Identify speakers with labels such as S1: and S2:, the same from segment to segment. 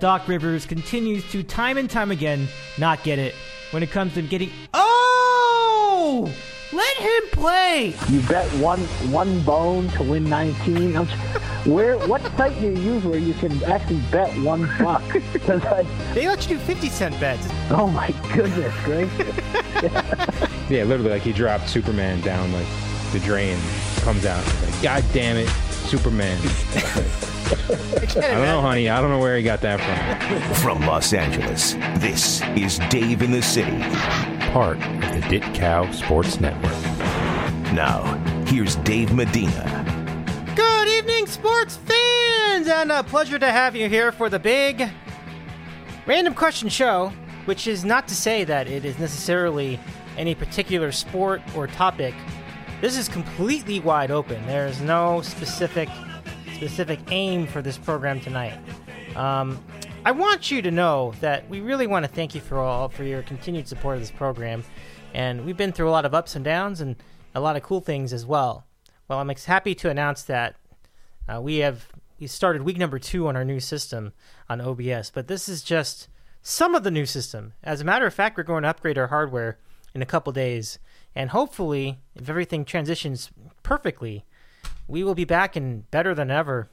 S1: Doc Rivers continues to time and time again not get it when it comes to getting. Oh! Let him play!
S2: You bet one one bone to win 19. I'm, where? What site do you use where you can actually bet one buck? 'Cause I,
S1: They let you do 50 cent bets.
S2: oh my goodness gracious!
S3: Yeah, literally, like he dropped Superman down like the drain, comes out, like, God damn it, Superman. I don't know, honey. I don't know where he got that from.
S4: From Los Angeles, this is Dave in the City.
S3: Part of the Dit Cow Sports Network.
S4: Now, here's Dave Medina.
S1: Good evening, sports fans, and a pleasure to have you here for the big random question show, which is not to say that it is necessarily any particular sport or topic. This is completely wide open. There is no specific specific aim for this program tonight. Um, I want you to know that we really want to thank you for all for your continued support of this program, and we've been through a lot of ups and downs and a lot of cool things as well. Well, I'm happy to announce that uh, we have we started week number two on our new system on OBS, but this is just some of the new system. As a matter of fact, we're going to upgrade our hardware in a couple days, and hopefully, if everything transitions perfectly, we will be back and better than ever,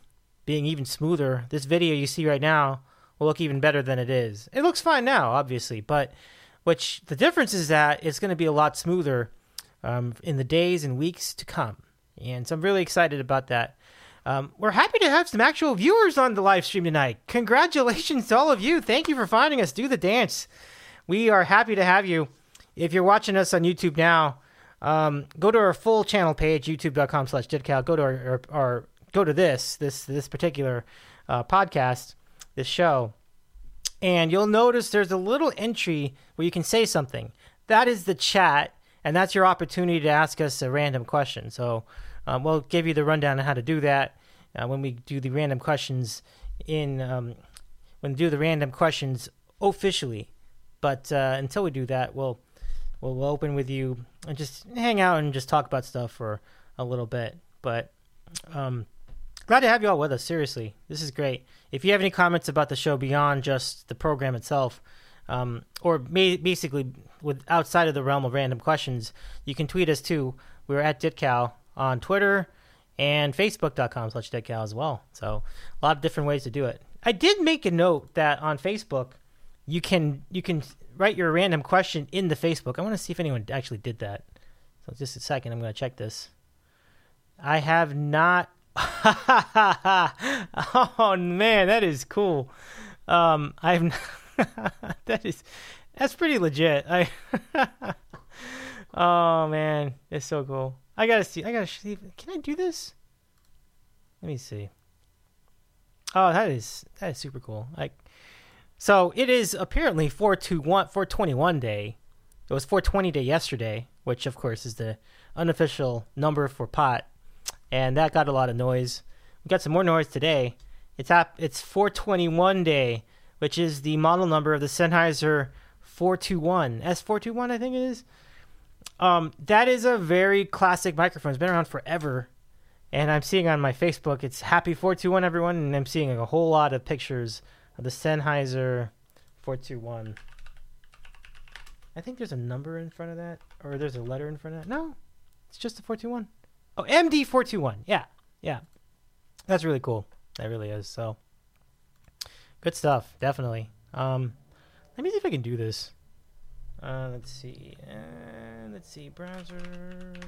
S1: being even smoother. This video you see right now will look even better than it is. It looks fine now, obviously, but which the difference is that it's going to be a lot smoother um, in the days and weeks to come. And so I'm really excited about that. Um, we're happy to have some actual viewers on the live stream tonight. Congratulations to all of you. Thank you for finding us. Do the dance. We are happy to have you. If you're watching us on YouTube now, um, go to our full channel page, youtube.com slash ditcow. Go to our, our, our go to this, this, this particular uh, podcast, this show, and you'll notice there's a little entry where you can say something. That is the chat, and that's your opportunity to ask us a random question. So um, we'll give you the rundown on how to do that uh, when we do the random questions in um, when we do the random questions officially. But uh, until we do that, we'll, we'll we'll open with you and just hang out and just talk about stuff for a little bit. But um, glad to have you all with us. Seriously, this is great. If you have any comments about the show beyond just the program itself, um, or basically with outside of the realm of random questions, you can tweet us too. We're at Ditcow on Twitter and Facebook.com slash Ditcow as well. So a lot of different ways to do it. I did make a note that on Facebook, you can you can write your random question in the Facebook. I want to see if anyone actually did that. So just a second, I'm going to check this. I have not. oh man, that is cool. Um, I've that is that's pretty legit. I oh man, it's so cool. I gotta see. I gotta see. Can I do this? Let me see. Oh, that is that is super cool. Like, so it is apparently 421 421 day. It was 420 day yesterday, which of course is the unofficial number for pot, and that got a lot of noise. We got some more noise today. It's up. It's 421 day, which is the model number of the Sennheiser 421 S421, I think it is. Um, that is a very classic microphone. It's been around forever, and I'm seeing on my Facebook it's Happy 421 everyone, and I'm seeing a whole lot of pictures the Sennheiser 421. I think there's a number in front of that, or there's a letter in front of that. No, it's just a 421. Oh, MD 421. Yeah, yeah, that's really cool. That really is. So good stuff, definitely. Um, let me see if I can do this. Uh, let's see. Uh, let's see. Browser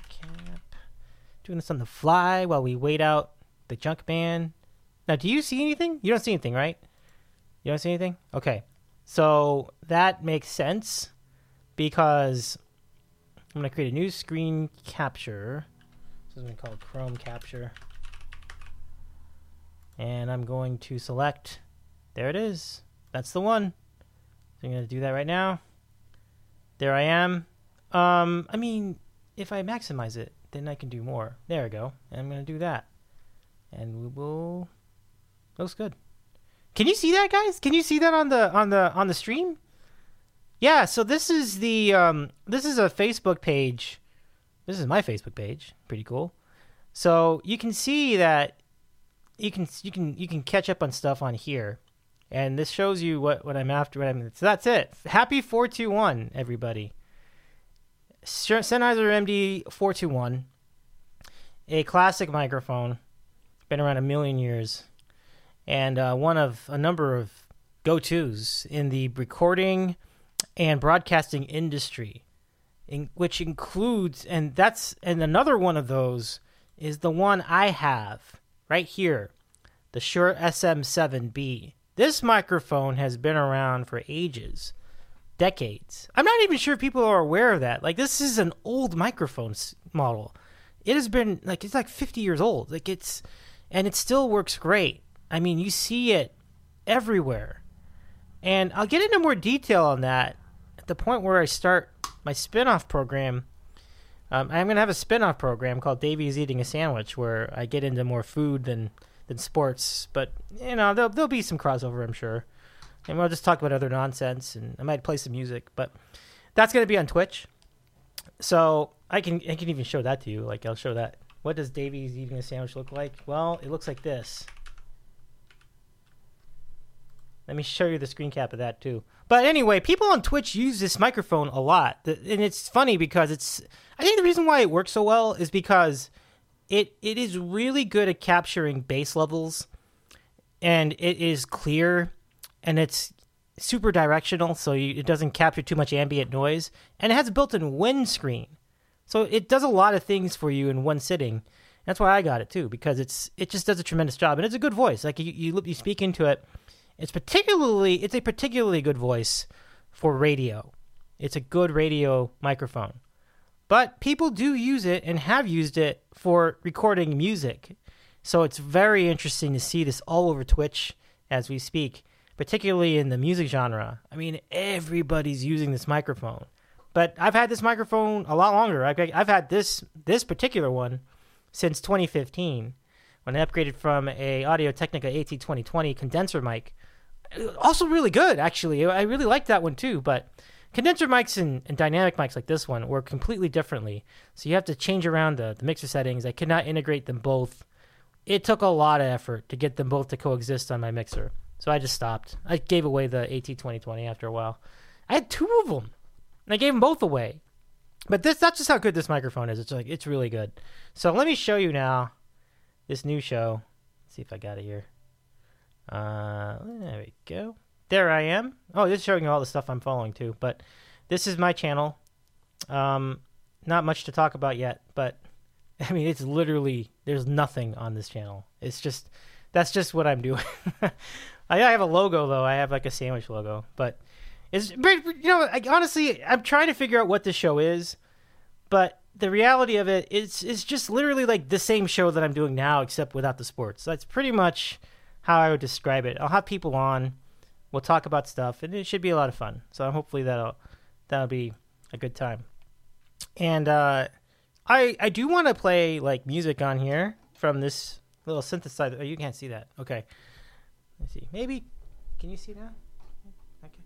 S1: cap. Doing this on the fly while we wait out the junk man. Now, do you see anything? You don't see anything, right? You don't see anything? Okay. So that makes sense because I'm going to create a new screen capture. This is going to call Chrome Capture. And I'm going to select. There it is. That's the one. So I'm going to do that right now. There I am. Um, I mean, if I maximize it, then I can do more. There we go. And I'm going to do that. And we will looks good. Can you see that guys? Can you see that on the on the on the stream? Yeah, so this is the um this is a Facebook page. This is my Facebook page. Pretty cool. So you can see that you can you can you can catch up on stuff on here And this shows you what, what I'm after. What I'm, so that's it. Happy 421, everybody. Sennheiser MD 421, a classic microphone, been around a million years, and uh, one of a number of go tos in the recording and broadcasting industry, in, which includes, and that's, and another one of those is the one I have right here, the Shure SM7B. This microphone has been around for ages, decades. I'm not even sure if people are aware of that. Like, this is an old microphone model. It has been, like, it's like 50 years old. Like, it's, and it still works great. I mean, you see it everywhere. And I'll get into more detail on that at the point where I start my spin off program. Um, I'm going to have a spin off program called Davey's Eating a Sandwich where I get into more food than, than sports. But, you know, there'll, there'll be some crossover, I'm sure. And we'll just talk about other nonsense and I might play some music. But that's going to be on Twitch. So I can I can even show that to you. Like, I'll show that. What does Davey's Eating a Sandwich look like? Well, it looks like this. Let me show you the screen cap of that too. But anyway, people on Twitch use this microphone a lot, and it's funny because it's. I think the reason why it works so well is because it it is really good at capturing bass levels, and it is clear, and it's super directional, so you, it doesn't capture too much ambient noise, and it has a built-in windscreen, so it does a lot of things for you in one sitting. That's why I got it too because it's it just does a tremendous job, and it's a good voice. Like you you, you speak into it it's particularly it's a particularly good voice for radio. It's a good radio microphone. But people do use it and have used it for recording music. So it's very interesting to see this all over Twitch as we speak, particularly in the music genre. I mean, everybody's using this microphone. But I've had this microphone a lot longer. I've, I've had this this particular one since 2015 when I upgraded from a Audio Technica AT2020 condenser mic also really good actually. I really liked that one too, but condenser mics and, and, dynamic mics like this one work completely differently. So you have to change around the, the mixer settings. I could not integrate them both. It took a lot of effort to get them both to coexist on my mixer. So I just stopped. I gave away the AT2020 after a while. I had two of them, and I gave them both away. But this that's just how good this microphone is. It's like it's really good. So let me show you now this new show. Let's see if I got it here. Uh, there we go. There I am. Oh, this is showing you all the stuff I'm following too. But this is my channel. Um, not much to talk about yet, but I mean, it's literally there's nothing on this channel. It's just that's just what I'm doing. I have a logo though. I have like a sandwich logo, but it's but you know, honestly, I'm trying to figure out what this show is, but the reality of it is it's just literally like the same show that I'm doing now, except without the sports. That's pretty much how I would describe it. I'll have people on. We'll talk about stuff, and it should be a lot of fun. So hopefully that'll that'll be a good time. And uh, I I do want to play like music on here from this little synthesizer. Oh, you can't see that. Okay. Let's see. Maybe can you see that? Okay.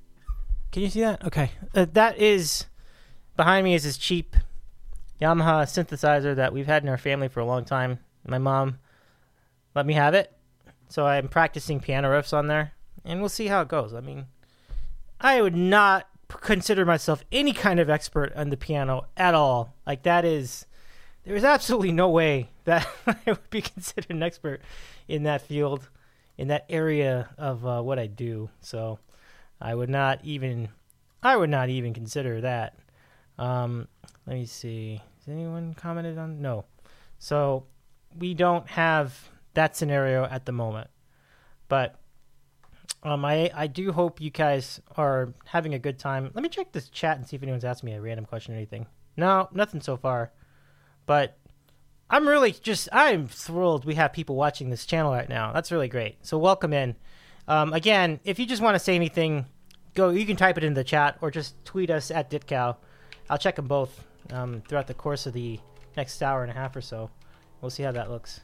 S1: Can you see that? Okay. Uh, that is behind me is this cheap Yamaha synthesizer that we've had in our family for a long time. My mom let me have it so I'm practicing piano riffs on there, and we'll see how it goes. I mean, I would not consider myself any kind of expert on the piano at all. Like that is, there is absolutely no way that I would be considered an expert in that field, in that area of uh, what I do. So I would not even, I would not even consider that. Um, let me see. Has anyone commented on? No. So we don't have that scenario at the moment. But um, I I do hope you guys are having a good time. Let me check this chat and see if anyone's asking me a random question or anything. No, nothing so far. But I'm really just I'm thrilled we have people watching this channel right now. That's really great. So welcome in. Um, again, if you just want to say anything, go. You can type it in the chat or just tweet us at Ditcow. I'll check them both um, throughout the course of the next hour and a half or so. We'll see how that looks.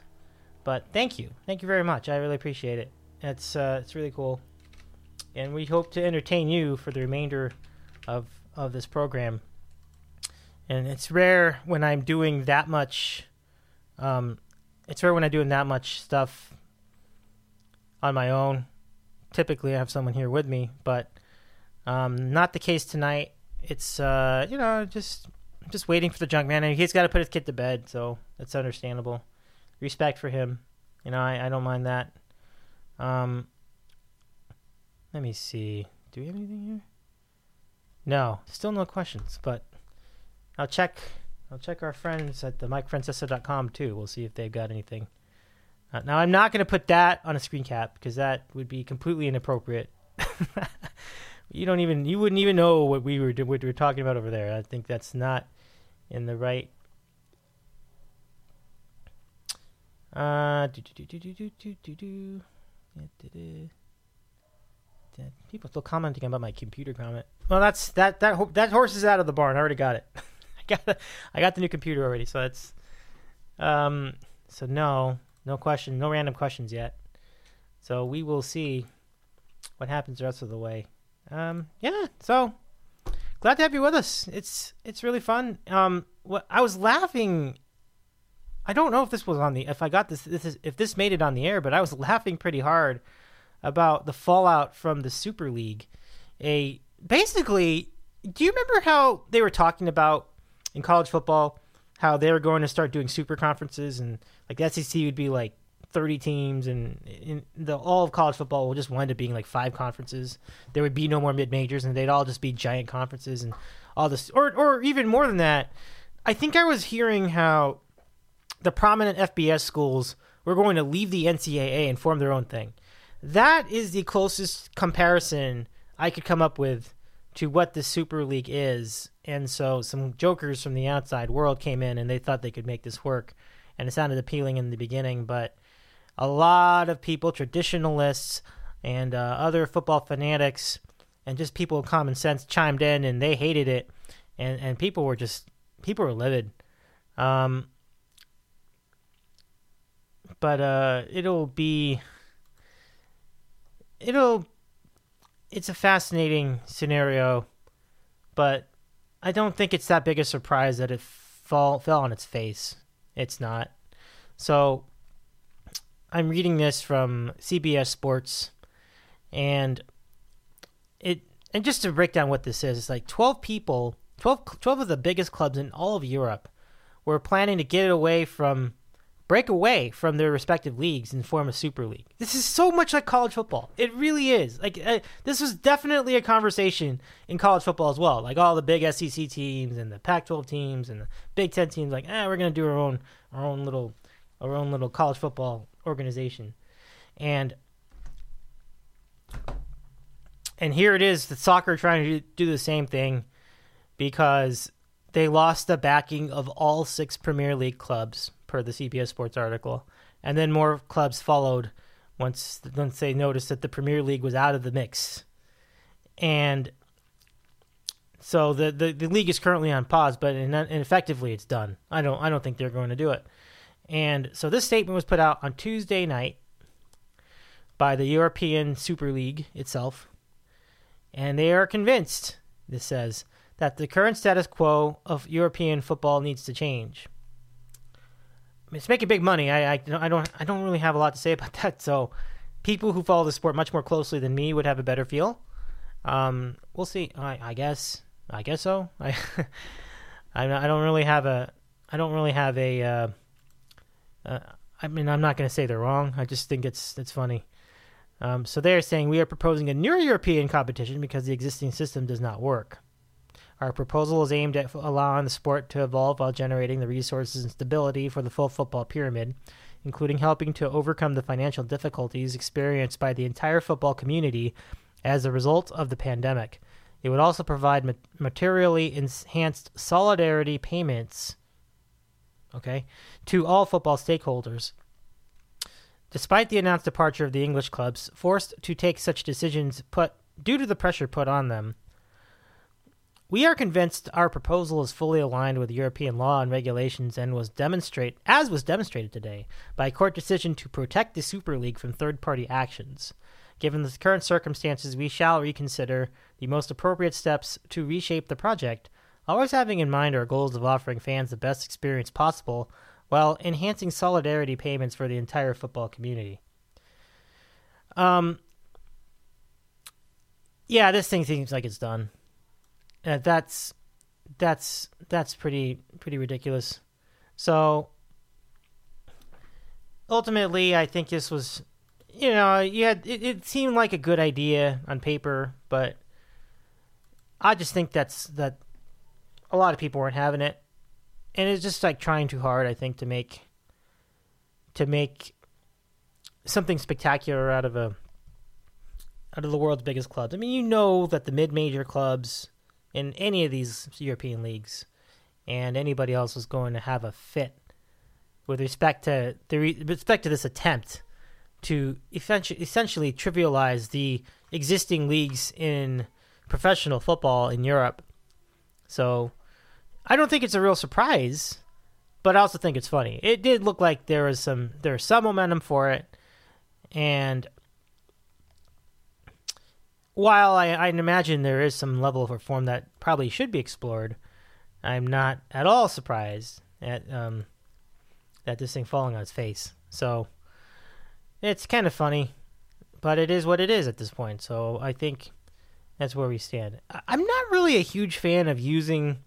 S1: But thank you, thank you very much. I really appreciate it. It's uh, it's really cool, and we hope to entertain you for the remainder of of this program. And it's rare when I'm doing that much. Um, it's rare when I'm doing that much stuff on my own typically I have someone here with me, but um, not the case tonight. It's uh, you know just just waiting for the junk man, and he's got to put his kid to bed, so that's understandable. Respect for him, you know I, I don't mind that. Um, let me see. Do we have anything here? No, still no questions, but I'll check. I'll check our friends at the MikeFrancesa.com too. We'll see if they've got anything. Uh, now I'm not going to put that on a screen cap because that would be completely inappropriate. you don't even you wouldn't even know what we were what we were talking about over there. I think that's not in the right. Uh. People still commenting about my computer comment. Well, that's that that that horse is out of the barn. I already got it. I got I got the new computer already, so that's um so no no question no random questions yet. So we will see what happens the rest of the way. Um yeah, so glad to have you with us. It's it's really fun. Um what I was laughing I don't know if this was on the if I got this this is if this made it on the air, but I was laughing pretty hard about the fallout from the Super League. A basically, do you remember how they were talking about in college football how they were going to start doing super conferences and like the SEC would be like 30 teams and in the all of college football will just wind up being like five conferences. There would be no more mid majors and they'd all just be giant conferences and all this or or even more than that. I think I was hearing how the prominent FBS schools were going to leave the NCAA and form their own thing. That is the closest comparison I could come up with to what the Super League is. And so some jokers from the outside world came in and they thought they could make this work. And it sounded appealing in the beginning, but a lot of people, traditionalists and uh, other football fanatics, and just people with common sense chimed in and they hated it. And, and people were just, people were livid. Um, but uh, it'll be it'll it's a fascinating scenario, but I don't think it's that big a surprise that it fall fell on its face. It's not. So I'm reading this from CBS Sports and it and just to break down what this is, it's like 12 people, 12, 12 of the biggest clubs in all of Europe were planning to get it away from break away from their respective leagues and form a super league. This is so much like college football. It really is. Like uh, this was definitely a conversation in college football as well. Like all the big SEC teams and the Pac-12 teams and the Big Ten teams. Like, eh, we're gonna do our own our own little our own little college football organization, and and here it is. The soccer trying to do the same thing because they lost the backing of all six Premier League clubs per the CBS Sports article, and then more clubs followed once once they noticed that the Premier League was out of the mix, and so the the, the league is currently on pause, but in, in effectively it's done. I don't I don't think they're going to do it, and so this statement was put out on Tuesday night by the European Super League itself, and they are convinced. This says that the current status quo of European football needs to change it's making big money. I, I, don't I don't really have a lot to say about that. So people who follow the sport much more closely than me would have a better feel. Um, we'll see. I, I guess I guess so. I I don't really have a I don't really have a. Uh, uh, I mean, I'm not going to say they're wrong. I just think it's it's funny. Um, so they're saying we are proposing a new European competition because the existing system does not work. Our proposal is aimed at allowing the sport to evolve while generating the resources and stability for the full football pyramid, including helping to overcome the financial difficulties experienced by the entire football community as a result of the pandemic. It would also provide materially enhanced solidarity payments okay, to all football stakeholders. Despite the announced departure of the English clubs, forced to take such decisions put due to the pressure put on them, we are convinced our proposal is fully aligned with European law and regulations and was demonstrate as was demonstrated today by a court decision to protect the Super League from third-party actions. Given the current circumstances, we shall reconsider the most appropriate steps to reshape the project, always having in mind our goals of offering fans the best experience possible while enhancing solidarity payments for the entire football community. Um, yeah, this thing seems like it's done. Uh, that's that's that's pretty pretty ridiculous. So ultimately, I think this was, you know, you had it, it seemed like a good idea on paper, but I just think that's that a lot of people weren't having it, and it's just like trying too hard. I think to make to make something spectacular out of a out of the world's biggest clubs. I mean, you know that the mid-major clubs in any of these European leagues and anybody else was going to have a fit with respect to the re- respect to this attempt to essentially, essentially trivialize the existing leagues in professional football in Europe. So, I don't think it's a real surprise, but I also think it's funny. It did look like there was some there was some momentum for it, and while I, I imagine there is some level of reform that probably should be explored, I'm not at all surprised at um, this thing falling on its face. So it's kind of funny, but it is what it is at this point. So I think that's where we stand. I'm not really a huge fan of using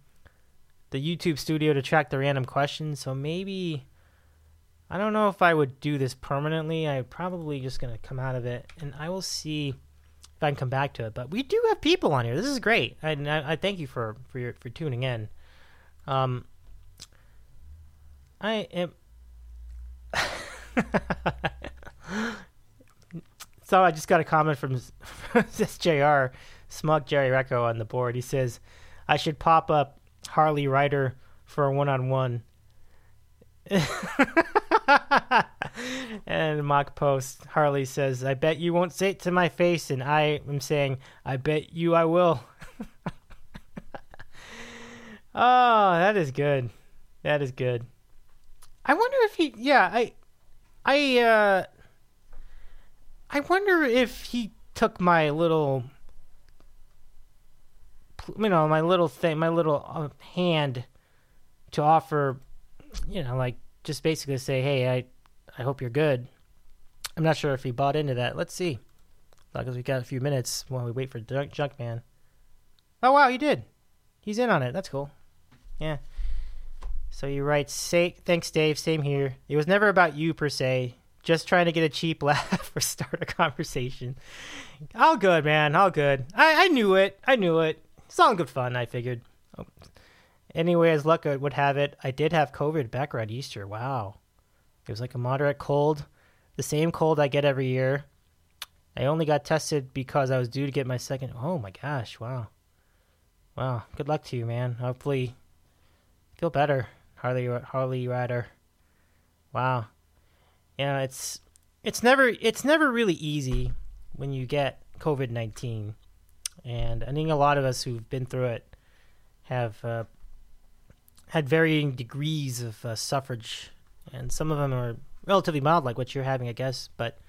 S1: the YouTube studio to track the random questions, so maybe I don't know if I would do this permanently. I'm probably just gonna come out of it, and I will see if I can come back to it. But we do have people on here. This is great. I, I, I thank you for for your, for tuning in. Um, I am. so I just got a comment from this Jr. Smug Jerry Recco on the board. He says I should pop up Harley Ryder for a one-on-one. and mock post Harley says, "I bet you won't say it to my face," and I am saying, "I bet you I will." oh, that is good. That is good. I wonder if he. Yeah, I. I. uh I wonder if he took my little. You know, my little thing, my little uh, hand to offer, you know, like just basically say, "Hey, I, I hope you're good." I'm not sure if he bought into that. Let's see. Because we got a few minutes while we wait for Junk, Junkman. Oh wow, he did. He's in on it. That's cool. Yeah. So you write, say, thanks, Dave. Same here. It was never about you per se. Just trying to get a cheap laugh or start a conversation. All good, man. All good. I, I knew it. I knew it. It's all good fun. I figured. Oh. Anyway, as luck would have it, I did have COVID back around Easter. Wow. It was like a moderate cold, the same cold I get every year. I only got tested because I was due to get my second. Oh my gosh! Wow. Wow. Good luck to you, man. Hopefully, feel better, Harley Harley Rider. Wow. Yeah, it's it's never it's never really easy when you get COVID nineteen, and I think a lot of us who've been through it have uh, had varying degrees of uh, suffrage, and some of them are relatively mild, like what you're having, I guess. But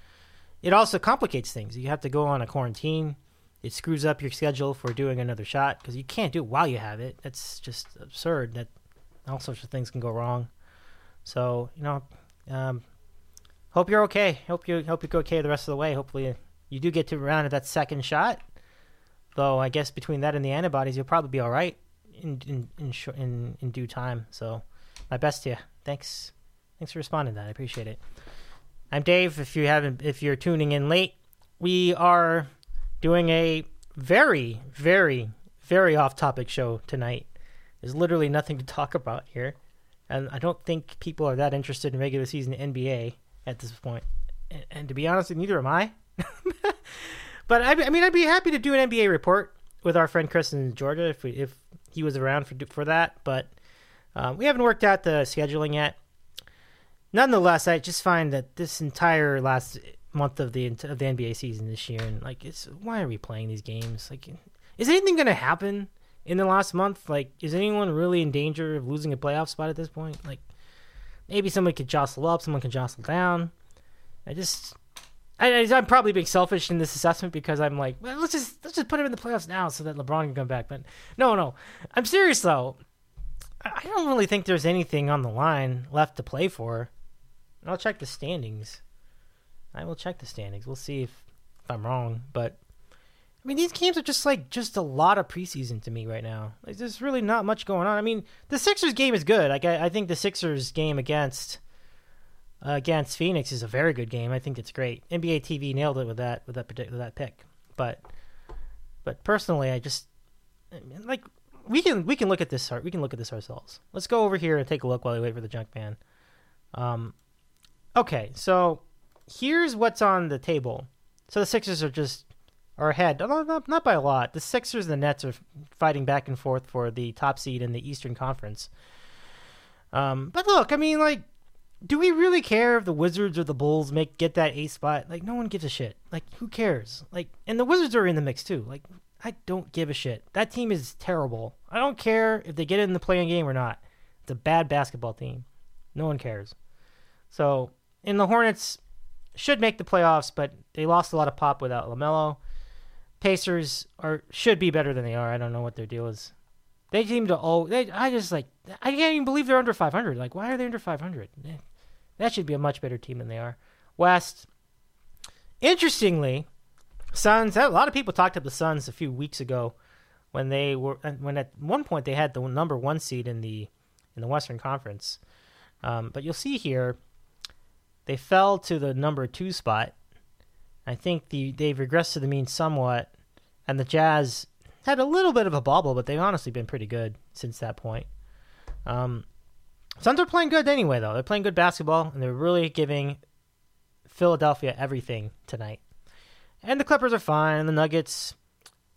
S1: it also complicates things. You have to go on a quarantine. It screws up your schedule for doing another shot because you can't do it while you have it. That's just absurd. That all sorts of things can go wrong. So you know, um, hope you're okay. Hope you hope you go okay the rest of the way. Hopefully you do get to around that second shot. Though I guess between that and the antibodies, you'll probably be all right in in in, in, in due time. So, my best to you. Thanks, thanks for responding to that. I appreciate it. I'm Dave. If you haven't, if you're tuning in late, we are doing a very, very, very off-topic show tonight. There's literally nothing to talk about here, and I don't think people are that interested in regular season NBA at this point. And, and to be honest, neither am I. but I, I mean, I'd be happy to do an NBA report with our friend Chris in Georgia if we, if he was around for for that, but uh, we haven't worked out the scheduling yet. Nonetheless, I just find that this entire last month of the of the NBA season this year, and like, it's why are we playing these games? Like, is anything going to happen in the last month? Like, is anyone really in danger of losing a playoff spot at this point? Like, maybe somebody could jostle up, someone could jostle down. I just I, am probably being selfish in this assessment because I'm like, well, let's just let's just put him in the playoffs now so that LeBron can come back. But no, no, I'm serious though. I don't really think there's anything on the line left to play for. I'll check the standings. I will check the standings. We'll see if, if I'm wrong, but I mean, these games are just like just a lot of preseason to me right now. Like, there's really not much going on. I mean, the Sixers game is good. Like, I, I think the Sixers game against uh, against Phoenix is a very good game. I think it's great. NBA TV nailed it with that with that with that pick. But but personally, I just like we can we can look at this we can look at this ourselves. Let's go over here and take a look while we wait for the junk man. Um, okay, so here's what's on the table. So the Sixers are just are ahead, not, not by a lot. The Sixers and the Nets are fighting back and forth for the top seed in the Eastern Conference. Um, but look, I mean, like, do we really care if the Wizards or the Bulls make get that A spot? Like, no one gives a shit. Like, who cares? Like, and the Wizards are in the mix too. Like, I don't give a shit. That team is terrible. I don't care if they get in the play-in game or not. It's a bad basketball team. No one cares. So, and the Hornets should make the playoffs, but they lost a lot of pop without LaMelo. Pacers are should be better than they are. I don't know what their deal is. They seem to oh they I just like I can't even believe they're under 500. Like why are they under 500? That should be a much better team than they are. West. Interestingly, Suns. A lot of people talked up the Suns a few weeks ago when they were when at one point they had the number one seed in the in the Western Conference. Um, but you'll see here they fell to the number two spot I think the they've regressed to the mean somewhat, and the Jazz had a little bit of a bobble, but they've honestly been pretty good since that point. Um, Suns are playing good anyway, though. They're playing good basketball, and they're really giving Philadelphia everything tonight. And the Clippers are fine. The Nuggets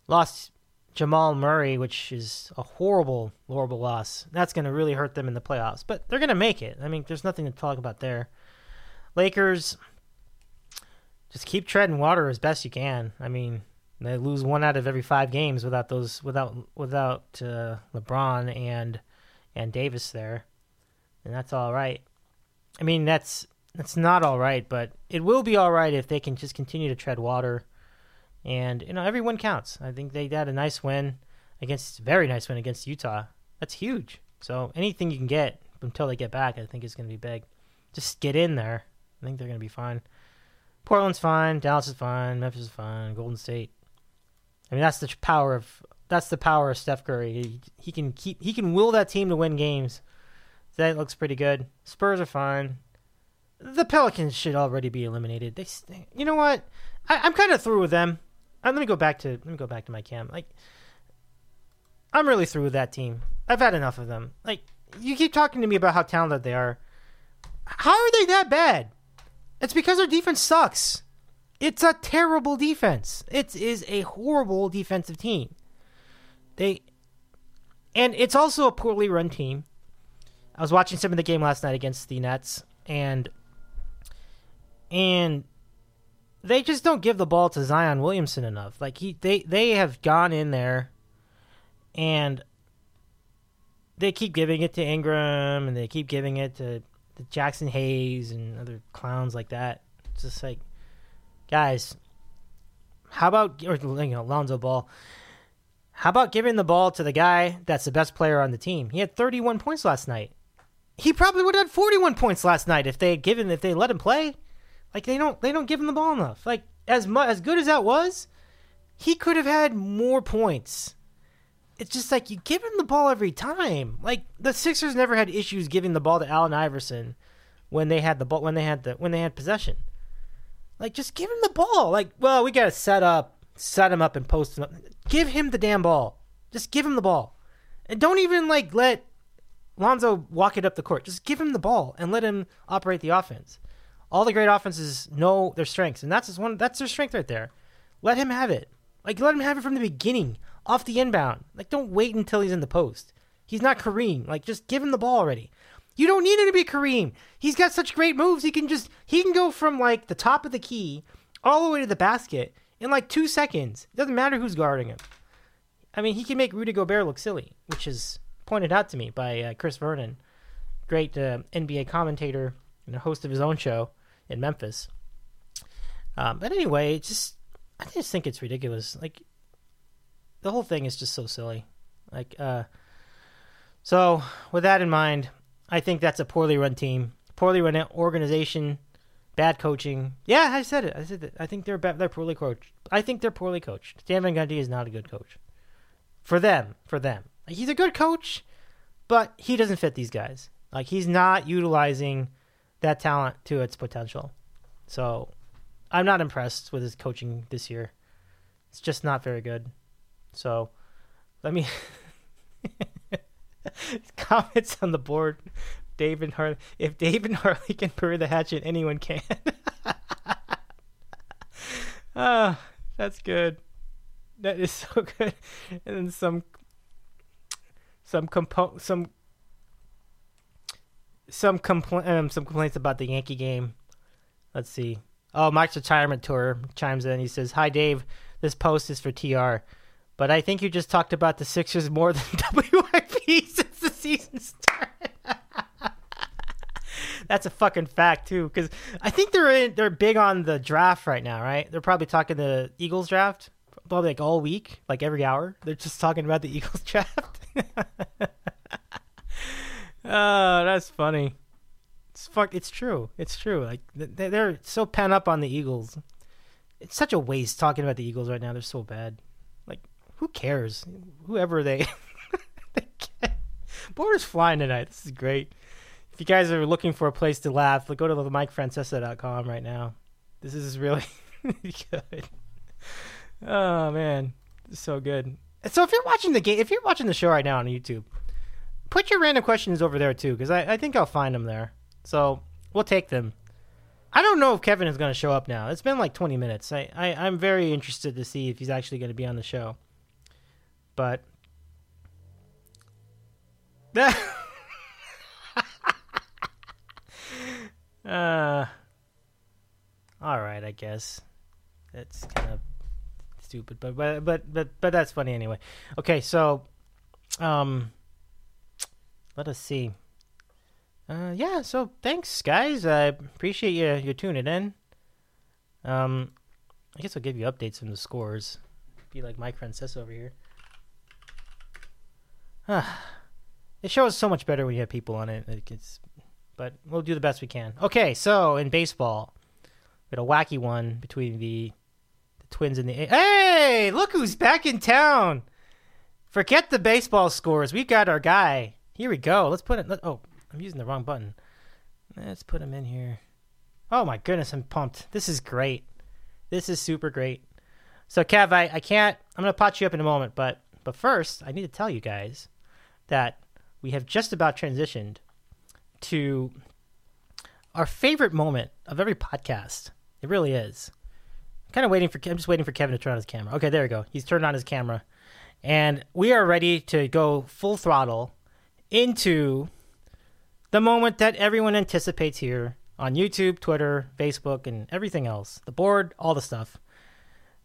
S1: lost Jamal Murray, which is a horrible, horrible loss. That's going to really hurt them in the playoffs, but they're going to make it. I mean, there's nothing to talk about there. Lakers just keep treading water as best you can. I mean, they lose one out of every five games without those without without uh, LeBron and and Davis there, and that's all right. I mean, that's that's not all right, but it will be all right if they can just continue to tread water. And you know, everyone counts. I think they had a nice win against very nice win against Utah. That's huge. So anything you can get until they get back, I think is going to be big. Just get in there. I think they're going to be fine. Portland's fine, Dallas is fine, Memphis is fine, Golden State. I mean, that's the power of that's the power of Steph Curry. He, he can keep he can will that team to win games. That looks pretty good. Spurs are fine. The Pelicans should already be eliminated. They, you know what? I, am kind of through with them. Uh, let me go back to let me go back to my cam. Like, I'm really through with that team. I've had enough of them. Like, you keep talking to me about how talented they are. How are they that bad? It's because their defense sucks. It's a terrible defense. It is a horrible defensive team. They and it's also a poorly run team. I was watching some of the game last night against the Nets and and they just don't give the ball to Zion Williamson enough. Like he they they have gone in there and they keep giving it to Ingram and they keep giving it to Jaxson Hayes and other clowns like that. It's just like, guys, how about or you know Lonzo Ball? How about giving the ball to the guy that's the best player on the team? He had 31 points last night. He probably would have had 41 points last night if they had given if they let him play. Like they don't they don't give him the ball enough. Like as much as good as that was, he could have had more points it's just like you give him the ball every time. Like the Sixers never had issues giving the ball to Allen Iverson when they had the ball when they had the when they had possession. Like just give him the ball. Like, well, we gotta set up, set him up, and post him up. Give him the damn ball. Just give him the ball, and don't even like let Lonzo walk it up the court. Just give him the ball and let him operate the offense. All the great offenses know their strengths, and that's one. That's their strength right there. Let him have it. Like let him have it from the beginning off the inbound. Like, don't wait until he's in the post. He's not Kareem. Like, just give him the ball already. You don't need him to be Kareem. He's got such great moves. He can just he can go from like the top of the key all the way to the basket in like two seconds. It doesn't matter who's guarding him. I mean, he can make Rudy Gobert look silly, which is pointed out to me by uh, Chris Vernon, great uh, NBA commentator and host of his own show in Memphis. Um, but anyway, just I just think it's ridiculous. Like the whole thing is just so silly. Like, uh, so with that in mind, I think that's a poorly run team, poorly run organization, bad coaching. Yeah, I said it. I said that. I think they're bad, they're poorly coached. I think they're poorly coached. Stan Van Gundy is not a good coach. For them, for them. Like, he's a good coach, but he doesn't fit these guys. Like he's not utilizing that talent to its potential. So I'm not impressed with his coaching this year. It's just not very good. So let me comments on the board. David Harley. If David Harley can bury the hatchet, anyone can. Ah, that's good. That is so good. And then some some compo- some some compl- um, some complaints about the Yankee game. Let's see. Oh, Mike's retirement tour chimes in. He says, "Hi, Dave. This post is for TR, but I think you just talked about the Sixers more than WIP since the season started." That's a fucking fact too, because I think they're in, they're big on the draft right now, right? They're probably talking the Eagles draft, probably like all week, like every hour. They're just talking about the Eagles draft. Oh, that's funny. It's fuck. It's true. It's true. Like they- they're so pent up on the Eagles. It's such a waste talking about the Eagles right now. They're so bad. Like who cares? Whoever they. they. Border's flying tonight. This is great. If you guys are looking for a place to laugh, go to the MikeFrancesa.com right now. This is really good. Oh man, so good. So if you're watching the game, if you're watching the show right now on YouTube, put your random questions over there too, because I, I think I'll find them there. So we'll take them. I don't know if Kevin is going to show up now. It's been like 20 minutes. I, I I'm very interested to see if he's actually going to be on the show. But uh, all right, I guess that's kind of stupid, but but but but but that's funny anyway. Okay, so um, let us see. Uh, yeah. So thanks, guys. I appreciate you you tuning in. Um, I guess I'll give you updates from the scores. Be like Mike Francesa over here. Ah, the show is so much better when you have people on it. It gets, but we'll do the best we can. Okay, so in baseball, we had a wacky one between the the Twins in the. A- hey, look who's back in town! Forget the baseball scores. We got our guy. Here we go. Let's put it. Let, oh, I'm using the wrong button. Let's put him in here. Oh my goodness, I'm pumped. This is great. This is super great. So Kev, I, I can't I'm gonna pot you up in a moment, but but first I need to tell you guys that we have just about transitioned to our favorite moment of every podcast. It really is. I'm kind of waiting for I'm just waiting for Kevin to turn on his camera. Okay, there we go. He's turned on his camera. And we are ready to go full throttle into the moment that everyone anticipates here on YouTube, Twitter, Facebook, and everything else. The board, all the stuff.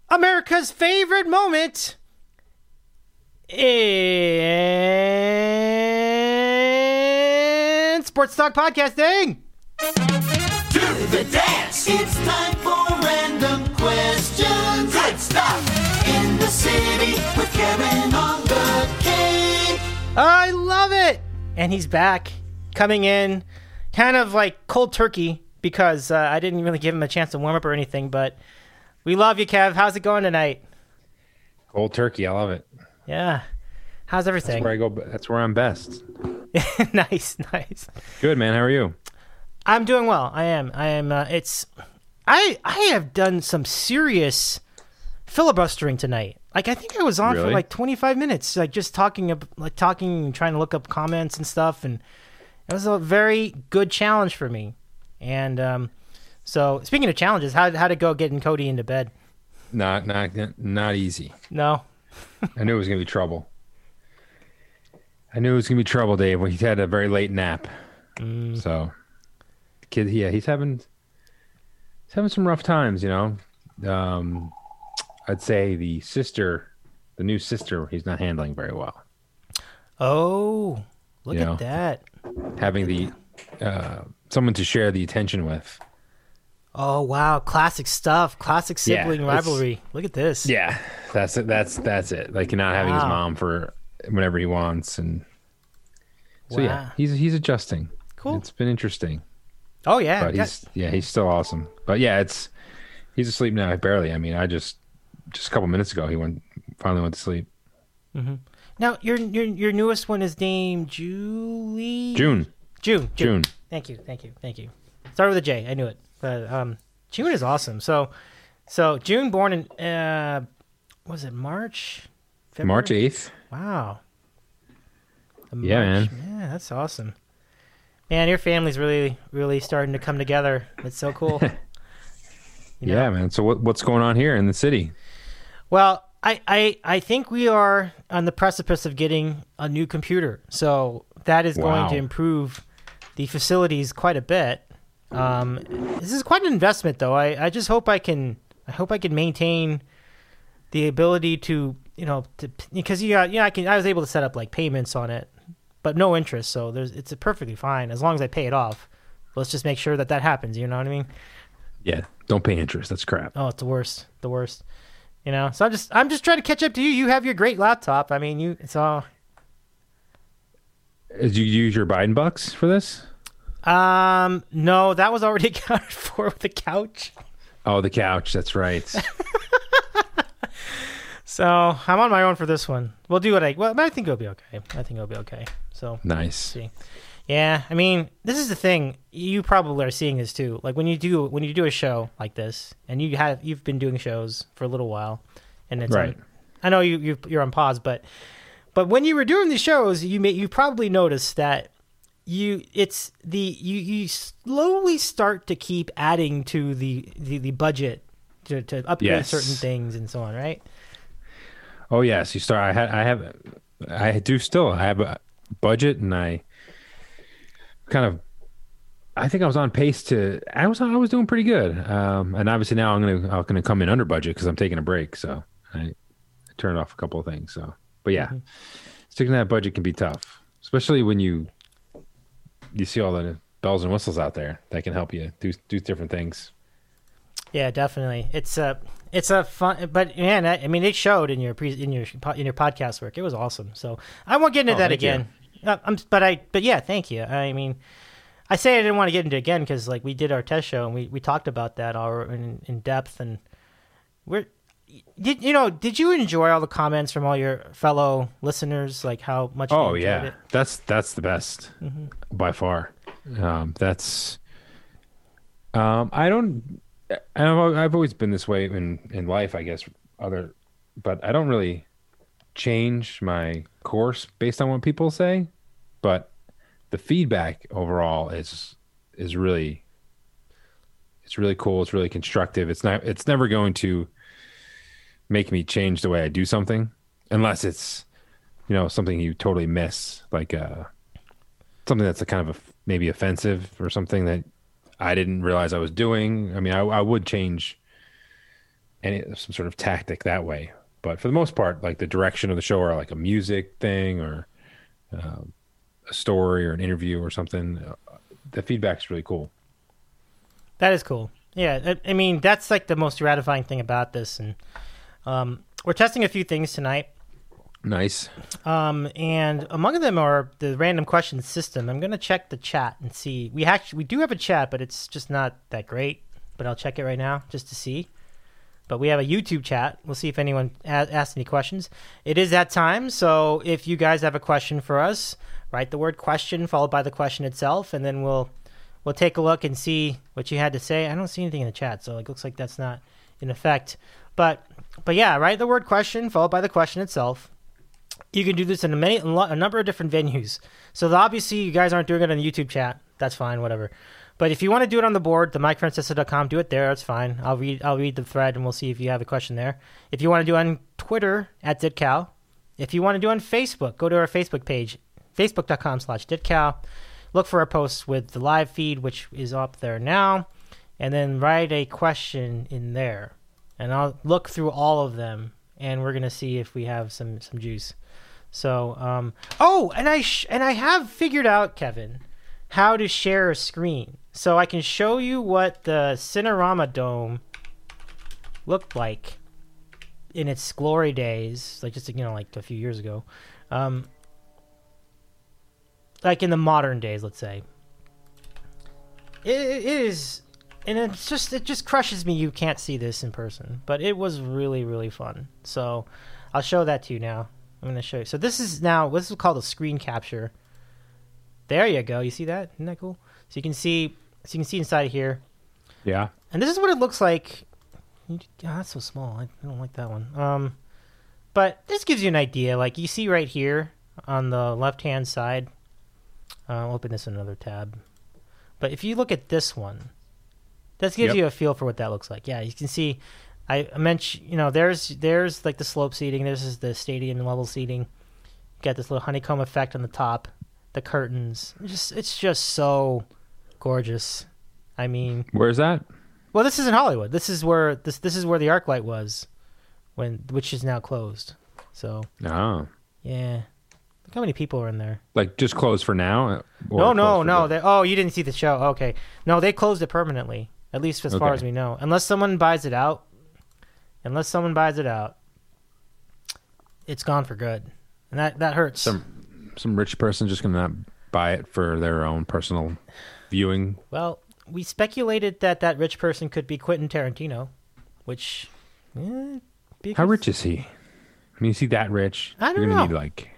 S1: America's favorite moment in Sports Talk Podcasting.
S5: To the dance. It's time for random questions. Good stuff. In the city with Kevin on the Cape.
S1: I love it. And he's back, coming in kind of like cold turkey because uh, I didn't really give him a chance to warm up or anything. But we love you, Kev. How's it going tonight?
S3: Cold turkey. I love it.
S1: Yeah. How's everything?
S3: That's where I go. That's where I'm best.
S1: nice, nice.
S3: Good man. How are you?
S1: I'm doing well. I am. I am. Uh, it's. I I have done some serious filibustering tonight. Like I think I was on for like 25 minutes, like just talking, like talking and trying to look up comments and stuff, and it was a very good challenge for me. And um, so speaking of challenges, how how'd it go getting Cody into bed?
S3: Not not not easy.
S1: No,
S3: I knew it was gonna be trouble. I knew it was gonna be trouble, Dave. When he had a very late nap.
S1: Mm.
S3: So, kid, yeah, he's having he's having some rough times. You know, um, I'd say the sister, the new sister, he's not handling very well.
S1: oh, look
S3: Yeah.
S1: at that.
S3: Having the uh, someone to share the attention with.
S1: Oh wow, classic stuff. Classic sibling
S3: it's-
S1: rivalry. Look at this.
S3: Yeah, that's it. That's that's it. Like not having his mom for whenever he wants, and so yeah, he's he's adjusting.
S1: Cool.
S3: It's been interesting.
S1: Oh yeah,
S3: but he's yeah he's still awesome. But yeah, it's he's asleep now. Barely. I mean, I just just a couple minutes ago he went finally went to sleep.
S1: now your your your newest one is named Julie.
S3: June,
S1: June.
S3: June.
S1: Thank you, thank you, thank you. Started with a J. I knew it, but um, June is awesome. So, so June born in uh, was it March? February?
S3: March eighth.
S1: Wow. The
S3: Yeah,
S1: March- Yeah, that's awesome. Man, your family's really, really starting to come together. It's so cool. You know?
S3: Yeah, man. So what what's going on here in the city?
S1: Well, I, I, I think we are on the precipice of getting a new computer. So that is going to improve the facilities quite a bit. Um, this is quite an investment, though. I, I just hope I can I hope I can maintain the ability to you know to because you got yeah I can I was able to set up like payments on it, but no interest. So there's it's perfectly fine as long as I pay it off. Let's just make sure that that happens. You know what I mean?
S3: Yeah, don't pay interest. That's crap.
S1: Oh, it's the worst. The worst. You know. So I'm just I'm just trying to catch up to you. You have your great laptop. I mean, you it's all
S3: Did you use your Biden bucks for this?
S1: um no, that was already accounted for with the couch.
S3: Oh, the couch. That's right.
S1: So I'm on my own for this one. We'll do what I well I think it'll be okay. I think it'll be okay. So
S3: nice.
S1: Yeah, I mean, this is the thing. You probably are seeing this too. Like when you do when you do a show like this, and you have you've been doing shows for a little while, and it's
S3: Right.
S1: on- I know you, you you're on pause, but but when you were doing the shows, you may you probably noticed that you it's the you you slowly start to keep adding to the the, the budget to, to upgrade
S3: Yes.
S1: certain things and so on, right?
S3: Oh yes, you start. I had. I have. I do still. I have a budget, and I kind of. I think I was on pace to. I was. I was doing pretty good. Um, and obviously now I'm gonna. I'm gonna come in under budget because I'm taking a break. So I, I turned off a couple of things. So, but yeah, sticking to that budget can be tough, especially when you. You see all the bells and whistles out there that can help you do do different things.
S1: Yeah, definitely. It's a it's a fun, but man, I, I mean, it showed in your pre, in your in your podcast work. It was awesome. So I won't get into
S3: Oh,
S1: that
S3: again. you.
S1: Uh, I'm, but I, but yeah, thank you. I mean, I say I didn't want to get into it again because like we did our test show and we, we talked about that all in, in depth and we're did you know did you enjoy all the comments from all your fellow listeners like how much?
S3: Oh yeah,
S1: it?
S3: that's that's the best by far. Um, that's um, I don't. I've, I've always been this way in in life, I guess. Other, but I don't really change my course based on what people say. But the feedback overall is is really it's really cool. It's really constructive. It's not. It's never going to make me change the way I do something, unless it's you know something you totally miss, like uh, something that's a kind of a, maybe offensive or something that I didn't realize I was doing. I mean, I, I would change any some sort of tactic that way, but for the most part, like the direction of the show, or like a music thing, or um, a story, or an interview, or something, uh, the feedback's really cool.
S1: That is cool. Yeah, I, I mean that's like the most gratifying thing about this, and um, we're testing a few things tonight.
S3: Nice.
S1: Um, and among them are the random questions system. I'm gonna check the chat and see. We actually we do have a chat, but it's just not that great. But I'll check it right now just to see. But we have a YouTube chat. We'll see if anyone a- asks any questions. It is that time, so if you guys have a question for us, write the word question followed by the question itself, and then we'll we'll take a look and see what you had to say. I don't see anything in the chat, so it looks like that's not in effect. But but yeah, write the word question followed by the question itself. You can do this in a, many, a number of different venues. So obviously, you guys aren't doing it on the YouTube chat. That's fine, whatever. But if you want to do it on the board, the MikeFrancesa.com, do it there. That's fine. I'll read. I'll read the thread, and we'll see if you have a question there. If you want to do it on Twitter at Ditcow, if you want to do it on Facebook, go to our Facebook page, facebook.com/slash Ditcow. Look for our posts with the live feed, which is up there now, and then write a question in there, and I'll look through all of them, and we're gonna see if we have some some juice. So, um, oh, and I sh- and I have figured out, Kevin, how to share a screen, so I can show you what the Cinerama Dome looked like in its glory days, like just you know, like a few years ago, um, like in the modern days, let's say. it, it is, and it's just it just crushes me. You can't see this in person, but it was really really fun. So I'll show that to you now. I'm to show you. So this is now this is called a screen capture. There you go. You see that? Isn't that cool? So you can see so you can see inside of here.
S3: Yeah.
S1: And this is what it looks like. Oh, that's so small. I, I don't like that one. Um, but this gives you an idea. Like you see right here on the left hand side. Uh, I'll open this in another tab. But if you look at this one, this gives
S3: Yep.
S1: you a feel for what that looks like. Yeah, you can see. I mentioned, you know, there's there's like the slope seating. This is the stadium level seating. You got this little honeycomb effect on the top, the curtains. It's just it's just so gorgeous. I mean,
S3: Where's that?
S1: well, this is in Hollywood. This is where this this is where the ArcLight was, when which is now closed. So
S3: Oh.
S1: yeah, look how many people are in there.
S3: Like just closed for now?
S1: no, no, no. They, oh, you didn't see the show. Okay, no, they closed it permanently. At least as far as we know, unless someone buys it out. Unless someone buys it out, it's gone for good, and that that hurts.
S3: Some some rich person just gonna not buy it for their own personal viewing.
S1: Well, we speculated that that rich person could be Quentin Tarantino, which. Eh, because-
S3: How rich is he? I mean, is he that rich?
S1: I don't
S3: You're gonna
S1: know.
S3: need like.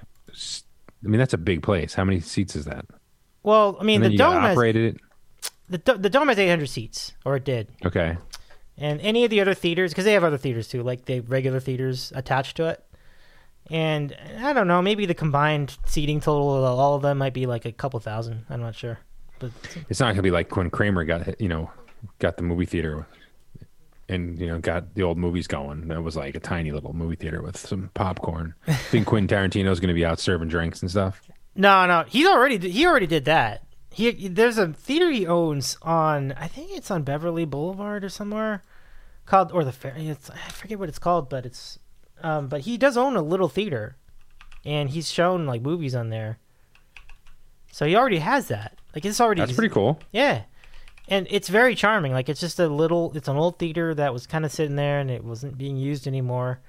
S3: I mean, that's a big place. How many seats is that?
S1: Well, I mean, the dome has
S3: it.
S1: the, the dome has 800 seats, or it did.
S3: Okay.
S1: And any of the other theaters, because they have other theaters too, like the regular theaters attached to it. And I don't know, maybe the combined seating total of all of them might be like a couple thousand. I'm not sure. But
S3: It's not gonna be like when Kramer got you know got the movie theater and you know got the old movies going. That was like a tiny little movie theater with some popcorn. I think Quentin Tarantino's gonna be out serving drinks and stuff.
S1: no, no, he already did- he already did that. He there's a theater he owns on I think it's on Beverly Boulevard or somewhere called or the fair. It's, I forget what it's called, but it's um, but he does own a little theater, and he's shown like movies on there. So he already has that. Like it's already
S3: That's pretty cool.
S1: Yeah. And it's very charming. Like it's just a little it's an old theater that was kind of sitting there and it wasn't being used anymore.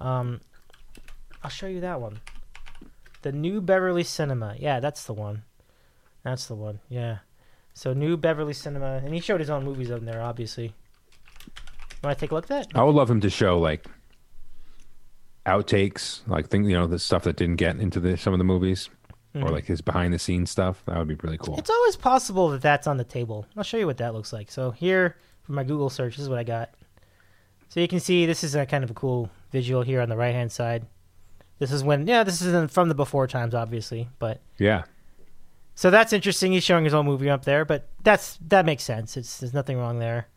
S1: Um I'll show you that one. The New Beverly Cinema. Yeah, that's the one. That's the one. Yeah. So New Beverly Cinema and he showed his own movies on there obviously. Want to take a look at that?
S3: I would love him to show like outtakes, like things you know the stuff that didn't get into the some of the movies, or mm-hmm. like his behind the scenes stuff. That would be really cool.
S1: It's always possible that that's on the table. I'll show you what that looks like. So here, for my Google search, this is what I got. So you can see this is a kind of a cool visual here on the right hand side. This is when, yeah, this is from the before times, obviously, but
S3: Yeah.
S1: so that's interesting. He's showing his own movie up there, but that's that makes sense. It's there's nothing wrong there.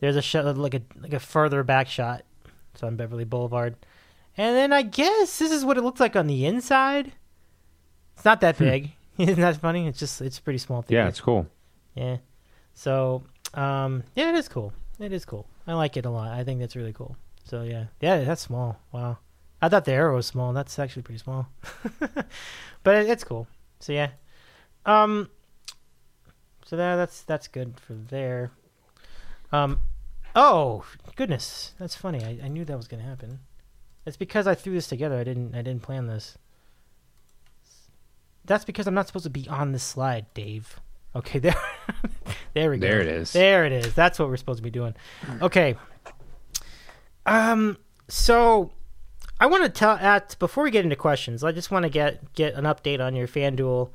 S1: There's a shot like a like a further back shot. It's on Beverly Boulevard, and then I guess this is what it looks like on the inside. It's not that big. Isn't that funny? It's just it's a pretty small theater.
S3: Yeah, it's cool.
S1: Yeah. So, um, yeah, it is cool. It is cool. I like it a lot. I think that's really cool. So yeah, yeah, that's small. Wow. I thought the arrow was small. That's actually pretty small. but it, it's cool. So yeah. Um. So that that's that's good for there. Um. Oh goodness, that's funny. I, I knew that was gonna happen. It's because I threw this together. I didn't. I didn't plan this. That's because I'm not supposed to be on this slide, Dave. Okay, there, there we go.
S3: There it is.
S1: There it is. That's what we're supposed to be doing. Okay. Um. So, I want to tell at before we get into questions. I just want to get get an update on your FanDuel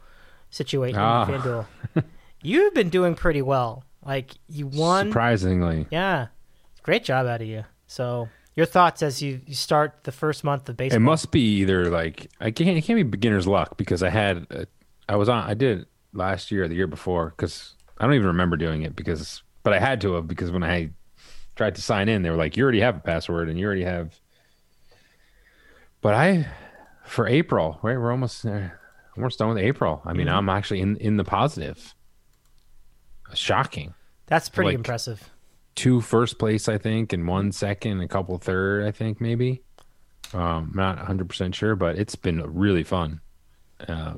S1: situation.
S3: Ah.
S1: FanDuel. You've been doing pretty well. Like you won.
S3: Surprisingly,
S1: Yeah. Great job out of you. So, your thoughts as you, you start the first month of baseball.
S3: it must be either like I can't. It can't be beginner's luck because I had. A, I was on. I did it last year or the year before because I don't even remember doing it because. But I had to have because when I tried to sign in, they were like, "You already have a password and you already have." But I, for April, right? We're almost there. Almost done with April. I mean,
S1: Mm-hmm.
S3: I'm actually in in the positive. Shocking.
S1: That's pretty
S3: like-
S1: impressive.
S3: Two first place, I think, and one second, a couple third, I think maybe. Um, not 100 percent sure, but it's been really fun. Uh,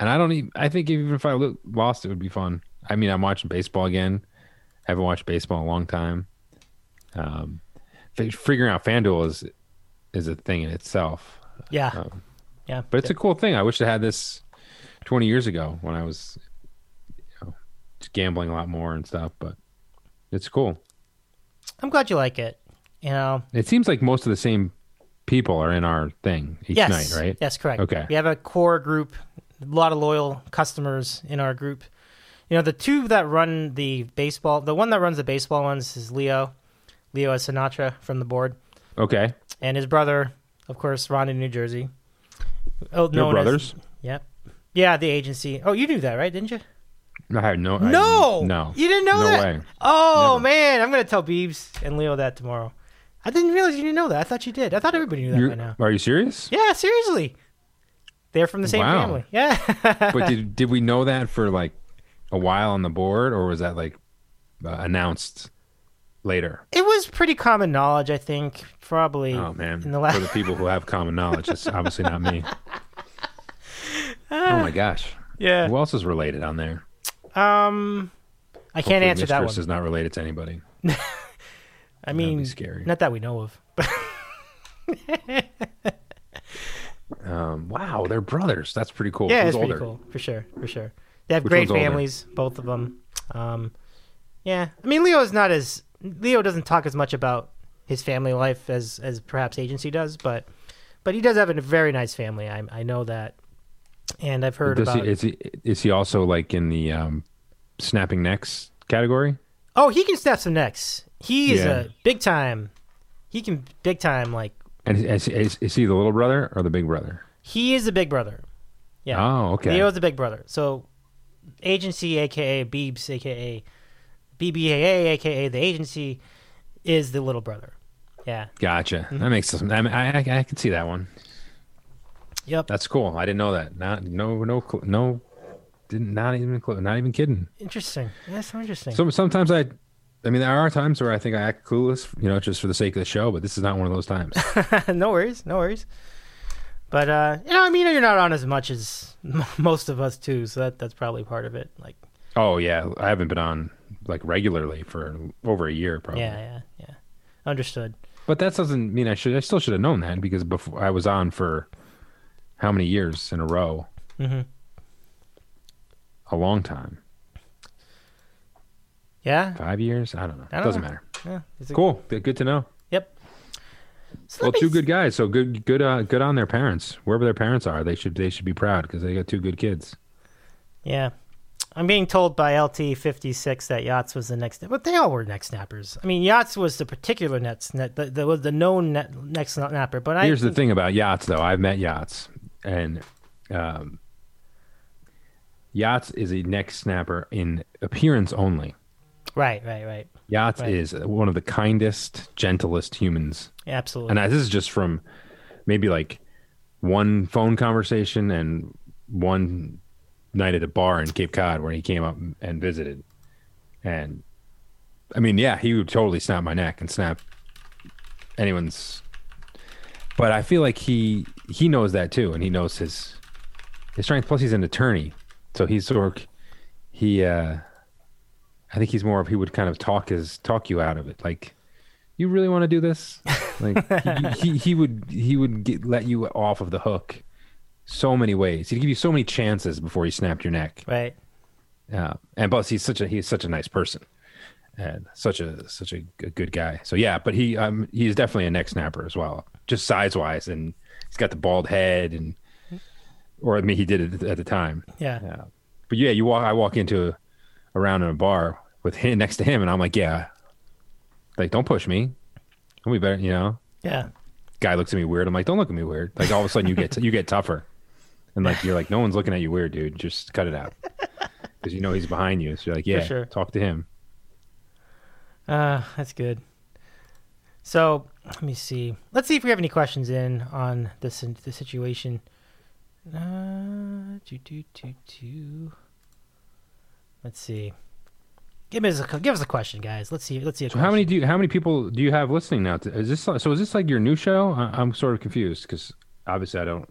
S3: and I don't even. I think even if I lost, it would be fun. I mean, I'm watching baseball again. I haven't watched baseball in a long time. Um, fi- figuring out FanDuel is is a thing in itself,
S1: Yeah.
S3: um,
S1: yeah.
S3: but it's a cool thing. I wish I had this 20 years ago when I was you know, gambling a lot more and stuff, but it's cool.
S1: I'm glad you like it. You know,
S3: It seems like most of the same people are in our thing each
S1: yes,
S3: night, right?
S1: Yes, correct.
S3: Okay.
S1: We have a core group, a lot of loyal customers in our group. You know, the two that run the baseball, the one that runs the baseball ones is Leo, Leo is Sinatra from the board,
S3: Okay.
S1: and his brother, of course, Ron in New Jersey. Oh,
S3: They're
S1: known as-
S3: brothers?
S1: Yep. Yeah, the agency. Oh, you knew that, right? Didn't you?
S3: I had no. I-
S1: No,
S3: no,
S1: you didn't know
S3: no
S1: that.
S3: way.
S1: Oh
S3: Never.
S1: man, I'm gonna tell Beebs and Leo that tomorrow. I didn't realize you didn't know that. I thought you did. I thought everybody knew that
S3: You're-
S1: by now.
S3: Are you serious?
S1: Yeah, seriously. They're from the same
S3: Wow.
S1: family. Yeah.
S3: but did did we know that for like a while on the board, or was that like uh, announced later?
S1: it was pretty common knowledge, I think. Probably.
S3: Oh man,
S1: In the last.
S3: for the people who have common knowledge, it's obviously not me. oh my gosh,
S1: yeah.
S3: who else is related on there?
S1: Um, I can't answer that
S3: Mistress
S1: one.
S3: is not related to anybody.
S1: I mean,
S3: scary.
S1: not that we know of.
S3: Um, wow, they're brothers. That's pretty cool.
S1: yeah,
S3: Who's
S1: it's pretty cool for sure, for sure. They have
S3: Which
S1: great
S3: one's older?
S1: families, both of them. Um, yeah, I mean, Leo is not as Leo doesn't talk as much about his family life as as perhaps agency does, but but he does have a very nice family. I I know that, and I've heard
S3: Does
S1: about.
S3: he, is he is he also like in the um, snapping necks category?
S1: oh, he can snap some necks. He is
S3: Yeah.
S1: a big time. He can big time like
S3: And is, is, is he the little brother or the big brother?
S1: he is the big brother. Yeah.
S3: Oh, okay.
S1: Leo's the big brother. So, agency, aka Beebs, aka BBAA, aka the agency, is the little brother. Yeah.
S3: Gotcha.
S1: Mm-hmm.
S3: That makes some. I, mean, I, I I can see that one.
S1: Yep.
S3: That's cool. I didn't know that. Not no no no. Didn't not even not even kidding.
S1: interesting. That's so interesting.
S3: Some sometimes I, I mean, there are times where I think I act clueless, you know, just for the sake of the show. But this is not one of those times.
S1: no worries. No worries. But uh, you know, I mean, you're not on as much as m- most of us too, so that that's probably part of it. Like,
S3: oh yeah, I haven't been on like regularly for over a year probably.
S1: yeah, yeah, yeah. Understood.
S3: But that doesn't mean I should. I still should have known that because before I was on for how many years in a row?
S1: Mhm.
S3: A long time.
S1: Yeah.
S3: Five years? I don't know.
S1: I don't
S3: Doesn't
S1: know.
S3: matter.
S1: Yeah. A-
S3: Cool. Good to know.
S1: Yep. So
S3: Well, two good guys. So good, good, uh, good on their parents. Wherever their parents are, they should they should be proud because they got two good kids.
S1: Yeah. I'm being told by LT56 that Yachts was the next, but they all were neck snappers. I mean, Yachts was the particular net, net the, the, was the known net, neck snapper. But I
S3: Here's the thing about yachts, though. I've met yachts, and um, yachts is a neck snapper in appearance only.
S1: Right, right, right.
S3: Yachts
S1: Right.
S3: is one of the kindest, gentlest humans,
S1: absolutely.
S3: and I, this is just from maybe like one phone conversation and one night at a bar in Cape Cod where he came up and visited. And I mean, yeah, he would totally snap my neck and snap anyone's. But I feel like he he knows that too, and he knows his his strength. Plus, he's an attorney, so he's sort of he. uh I think he's more of he would kind of talk his talk you out of it, like. You really want to do this? Like he, he, he would he would get, let you off of the hook so many ways. He'd give you so many chances before he snapped your neck.
S1: right.
S3: Yeah, and plus he's such a he's such a nice person, and such a such a good guy. So yeah, but he um he's definitely a neck snapper as well, just size wise, and he's got the bald head, and or I mean he did it at the time.
S1: Yeah.
S3: Yeah, but yeah, you walk I walk into around in a bar with him next to him, and I'm like, yeah, like don't push me, we better, you know.
S1: Yeah.
S3: Guy looks at me weird. I'm like, don't look at me weird. Like all of a sudden you get you get tougher, and like you're like, no one's looking at you weird, dude. Just cut it out because you know he's behind you. So you're like, yeah,
S1: sure.
S3: talk to him.
S1: Uh, that's good. So let me see. Let's see if we have any questions in on this the situation. Uh, do, do, do, do. Let's see. Give us a give us a question, guys. Let's see. Let's see. A
S3: So how many do you, how many people do you have listening now? To, is this so? Is this like your new show? I, I'm sort of confused because obviously I don't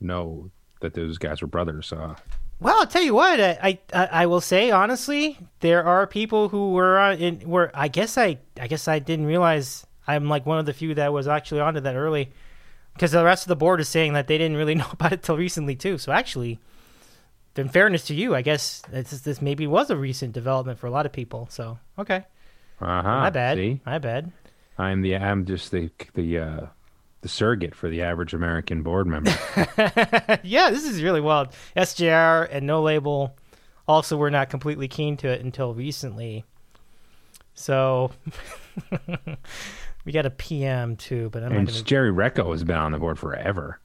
S3: know that those guys were brothers. So
S1: Well, I'll tell you what. I, I I will say honestly, there are people who were on in were. I guess I I guess I didn't realize I'm like one of the few that was actually onto that early, because the rest of the board is saying that they didn't really know about it till recently too. So actually, in fairness to you, I guess this this maybe was a recent development for a lot of people. So okay,
S3: Uh huh.
S1: my bad,
S3: See,
S1: my bad.
S3: I'm the I'm just the the uh, the surrogate for the average American board member.
S1: yeah, this is really wild. SJR and No Label also were not completely keen to it until recently. So we got a PM too, but I'm
S3: and
S1: not gonna.
S3: Jerry Recco has been on the board forever,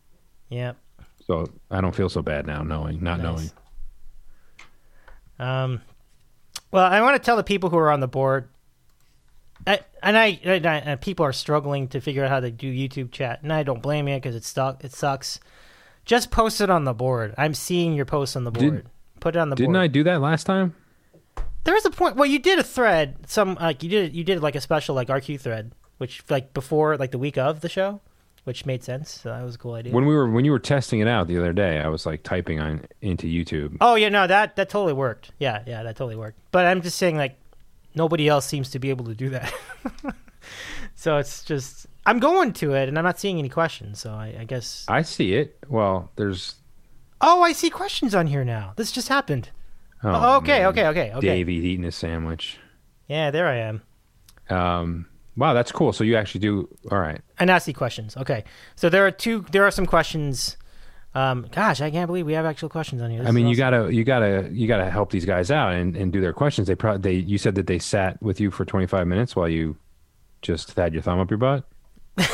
S1: Yep.
S3: so I don't feel so bad now knowing not knowing.
S1: Um, well, I want to tell the people who are on the board, I, and I, and I and people are struggling to figure out how to do YouTube chat, and I don't blame you because it stuck. It sucks. Just post it on the board. I'm seeing your post on the
S3: Did-
S1: board. Put it on the board. Didn't.
S3: I do that last time?
S1: There is a point. Well, you did a thread. Some like you did. You did like a special like RQ thread, which like before like the week of the show, which made sense. So that was a cool idea.
S3: When we were when you were testing it out the other day, I was like typing on into YouTube.
S1: Oh yeah, no, that that totally worked. Yeah, yeah, that totally worked. But I'm just saying, like, nobody else seems to be able to do that. so it's just I'm going to it, and I'm not seeing any questions. So I, I guess.
S3: I see it. Well, there's
S1: Oh, I see questions on here now. This just happened.
S3: oh,
S1: Oh, okay,
S3: man.
S1: okay, okay, okay.
S3: Davey eating a sandwich.
S1: Yeah, there I am.
S3: Um, wow, that's cool. So you actually do all right.
S1: And I see questions. Okay, so there are two. There are some questions. Um, gosh, I can't believe we have actual questions on here. This
S3: I mean,
S1: is
S3: you gotta you gotta you gotta help these guys out and, and do their questions. They probably they you said that they sat with you for 25 minutes while you just had your thumb up your butt.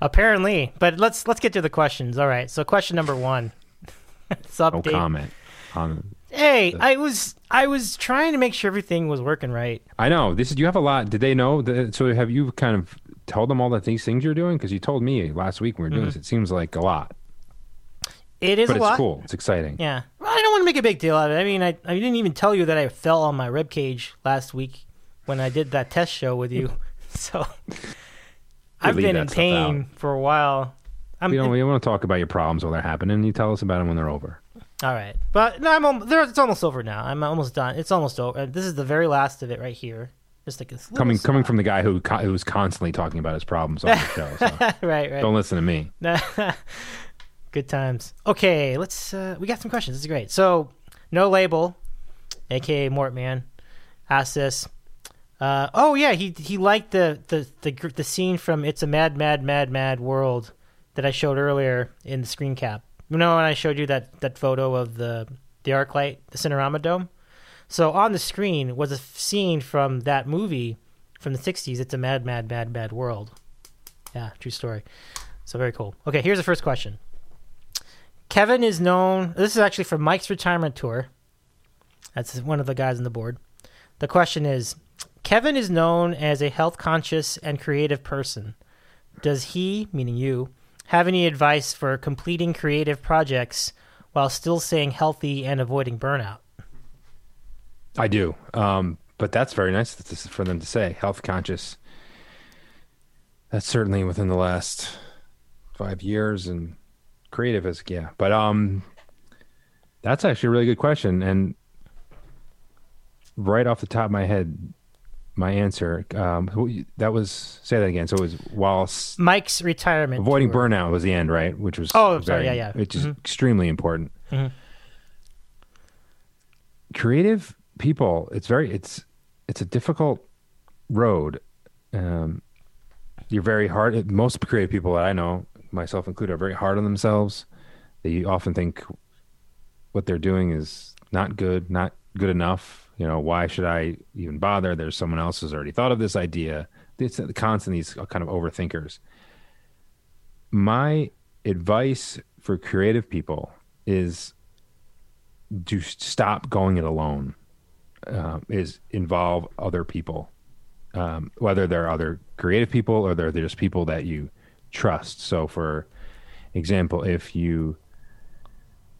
S1: apparently. But let's let's get to the questions. All right. So question number one. What's up,
S3: No
S1: Dave?
S3: comment on.
S1: Hey, I was I was trying to make sure everything was working right.
S3: I know this is you have a lot. Did they know? That, so have you kind of told them all the these things you're doing? Because you told me last week when we were doing mm-hmm. this. It seems like a lot,
S1: It is
S3: but it's
S1: lot.
S3: cool. It's exciting.
S1: Yeah. Well, I don't want to make a big deal out of it. I mean, I I didn't even tell you that I fell on my rib cage last week when I did that test show with you. So I've been in pain for a while. I'm
S3: We don't. We want to talk about your problems while they're happening. You tell us about them when they're over.
S1: All right, but no, I'm al- there. It's almost over now. I'm almost done. It's almost over. Uh, This is the very last of it right here. Just like this little
S3: Coming coming from the guy who co- who's constantly talking about his problems on the show. So
S1: right, right.
S3: don't listen to me.
S1: Good times. Okay, let's. Uh, we got some questions. This is great. So, no label, aka Mortman, asked this. Uh, oh yeah, he he liked the the the the scene from "It's a Mad Mad Mad Mad World" that I showed earlier in the screen cap. You know when I showed you that that photo of the the arc light, the Cinerama Dome. So on the screen was a scene from that movie from the '60s. It's a Mad Mad Mad Mad World. Yeah, true story. So very cool. Okay, here's the first question. Kevin is known. This is actually from Mike's retirement tour. That's one of the guys on the board. The question is Kevin is known as a health conscious and creative person. Does he, meaning you, have any advice for completing creative projects while still staying healthy and avoiding burnout?
S3: I do. Um, but that's very nice for them to say. Health conscious. That's certainly within the last five years and creative is yeah. But um that's actually a really good question. And right off the top of my head, my answer, um that was say that again. So it was while
S1: Mike's retirement.
S3: avoiding
S1: tour.
S3: burnout was the end, right? Which was
S1: Oh, I'm sorry. Yeah, yeah.
S3: which is
S1: Mhm.
S3: extremely important.
S1: Mhm.
S3: Creative people, it's very it's it's a difficult road. Um, you're very hard. Most creative people that I know, myself included, are very hard on themselves. They often think what they're doing is not good, not good enough. You know, why should I even bother? There's someone else who's already thought of this idea. It's the constant these kind of overthinkers. My advice for creative people is to stop going it alone. Uh, is involve other people, um, whether they're other creative people or they're just people that you trust. So, for example, if you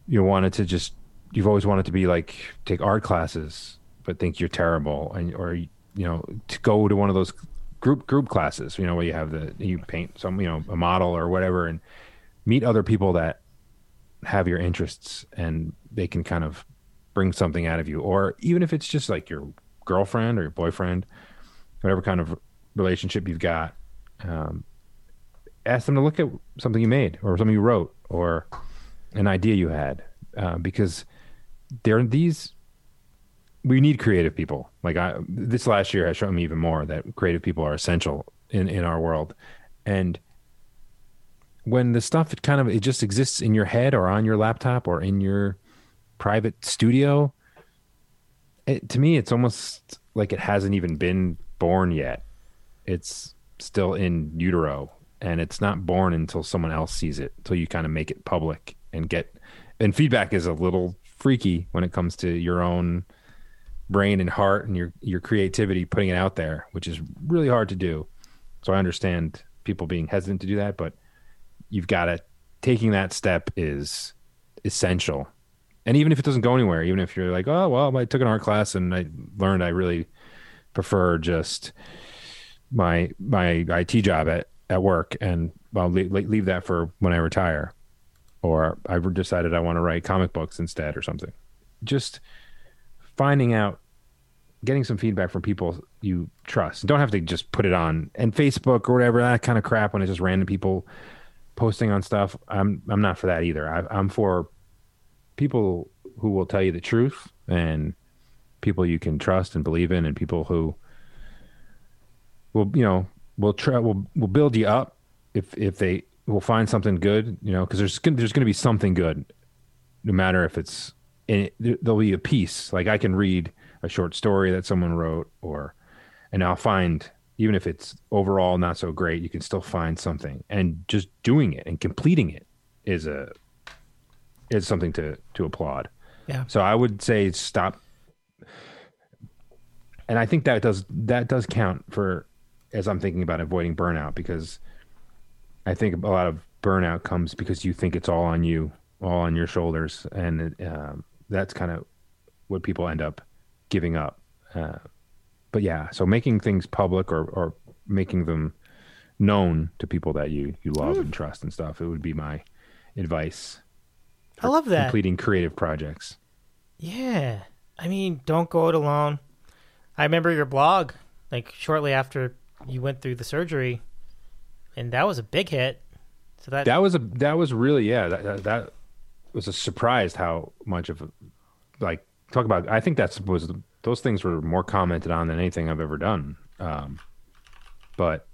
S3: you wanted to just you've always wanted to be like take art classes but think you're terrible and or you know to go to one of those group group classes you know where you have the you paint some you know a model or whatever and meet other people that have your interests and they can kind of bring something out of you. Or even if it's just like your girlfriend or your boyfriend whatever kind of relationship you've got um, ask them to look at something you made or something you wrote or an idea you had uh, because there are these we need creative people. Like i this last year has shown me even more that creative people are essential in in our world. And when the stuff it kind of it just exists in your head or on your laptop or in your private studio it, to me it's almost like it hasn't even been born yet. It's still in utero and it's not born until someone else sees it until you kind of make it public and get and feedback is a little freaky when it comes to your own brain and heart and your your creativity putting it out there which is really hard to do. So i understand people being hesitant to do that but you've got to taking that step is essential. And even if it doesn't go anywhere even if you're like oh well i took an art class and i learned i really prefer just my my it job at at work and i'll leave, leave that for when i retire or i've decided i want to write comic books instead or something. Just finding out getting some feedback from people you trust. Don't have to just put it on and facebook or whatever that kind of crap when it's just random people posting on stuff. I'm i'm not for that either. I, i'm for people who will tell you the truth and people you can trust and believe in and people who will you know will try will will build you up if if they will find something good you know because there's there's going to be something good no matter if it's and there'll be a piece like i can read a short story that someone wrote or and i'll find even if it's overall not so great you can still find something. And just doing it and completing it is a is something to to applaud.
S1: Yeah.
S3: so i would say stop. And i think that does that does count for as i'm thinking about avoiding burnout because i think a lot of burnout comes because you think it's all on you all on your shoulders. And it, um, that's kind of what people end up giving up uh, but yeah so making things public or, or making them known to people that you you love and trust and stuff it would be my advice
S1: I love that.
S3: completing creative projects
S1: Yeah. I mean, don't go it alone. I remember your blog, like shortly after you went through the surgery, and that was a big hit. So that,
S3: that was a that was really yeah that that, that was surprised how much of like talk about i think that's was those things were more commented on than anything i've ever done. Um but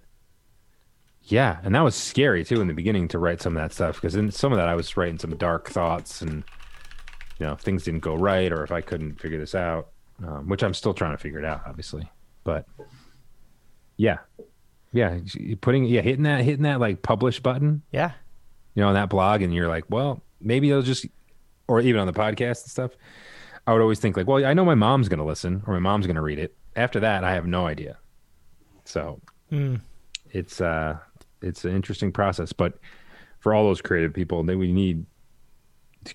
S3: yeah and that was scary too in the beginning to write some of that stuff because in some of that i was writing some dark thoughts and you know if things didn't go right or if i couldn't figure this out um, which i'm still trying to figure it out obviously. But yeah. Yeah putting yeah hitting that hitting that like publish button.
S1: Yeah.
S3: you know, on that blog, and you're like, well, maybe they'll just, or even on the podcast and stuff. I would always think like, well, I know my mom's going to listen or my mom's going to read it. After that, I have no idea. So
S1: Mm.
S3: it's uh, it's an interesting process, but for all those creative people, they we need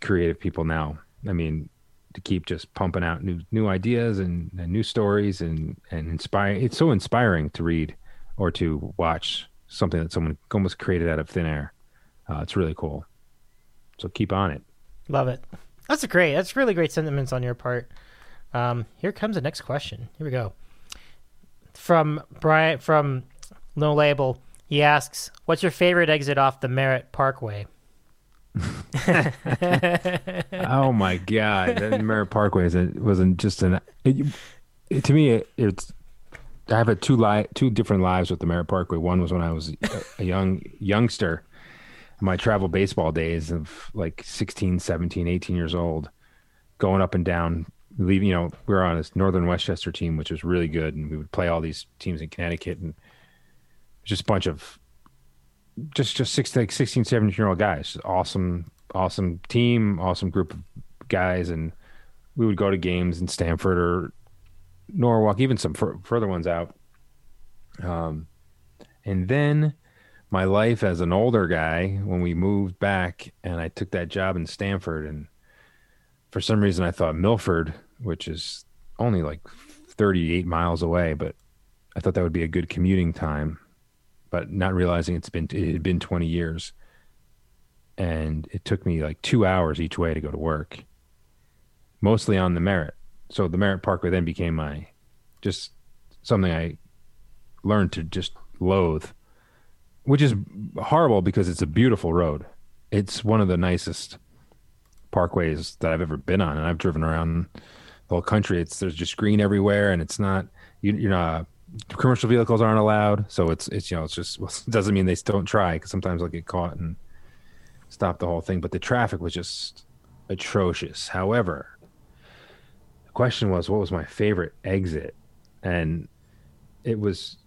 S3: creative people now. I mean, to keep just pumping out new new ideas and, and new stories and and inspire. It's so inspiring to read or to watch something that someone almost created out of thin air. Uh, it's really cool. So keep on it.
S1: Love it. That's a great. That's really great sentiments on your part. Um, here comes the next question. Here we go. From Brian from No Label. He asks, "What's your favorite exit off the Merritt Parkway?"
S3: oh my god, that Merritt Parkway is a, wasn't just an. It, it- to me, it, it's. I have a two li- two different lives with the Merritt Parkway. One was when I was a, a young youngster, my travel baseball days of like 16, 17, 18 years old, going up and down, leaving. You know, we were on this Northern Westchester team, which was really good, and we would play all these teams in Connecticut, and just a bunch of just just six like 16 17 year old guys awesome awesome team awesome group of guys and we would go to games in Stamford or norwalk even some fur- further ones out um and then my life as an older guy when we moved back and i took that job in Stamford. And for some reason i thought milford which is only like 38 miles away but i thought that would be a good commuting time but not realizing it's been it had been 20 years. And it took me like two hours each way to go to work mostly on the Merritt. So the Merritt parkway then became my just something i learned to just loathe which is horrible because it's a beautiful road it's one of the nicest parkways that I've ever been on, and I've driven around the whole country. It's there's just green everywhere, and it's not you, you're not commercial vehicles aren't allowed, so it's it's you know it's just it doesn't mean they don't try because sometimes they'll get caught and stop the whole thing. But the traffic was just atrocious. However, the question was, what was my favorite exit? And it was,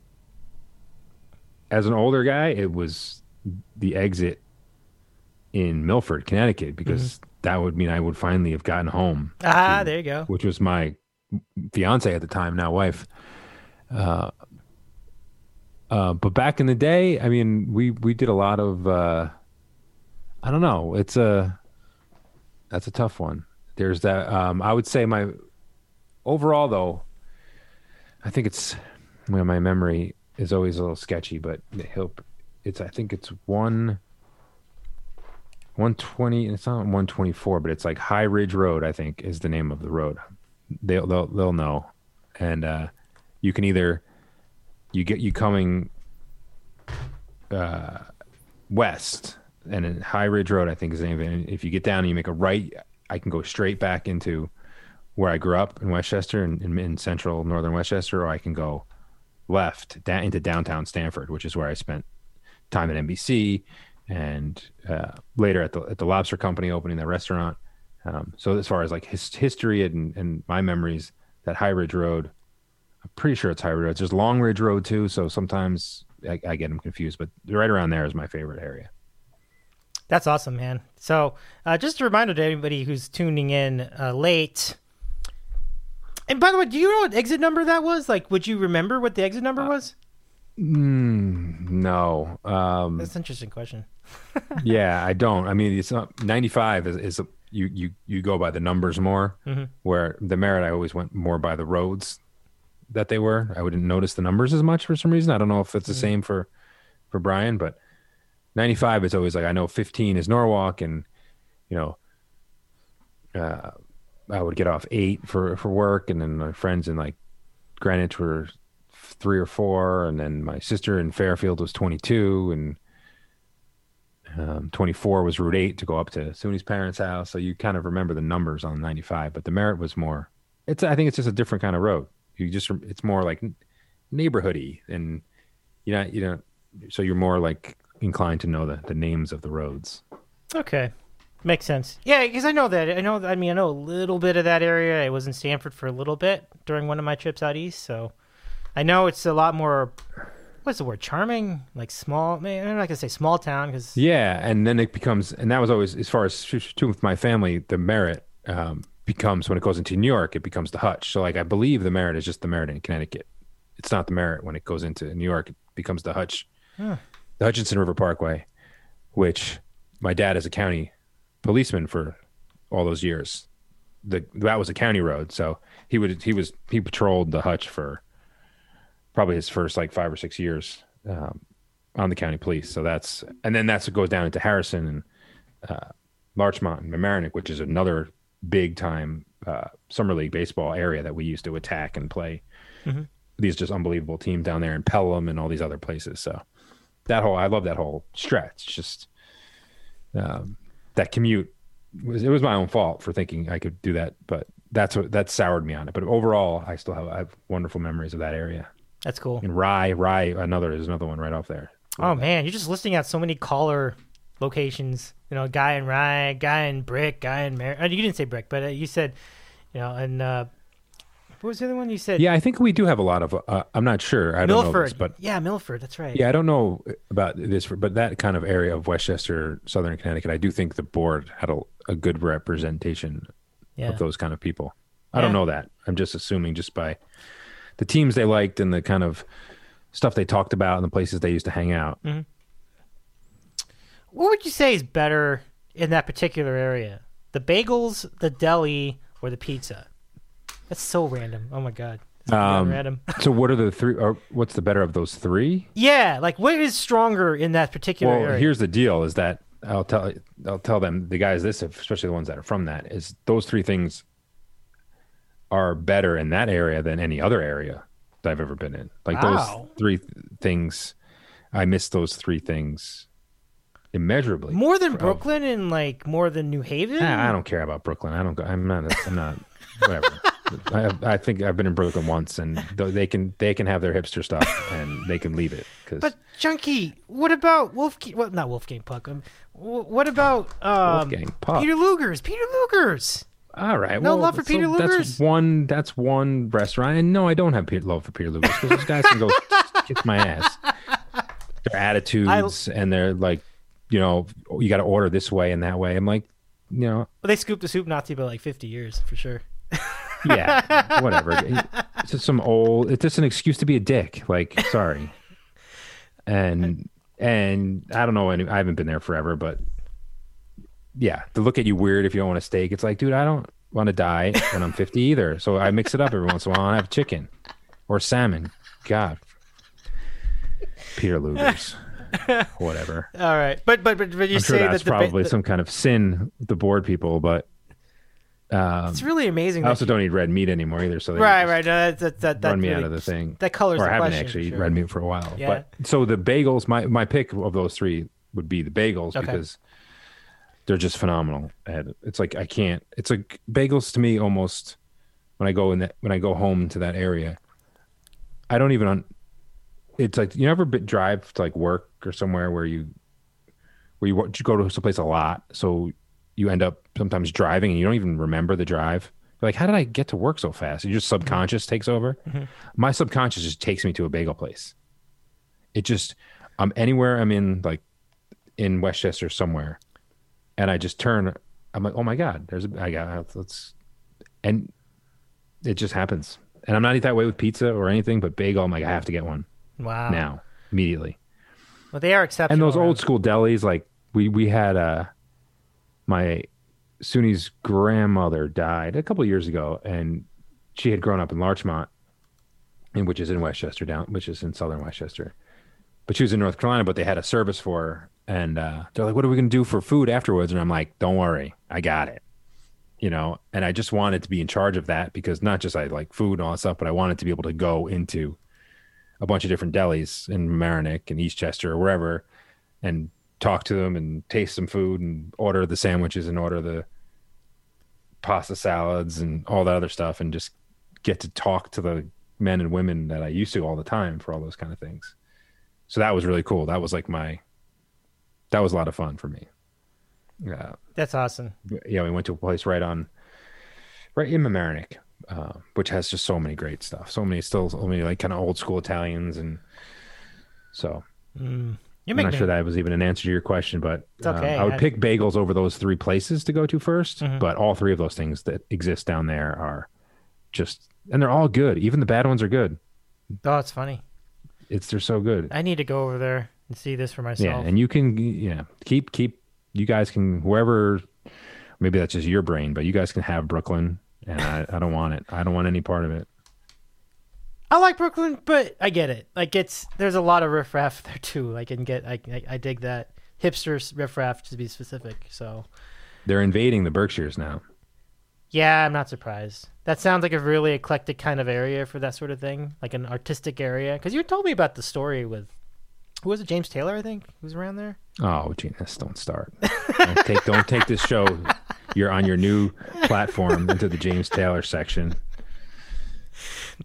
S3: as an older guy, it was the exit in Milford, Connecticut, because that would mean I would finally have gotten home,
S1: Ah, there you go.
S3: which was my fiance at the time, now wife. Uh, uh, but back in the day, I mean, we we did a lot of. Uh, I don't know. It's a that's a tough one. There's that. Um, I would say my overall though. I think it's well, my memory is always a little sketchy, but he'll. It's I think it's one. 120 it's not 124 but it's like high ridge road i think is the name of the road they'll they'll, they'll know and uh you can either you get you coming uh west and high ridge road i think is the name and if you get down and you make a right i can go straight back into where i grew up in westchester in, in, in central northern westchester or i can go left into downtown Stamford which is where i spent time at nbc and uh, later at the at the lobster company opening that restaurant um, so as far as like his history and, and my memories that high ridge road i'm pretty sure it's high ridge road there's long ridge road too so sometimes I, I get them confused but right around there is my favorite area
S1: That's awesome, man. So, uh, just a reminder to anybody who's tuning in uh, late. And by the way, do you know what exit number that was? Like, would you remember what the exit number was?
S3: mm, no um,
S1: That's an interesting question.
S3: yeah i don't i mean it's not 95 is, is a, you you you go by the numbers more where the Merritt i always went more by the roads that they were i wouldn't notice the numbers as much for some reason i don't know if it's the same for for brian but 95 is always like i know 15 is norwalk and you know uh i would get off eight for for work and then my friends in like greenwich were three or four and then my sister in fairfield was 22 and um, 24 was Route 8 to go up to Suni's parents' house. So you kind of remember the numbers on 95, but the Merritt was more. It's I think it's just a different kind of road. You just it's more like neighborhoody, and you know you know, so you're more like inclined to know the the names of the roads.
S1: Okay. Makes sense. Yeah, because I know that. I know. I mean, I know a little bit of that area. I was in Stamford for a little bit during one of my trips out east, so I know it's a lot more. What's the word? Charming, like small. Man, I'm not gonna say small town because
S3: Yeah, and then it becomes, and that was always as far as too with my family. The Merritt um, becomes when it goes into New York, it becomes the Hutch. So like I believe the Merritt is just the Merritt in Connecticut. It's not the Merritt when it goes into New York. It becomes the Hutch, the Hutchinson River Parkway, which my dad is a county policeman for all those years. The that was a county road, so he would he was he patrolled the Hutch for probably his first like five or six years um, on the county police. So that's and then that's what goes down into Harrison and uh, Larchmont and Mamaroneck, which is another big time uh, summer league baseball area that we used to attack and play these just unbelievable teams down there in Pelham and all these other places. So that whole I love that whole stretch. Just um, that commute was it was my own fault for thinking I could do that, but that's what that soured me on it. But overall, I still have I have wonderful memories of that area.
S1: that's cool.
S3: And Rye, Rye, another is another one right off there.
S1: Oh man, you're just listing out so many caller locations. You know, guy in Rye, guy in Brick, guy in Mar. uh, You didn't say Brick, but uh, you said, you know, and uh, what was the other one you said?
S3: Yeah, I think we do have a lot of. Uh, I'm not sure. I don't know this, but
S1: yeah, Milford. That's right.
S3: yeah, I don't know about this, but that kind of area of Westchester, Southern Connecticut, I do think the board had a, a good representation
S1: yeah.
S3: of those kind of people. I don't know that. I'm just assuming just by the teams they liked and the kind of stuff they talked about and the places they used to hang out.
S1: Mm. What would you say is better in that particular area? The bagels, the deli, or the pizza? That's so random. Oh my god.
S3: Um,
S1: random.
S3: so, what are the three? Or what's the better of those three?
S1: yeah, like what is stronger in that particular
S3: Well,
S1: area?
S3: here's the deal: is that I'll tell I'll tell them the guys this, especially the ones that are from that, is those three things are better in that area than any other area that I've ever been in. Like
S1: Wow.
S3: those three th- things, I miss those three things immeasurably.
S1: More than Brooklyn and like more than New Haven.
S3: Ah, I don't care about Brooklyn. I don't go. I'm not. I'm not. Whatever. I, I think I've been in Brooklyn once, and they can they can have their hipster stuff, and they can leave it because
S1: But Junkie, what about Wolfgang? Well, not Wolfgang Puck. Um, what about um,
S3: Wolfgang Puck.
S1: Peter Luger's? Peter Luger's.
S3: all right.
S1: No
S3: well,
S1: love for
S3: so
S1: Peter Luger's?
S3: That's one. That's one restaurant, and no, I don't have love for Peter Luger's because those guys can go kick my ass. Their attitudes and they're like, you know, you got to order this way and that way. I'm like, you know,
S1: Well, they scooped the soup Nazi by like fifty years for sure.
S3: yeah, whatever. It's just some old. It's just an excuse to be a dick. Like, sorry. And and I don't know. any- I haven't been there forever, but yeah, to look at you weird if you don't want a steak. It's like, dude, I don't want to die when I'm 50 either. So I mix it up every once in a while. I have chicken or salmon. God, Peter Luger's, whatever.
S1: All right, but but but, but you
S3: I'm
S1: say
S3: sure that's
S1: that the,
S3: probably
S1: the-
S3: some kind of sin the board people, but um,
S1: it's really amazing.
S3: I also
S1: you-
S3: don't eat red meat anymore either. So
S1: right, right. No, that that that, that
S3: run me
S1: really-
S3: out of the thing.
S1: That colors
S3: or I haven't
S1: question,
S3: actually
S1: for
S3: eaten red meat for a while.
S1: Yeah.
S3: But so the bagels, my my pick of those three would be the bagels
S1: Okay.
S3: because they're just phenomenal. And it's like I can't. It's like bagels to me almost when I go in that when I go home to that area. I don't even. Un, it's like you never drive to like work or somewhere where you where you, you go to some place a lot, so you end up sometimes driving and you don't even remember the drive. You're like, how did I get to work so fast? You just subconscious takes over. My subconscious just takes me to a bagel place. It just, I'm anywhere I'm in, like in Westchester somewhere, and I just turn. I'm like, oh my god, there's a, I got let's, and it just happens. And I'm not eating that way with pizza or anything, but bagel, I'm like, I have to get one
S1: Wow.
S3: now immediately
S1: Well, they are exceptional.
S3: and those old school delis like we we had uh my Suni's grandmother died a couple years ago and she had grown up in Larchmont and which is in Westchester down which is in southern Westchester. But she was in North Carolina but they had a service for her and uh they're like what are we going to do for food afterwards? And I'm like don't worry I got it. You know and I just wanted to be in charge of that because not just I like food and all that stuff but I wanted to be able to go into a bunch of different delis in Mamaroneck and Eastchester or wherever and talk to them and taste some food and order the sandwiches and order the pasta salads and all that other stuff and just get to talk to the men and women that I used to all the time for all those kind of things. So that was really cool. That was like my that was a lot of fun for me. Yeah.
S1: That's awesome.
S3: Yeah, we went to a place right on right in Mamaroneck, uh, which has just so many great stuff. So many still so many like kind of old school Italians and so
S1: You
S3: I'm not
S1: me,
S3: sure that was even an answer to your question, but um,
S1: okay.
S3: I would
S1: I-
S3: pick bagels over those three places to go to 1st
S1: Mm-hmm.
S3: But all three of those things that exist down there are just, and they're all good. Even the bad ones are good.
S1: Oh, it's funny.
S3: It's they're so good.
S1: I need to go over there and see this for myself.
S3: Yeah, and you can, yeah, keep keep. You guys can whoever. Maybe that's just your brain, but you guys can have Brooklyn, and I, I don't want it. I don't want any part of it.
S1: I like Brooklyn, but I get it. Like it's there's a lot of riffraff there too. I can get I I, I dig that hipster riffraff to be specific. So
S3: They're invading the Berkshires now.
S1: yeah, I'm not surprised. That sounds like a really eclectic kind of area for that sort of thing, like an artistic area. Because you told me about the story with who was it, James Taylor? I think who's around there.
S3: Oh, genius! Don't start. don't take don't take this show. You're on your new platform into the James Taylor section.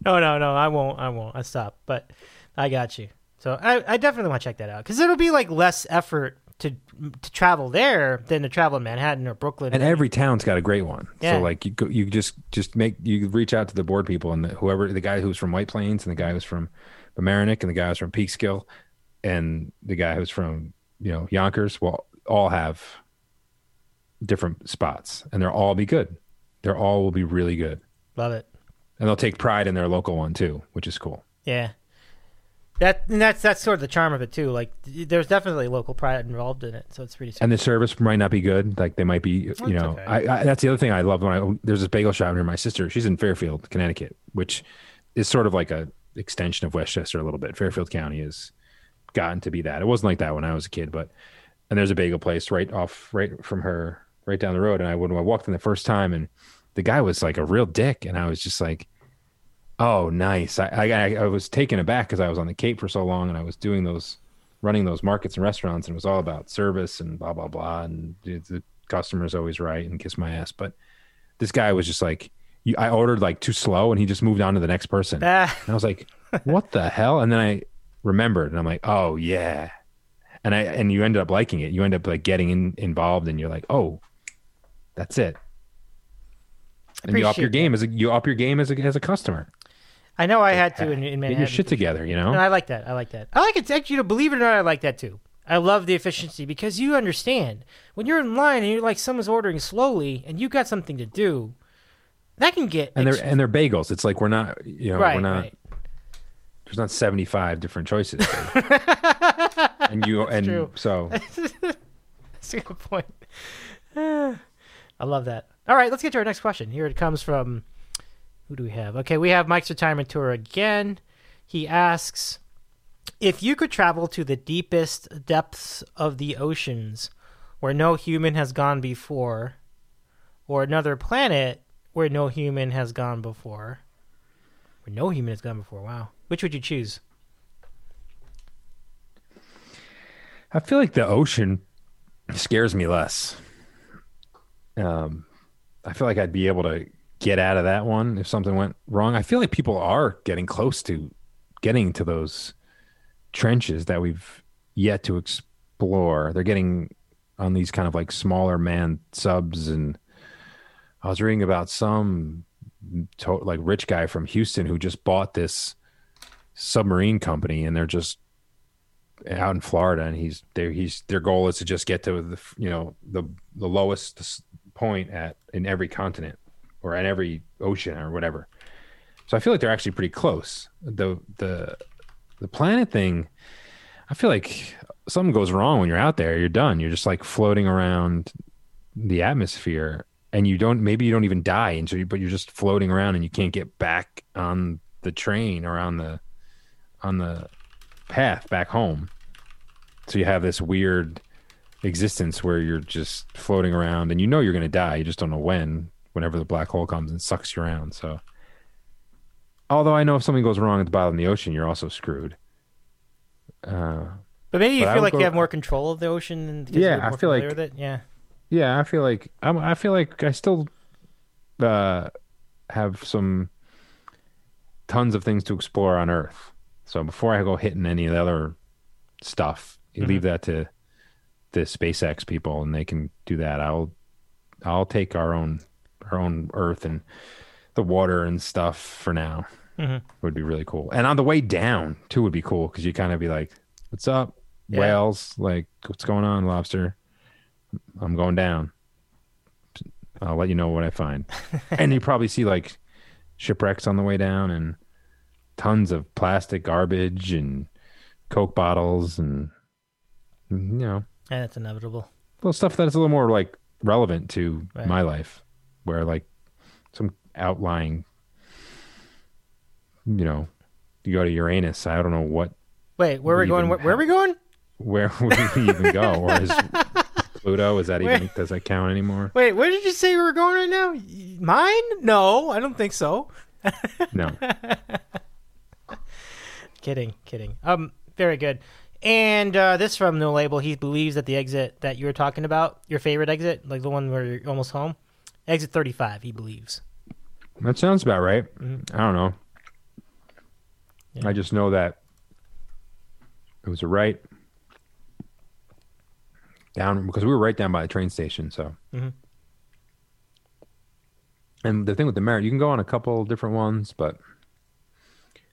S1: No, no, no. I won't. I won't. I stop. But I got you. So I, I definitely want to check that out because it'll be like less effort to to travel there than to travel in Manhattan or Brooklyn.
S3: And every town's got a great one.
S1: Yeah.
S3: So like you go, you just just make you reach out to the board people and the, whoever the guy who's from White Plains and the guy who's from Mamaroneck and the guy who's from Peekskill and the guy who's from you know Yonkers will all have different spots and they'll all be good. They're all will be really good
S1: Love it.
S3: And they'll take pride in their local one too, which is cool.
S1: Yeah. That and that's that's sort of the charm of it too. Like there's definitely local pride involved in it, so it's pretty.
S3: and the service might not be good. Like they might be, you
S1: That's
S3: know,
S1: okay.
S3: I, I, that's the other thing I love when I there's this bagel shop near my sister. She's in Fairfield, Connecticut, which is sort of like a extension of Westchester a little bit. Fairfield County has gotten to be that. It wasn't like that when I was a kid, but and there's a bagel place right off right from her right down the road. And I when I walked in the first time, and the guy was like a real dick, and I was just like. Oh, nice! I I, I was taken aback because I was on the Cape for so long, and I was doing those running those markets and restaurants, and it was all about service and blah blah blah, and the customer's always right and kiss my ass. But this guy was just like, you, I ordered like too slow, and he just moved on to the next person.
S1: Ah,
S3: And I was like, what the hell? And then I remembered and I'm like, oh yeah. And I and you ended up liking it. You end up like getting in, involved and you're like, oh, that's it. And you up your game as a you up your game as a as a customer.
S1: I know I had to uh, in, in
S3: Get your shit together, you know?
S1: And I like that. I like that. I like it. To actually, to believe it or not, I like that too. I love the efficiency because you understand when you're in line and you're like someone's ordering slowly and you got something to do, that can get
S3: and they're and they're bagels. It's like we're not you know,
S1: right.
S3: we're not
S1: right.
S3: there's not seventy five different choices. and you and
S1: true.
S3: so
S1: That's a good point. I love that. All right, let's get to our next question. Here it comes from who do we have? Okay, we have Mike's retirement tour again. He asks if you could travel to the deepest depths of the oceans where no human has gone before, or another planet where no human has gone before, where no human has gone before. Wow, which would you choose?
S3: I feel like the ocean scares me less. Um, I feel like I'd be able to get out of that one if something went wrong. I feel like people are getting close to getting to those trenches that we've yet to explore. They're getting on these kind of like smaller man subs, and I was reading about some to- like rich guy from Houston who just bought this submarine company, and they're just out in Florida, and he's there. He's their goal is to just get to the you know the the lowest point at in every continent or at every ocean or whatever. So I feel like they're actually pretty close. The the the planet thing, I feel like something goes wrong when you're out there. You're done. You're just like floating around the atmosphere, and you don't maybe you don't even die, and so you, but you're just floating around, and you can't get back on the train or on the on the path back home. So you have this weird existence where you're just floating around and you know you're going to die. You just don't know when, whenever the black hole comes and sucks you around. So, although I know if something goes wrong at the bottom of the ocean, you're also screwed. Uh,
S1: But maybe you
S3: But
S1: feel like you have more control of the ocean. and-
S3: Yeah, I feel like-
S1: with it. Yeah.
S3: yeah, I feel like I'm, I feel like I still uh, have some tons of things to explore on Earth. So before I go hitting any of the other stuff, you leave that to the SpaceX people, and they can do that. I'll I'll take our own our own Earth and the water and stuff for now.
S1: Mhm.
S3: Would be really cool. And on the way down too would be cool because you kind of be like, "What's up,
S1: Yeah.
S3: whales? Like, what's going on, lobster? I'm going down." I'll let you know what I find. and you probably see like shipwrecks on the way down and tons of plastic garbage and Coke bottles and you know,
S1: And it's inevitable.
S3: little stuff that's a little more like relevant to
S1: Right.
S3: my life. Where like some outlying you know, you go to Uranus, I don't know what
S1: Wait, where are we going? Where, where are we going?
S3: where would we even go? Or is Pluto, is that even
S1: Wait.
S3: does that count anymore?
S1: Wait, where did you say we were going right now? Mine? No, I don't think so.
S3: No.
S1: Kidding, kidding. Um, very good. And uh, this from No Label. He believes that the exit that you were talking about, your favorite exit, like the one where you're almost home, exit 35. He believes.
S3: That sounds about right.
S1: Mm-hmm.
S3: I don't know.
S1: Yeah.
S3: I just know that it was a right down because we were right down by the train station. So,
S1: Mhm.
S3: and the thing with the Merritt, you can go on a couple different ones, but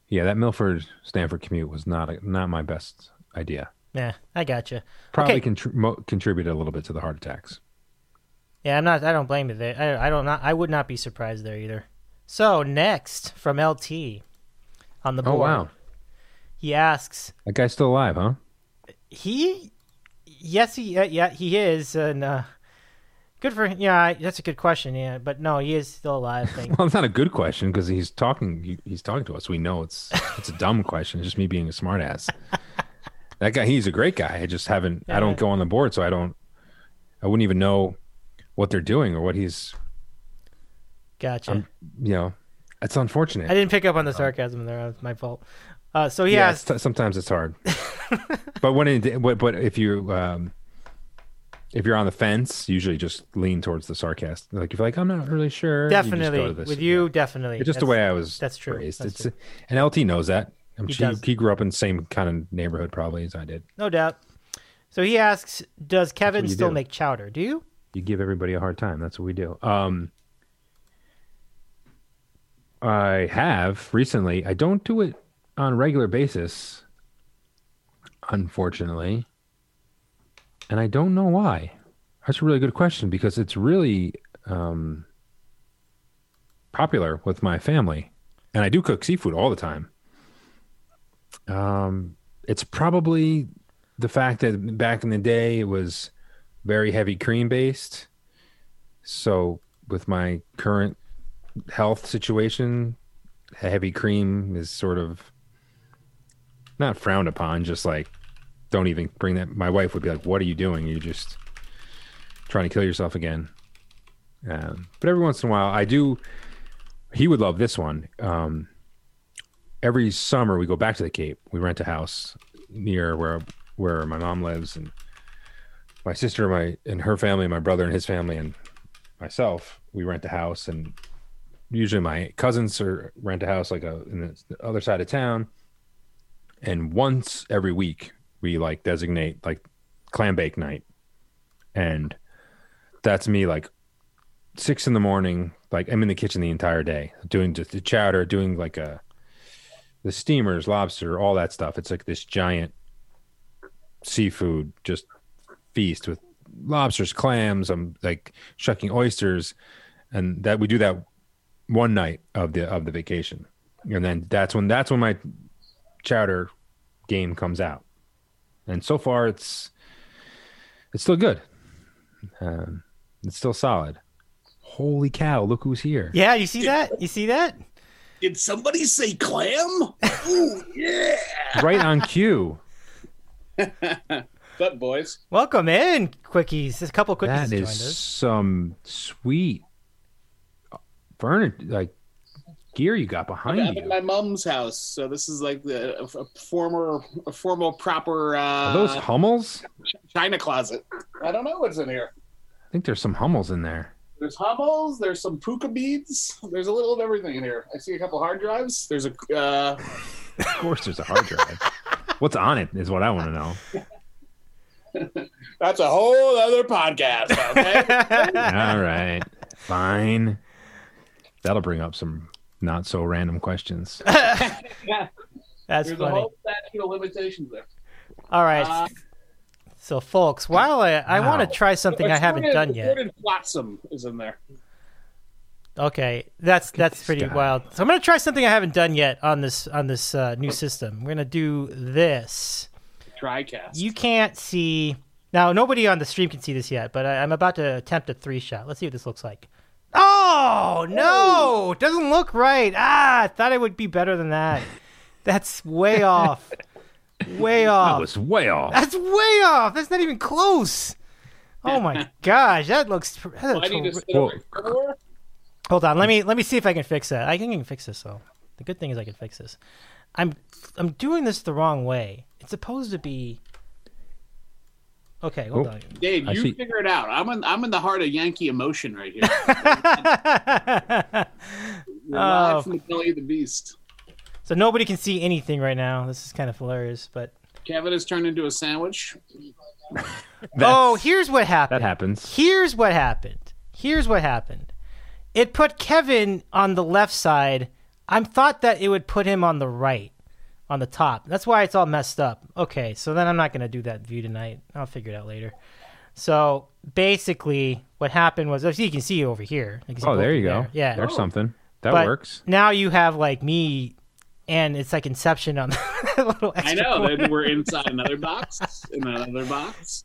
S3: yeah, that Milford Stamford commute was not a, not my best idea.
S1: Yeah, I gotcha.
S3: Probably
S1: Okay.
S3: contri- mo- contributed a little bit to the heart attacks.
S1: Yeah, I'm not. I don't blame you there. I, I don't. Not. I would not be surprised there either. So next from LT on the board,
S3: Oh wow,
S1: he asks,
S3: that guy's still alive, huh?
S1: he, yes, he, uh, yeah, he is, and uh, good for him. Yeah, that's a good question. Yeah, but no, he is still alive.
S3: Well, it's not a good question because he's talking. He, he's talking to us. We know it's it's a dumb question. It's just me being a smartass. that guy, he's a great guy. I just haven't. I don't go on the board, so I don't. I wouldn't even know what they're doing or what he's.
S1: Gotcha.
S3: You know, it's unfortunate.
S1: I didn't pick up on the sarcasm there. That's my fault. Uh, so he
S3: yeah,
S1: asked,
S3: it's t- sometimes it's hard. but when it, but, but if you um, if you're on the fence, usually just lean towards the sarcastic. Like if you're like, I'm not really sure. you
S1: definitely
S3: this.
S1: with you,
S3: Yeah.
S1: definitely.
S3: It's just the way I was.
S1: that's true.
S3: Raised.
S1: That's
S3: it's and LT knows that. I'm
S1: He
S3: sure
S1: does.
S3: he grew up in the same kind of neighborhood probably as I did.
S1: No doubt. So he asks, does Kevin still
S3: do.
S1: make chowder? Do you?
S3: You give everybody a hard time. That's what we do. Um, I have recently. I don't do it on a regular basis, unfortunately, and I don't know why. That's a really good question because it's really um, popular with my family, and I do cook seafood all the time. Um, it's probably the fact that back in the day it was very heavy cream based. So with my current health situation, heavy cream is sort of not frowned upon, just like don't even bring that. My wife would be like, "What are you doing? You're just trying to kill yourself again." Um, but every once in a while, I do. He would love this one. Um, every summer, we go back to the Cape. We rent a house near where where my mom lives, and my sister, my and her family, my brother and his family, and myself. We rent a house, and usually my cousins are rent a house like a in the other side of town. And once every week, we like designate like clam bake night, and that's me like six in the morning. Like I'm in the kitchen the entire day, doing just the chowder, doing like a the steamers, lobster, all that stuff. It's like this giant seafood just feast with lobsters, clams. I'm like shucking oysters, and that we do that one night of the of the vacation, and then that's when that's when my chowder game comes out. And so far, it's it's still good. Um, it's still solid. Holy cow! Look who's here.
S1: Yeah, you see that? You see that?
S6: Did somebody say clam? Ooh, yeah.
S3: Right on cue.
S6: But boys,
S1: Welcome in, quickies. There's a couple quickies
S3: That
S1: joined us.
S3: some sweet furniture, like gear you got
S6: I'm
S3: behind
S6: at my mom's house, so this is like the a, a former, a formal proper uh,
S3: Are those Hummels?
S6: china closet. I don't know what's in here.
S3: I think there's some Hummels in there.
S6: There's Hummels. There's some puka beads. There's a little of everything in here. I see a couple hard drives. There's a uh,
S3: Of course, there's a hard drive. What's on it is what I want to know.
S6: that's a whole other podcast. Okay.
S3: All right, fine. That'll bring up some not so random questions.
S1: That's
S6: There's a
S1: funny.
S6: whole statute of limitations there.
S1: All right.
S6: Uh,
S1: so, folks, while I, I want to try something I haven't done yet.
S6: Assorted Flotsam is in there.
S1: Okay, that's that's pretty
S3: guy.
S1: wild. So I'm gonna try something I haven't done yet on this on this uh, new system. We're gonna do this.
S6: TriCast.
S1: You can't see now. Nobody on the stream can see this yet, but I, I'm about to attempt a three shot. Let's see what this looks like. Oh no! It doesn't look right. Ah, I thought it would be better than that. That's way off. Way off.
S3: That was way off.
S1: That's way off. That's not even close. Oh my gosh, that looks. That looks
S6: need to
S3: Well-
S1: Hold on, let me let me see if I can fix that. I think I can fix this though. The good thing is I can fix this. I'm I'm doing this the wrong way. It's supposed to be. Okay, hold
S3: Oh.
S1: on.
S6: Dave, you
S3: see.
S6: figure it out. I'm in. I'm in the heart of Yankee emotion right here. You're live
S1: Oh.
S6: from the belly of the beast.
S1: so nobody can see anything right now. This is kind of hilarious, but
S6: Kevin has turned into a sandwich.
S1: oh, here's what happened.
S3: that happens.
S1: Here's what happened. Here's what happened. It put Kevin on the left side. I thought that it would put him on the right, on the top. That's why it's all messed up. Okay, so then I'm not going to do that view tonight. I'll figure it out later. So basically, what happened was, as you can see over here. you see
S3: Oh, there you go.
S1: them Yeah.
S3: there's oh. something that
S1: But
S3: works.
S1: Now you have like me, and it's like Inception on the little
S6: I know.
S1: corner.
S6: Then we're inside another box. In another box.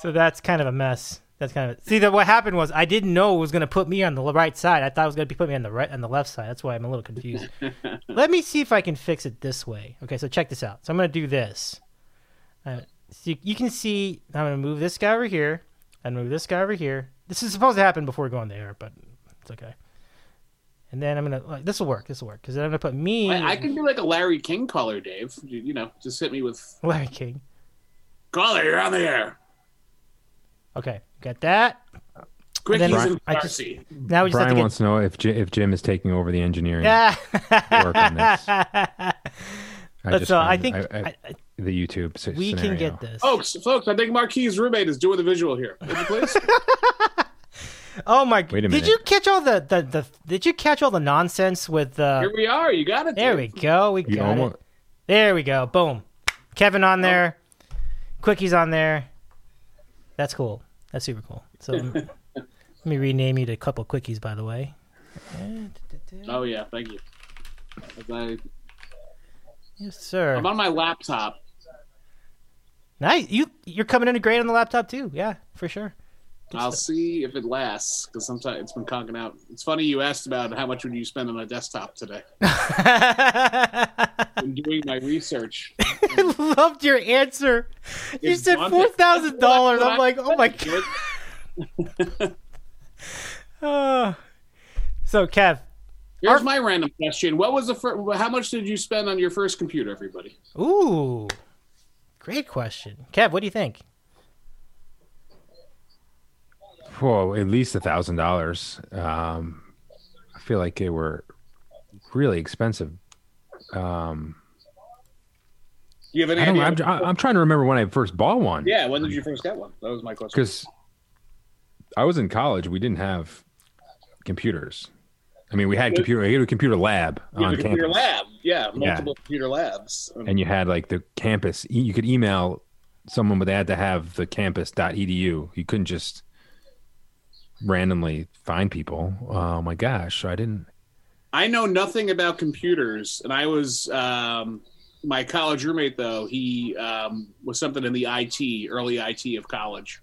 S1: So that's kind of a mess. That's kind of see that. What happened was I didn't know it was going to put me on the right side. I thought it was going to be put me on the right on the left side. That's why I'm a little confused. Let me see if I can fix it this way. Okay, so check this out. So I'm going to do this. Uh, so you, you can see I'm going to move this guy over here and move this guy over here. This is supposed to happen before going there, but it's okay. and then I'm gonna. Like, this will work. This will work because then I'm gonna put me.
S6: I, I can do like a Larry King caller, Dave. You, you know, just hit me with
S1: Larry King.
S6: caller. You're on the air.
S1: Okay, got that.
S6: Quickies
S1: then
S6: and
S1: I just-
S6: Darcy.
S1: Now we just
S3: Brian
S1: have to
S3: wants to know if J- if Jim is taking over the engineering.
S1: get.
S3: work on this.
S1: Yeah.
S3: I
S1: But
S3: just
S1: so I think
S3: I-
S1: I,
S3: I-
S1: I,
S3: the YouTube. s-
S1: we can get this.
S6: Folks, folks, I think Marquis' roommate is doing the visual here. Would you please?
S1: Oh my!
S3: Wait a minute.
S1: Did you catch all the, the, the Did you catch all the nonsense with? Uh,
S6: here we are. You got it.
S1: there we go. We
S3: You
S1: got
S3: almost,
S1: it. There we go. Boom. Kevin on there. Quickies on there. That's cool. That's super cool. So let me- rename you to a couple quickies, by the way.
S6: Oh yeah, thank you. I,
S1: Yes, sir.
S6: I'm on my laptop.
S1: Nice. You you're coming in great on the laptop too. Yeah, for sure.
S6: I'll see if it lasts because sometimes it's been conking out. It's funny you asked about how much would you spend on a desktop today. I'm doing my research.
S1: I Loved your answer. You
S6: It's
S1: said four thousand dollars. I'm like, oh my god. Uh, so Kev,
S6: Here's my random question: What was the first? How much did you spend on your first computer, everybody?
S1: ooh, great question. Kev, what do you think?
S3: Whoa, at least a thousand dollars. Um, I feel like they were really expensive. Um,
S6: Do you have any
S3: I don't.
S6: idea?
S3: I'm, I'm trying to remember when I first bought one.
S6: yeah, when did you first get one? That was my question.
S3: because I was in college. We didn't have computers. I mean, we had computer. We had a computer lab on
S6: a computer lab, yeah, multiple computer labs.
S3: And you had like the campus. You could email someone, but they had to have the campus.edu. You couldn't just randomly find people. Oh my gosh, I didn't.
S6: I know nothing about computers, and I was um, my college roommate though. He um, was something in the IT, early IT of college.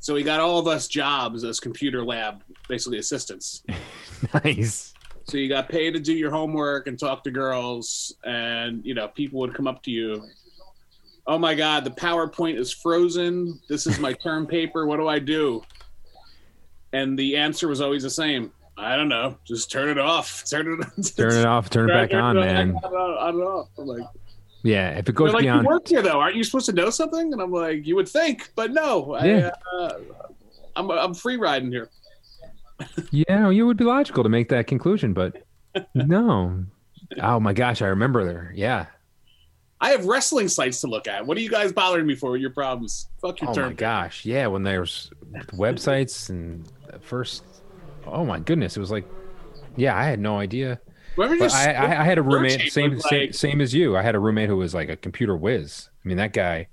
S6: So he got all of us jobs as computer lab, basically assistants.
S3: Nice.
S6: So you got paid to do your homework and talk to girls, and you know people would come up to you. Oh my God, the PowerPoint is frozen. This is my term paper. What do I do? And the answer was always the same. I don't know. Just turn it off. Turn it.
S3: Turn it off. Turn it back on, man.
S6: I don't know. I don't know. I'm like,
S3: Yeah, if it goes
S6: like,
S3: beyond.
S6: you work here though. Aren't you supposed to know something? And I'm like, you would think, but no.
S3: Yeah.
S6: I, uh, I'm I'm free riding here.
S3: Yeah, you would be logical to make that conclusion, but no. Oh my gosh, I remember there. Yeah.
S6: I have wrestling sites to look at. What are you guys bothering me for with your problems? Fuck your turn.
S3: Oh
S6: term.
S3: my gosh, yeah. When there's websites and first, oh my goodness, it was like, yeah, I had no idea.
S6: Remember
S3: But
S6: just
S3: I, I, I had a roommate, same,
S6: was
S3: same
S6: like-
S3: same as you. I had a roommate who was like a computer whiz. I mean, that guy,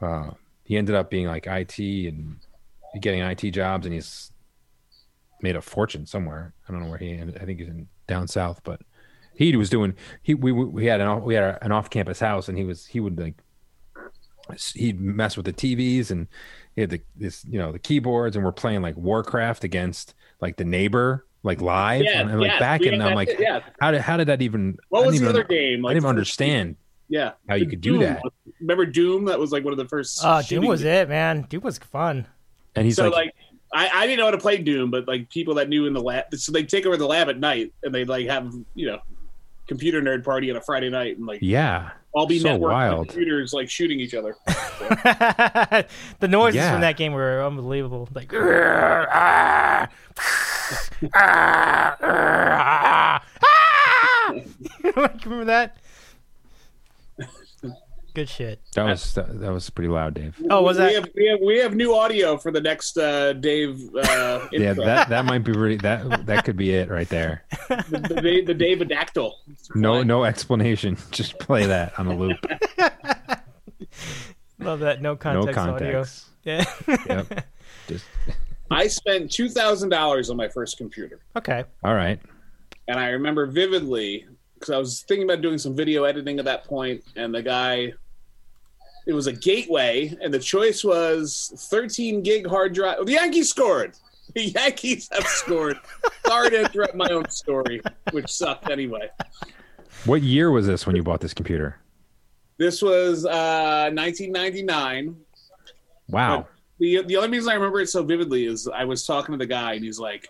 S3: uh, he ended up being like IT and getting IT jobs, and he's made a fortune somewhere. I don't know where he ended. I think he's in down south, but he was doing he we we had an off- we had an off campus house, and he was he would like he'd mess with the TVs and he had the this you know the keyboards, and we're playing like Warcraft against like the neighbor like live
S6: Yeah,
S3: and, and, like
S6: yeah,
S3: back
S6: we
S3: and I'm like
S6: too, yeah.
S3: how did how did that even
S6: What was the
S3: even,
S6: other game?
S3: I didn't even understand
S6: Yeah,
S3: how you could do that.
S6: Remember Doom? That was like one of the first.
S1: Oh, Doom was
S6: games.
S1: it, man. Doom was fun.
S3: and he's
S6: so
S3: like,
S6: like, I, I didn't know how to play Doom, but like people that knew in the lab, so they take over the lab at night and they like have you know computer nerd party on a Friday night and like
S3: yeah
S6: all be
S3: so wild.
S6: computers like shooting each other.
S1: the noises
S3: Yeah.
S1: from that game were unbelievable. Like, ah, ah, ah, ah. remember that? Good shit.
S3: that was that, that was pretty loud Dave
S1: Oh, was
S6: we
S1: that?
S6: Have, we have we have new audio for the next uh, Dave. Uh,
S3: yeah that that might be really that that could be it right there
S6: the, the, Dave- the Dave Adactyl.
S3: no no explanation just play that on a loop
S1: Love that. No
S3: no
S1: context, audio.
S3: context
S1: Yeah.
S3: yep just
S6: I spent two thousand dollars on my first computer.
S1: okay.
S3: all right
S6: and I remember vividly because I was thinking about doing some video editing at that point, and the guy, it was a gateway, and the choice was 13 gig hard drive. Oh, the Yankees scored. The Yankees have scored. Sorry to interrupt my own story, which sucked anyway.
S3: what year was this when you bought this computer
S6: This was uh, 1999.
S3: wow
S6: the the only reason I remember it so vividly is I was talking to the guy and he's like,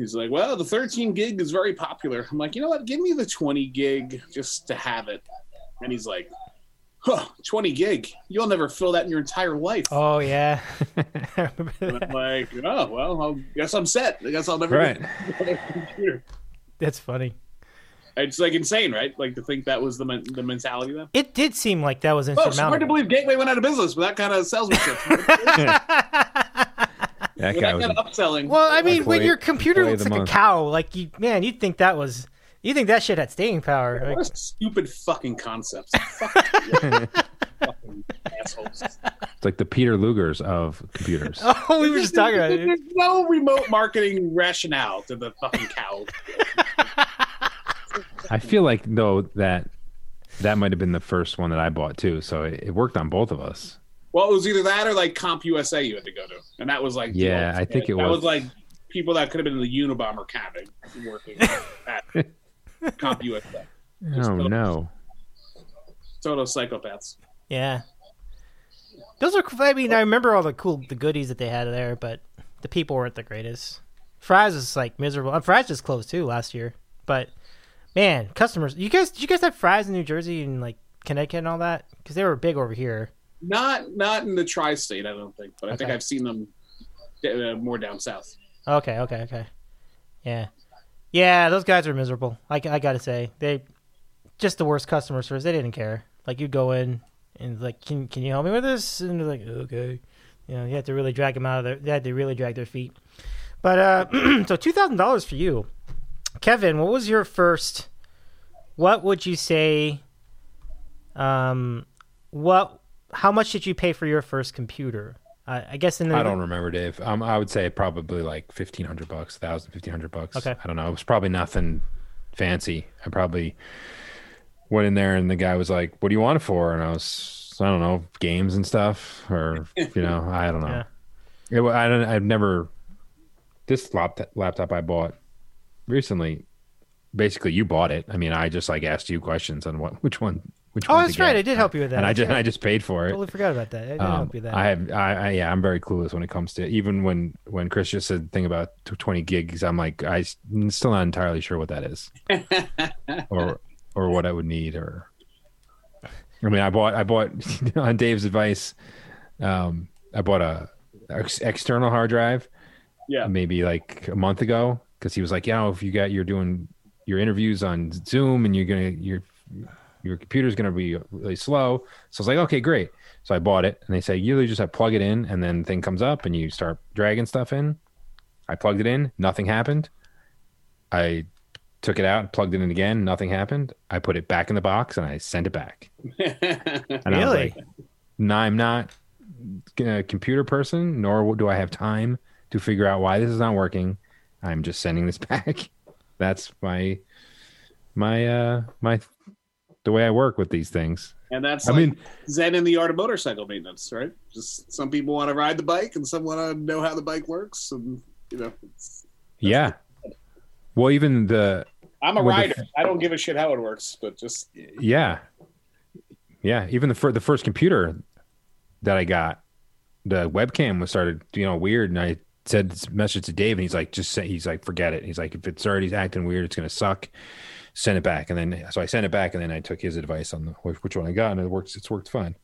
S6: He's like, well, the 13 gig is very popular. I'm like, you know what? Give me the 20 gig just to have it. And he's like, huh, 20 gig. You'll never fill that in your entire life.
S1: Oh yeah. I remember
S6: And
S1: that.
S6: I'm like, oh, well, I guess I'm set. I guess I'll never
S3: Right.
S6: get a computer.
S1: That's funny.
S6: It's like insane, right? Like to think that was the men- the mentality then.
S1: It did seem like that was oh,
S6: Folks, hard to believe Gateway went out of business with that kind of salesmanship. with
S3: That
S6: that
S3: guy was.
S6: kind upselling.
S1: well, I mean, when your computer looks
S3: the
S1: like a cow, like you, man, you'd think that was, you think that shit had staying power. Like,
S6: What a stupid fucking concepts. Fucking, fucking assholes.
S3: It's like the Peter Lugers of computers.
S1: oh, we were just talking about it.
S6: There's no remote marketing rationale to the fucking cow.
S3: I feel like though that that might have been the first one that I bought too, so it, it worked on both of us.
S6: Well, it was either that or like CompUSA you had to go to, and that was like
S3: Yeah, I think it
S6: that
S3: was.
S6: was like people that could have been in the Unabomber cabin working at CompUSA.
S3: Oh no!
S6: Total psychopaths.
S1: Yeah. Those are. I mean, I remember all the cool, the goodies that they had there, but the people weren't the greatest. Fry's was like miserable. Uh, Fry's just closed too last year, but man, customers. You guys, did you guys have Fry's in New Jersey and like Connecticut and all that? Because they were big over here.
S6: Not not in the tri-state, I don't think, but I think I've seen them uh, more down south.
S1: Okay, okay, okay. Yeah, yeah. Those guys are miserable. I, I gotta say, they just the worst customer service. They didn't care. Like you'd go in and like, can can you help me with this? And they're like, okay. You know, you had to really drag them out of their. They had to really drag their feet. But uh, so two thousand dollars for you, Kevin. What was your first? What would you say? Um, what? How much did you pay for your first computer? I I guess in the
S3: I don't remember, Dave. Um, I would say probably like fifteen hundred bucks, thousand, fifteen hundred bucks.
S1: Okay.
S3: I don't know. It was probably nothing fancy. I probably went in there and the guy was like, "What do you want it for?" And I was, I don't know, games and stuff, or you know, I don't know.
S1: Yeah.
S3: It, I don't. I've never. This laptop laptop I bought recently. Basically, you bought it. I mean, I just like asked you questions on what, which one, which
S1: Oh,
S3: one.
S1: that's
S3: to
S1: right. I did help you with that.
S3: and I just,
S1: right.
S3: I just paid for it.
S1: totally forgot about that. I did
S3: Um,
S1: help you that.
S3: I have, I, I, yeah, I'm very clueless when it comes to even when when Chris just said the thing about 20 gigs. I'm like, I'm still not entirely sure what that is, or or what I would need, or I mean, I bought, I bought on Dave's advice, um, I bought a ex- external hard drive,
S6: Yeah.
S3: maybe like a month ago, because he was like, yeah, if you got you're doing your interviews on Zoom and you're gonna your your computer's gonna be really slow. So I was like, okay, great. So I bought it, and they say you literally just have to plug it in, and then thing comes up, and you start dragging stuff in. I plugged it in, nothing happened. I took it out, plugged it in again, nothing happened. I put it back in the box, and I sent it back. And I was
S1: Really?
S3: like, no, I'm not a computer person, nor do I have time to figure out why this is not working. I'm just sending this back. That's my my uh my the way I work with these things.
S6: and that's
S3: I
S6: like
S3: mean-
S6: Zen in the art of motorcycle maintenance, right? Just some people want to ride the bike and some want to know how the bike works, and you know, it's,
S3: Yeah. Well, even the
S6: I'm a
S3: Well, the-
S6: rider. I don't give a shit how it works, but just
S3: yeah, yeah. Even the fir- the first computer that I got, the webcam was started you know weird, and I said this message to Dave, and he's like, just say, he's like, forget it. He's like, if it's already acting weird, it's gonna suck. Send it back, and then so I sent it back, and then I took his advice on the, which, which one I got, and it works. It's worked fine.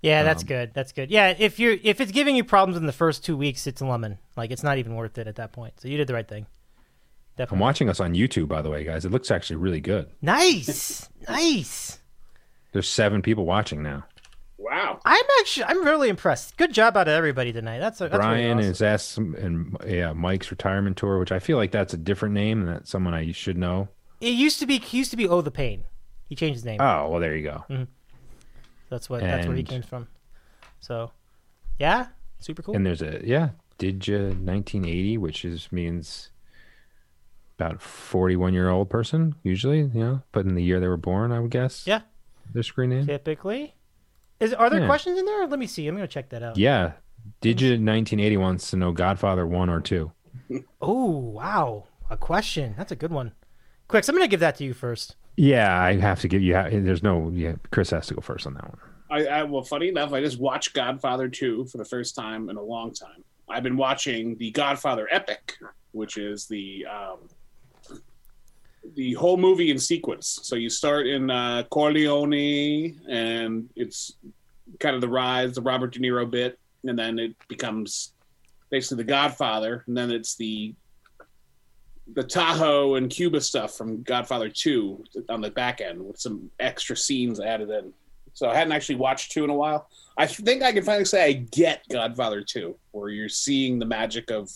S1: Yeah,
S3: Um,
S1: that's good. That's good. Yeah, if you're if it's giving you problems in the first two weeks, it's a lemon. Like it's not even worth it at that point. So you did the right thing. Definitely.
S3: I'm watching us on YouTube, by the way, guys. It looks actually really good.
S1: Nice, nice.
S3: There's seven people watching now.
S6: wow.
S1: I'm actually I'm really impressed. Good job out of everybody tonight. That's a, that's really
S3: Brian
S1: awesome.
S3: is S and yeah, Mike's retirement tour, which I feel like that's a different name and that's someone I should know.
S1: It used to be he used to be Oh the Pain. He changed his name.
S3: Oh, well, there you go. Mm-hmm.
S1: that's what that's where he
S3: and-
S1: came from. So, yeah, super cool.
S3: And there's a yeah, Didja 1980, which is means about 41 year old person usually, you know, but in the year they were born, I would guess.
S1: yeah,
S3: Their screen name.
S1: typically. Is are there
S3: Yeah.
S1: questions in there? Let me see. I'm gonna check that out.
S3: Yeah. Didja 1980 wants to know Godfather one or two.
S1: Oh wow, a question. That's a good one. Quick, I'm gonna give that to you first.
S3: Yeah, I have to give you. There's no. Yeah, Chris has to go first on that one.
S6: I, I well, funny enough, I just watched Godfather 2 for the first time in a long time. I've been watching the Godfather epic which is the um, the whole movie in sequence. So you start in uh, Corleone, and it's kind of the rise, the Robert De Niro bit, and then it becomes basically the Godfather, and then it's the the Tahoe and Cuba stuff from Godfather Two on the back end with some extra scenes added in. So I hadn't actually watched two in a while. I think I can finally say I get Godfather Two, where you're seeing the magic of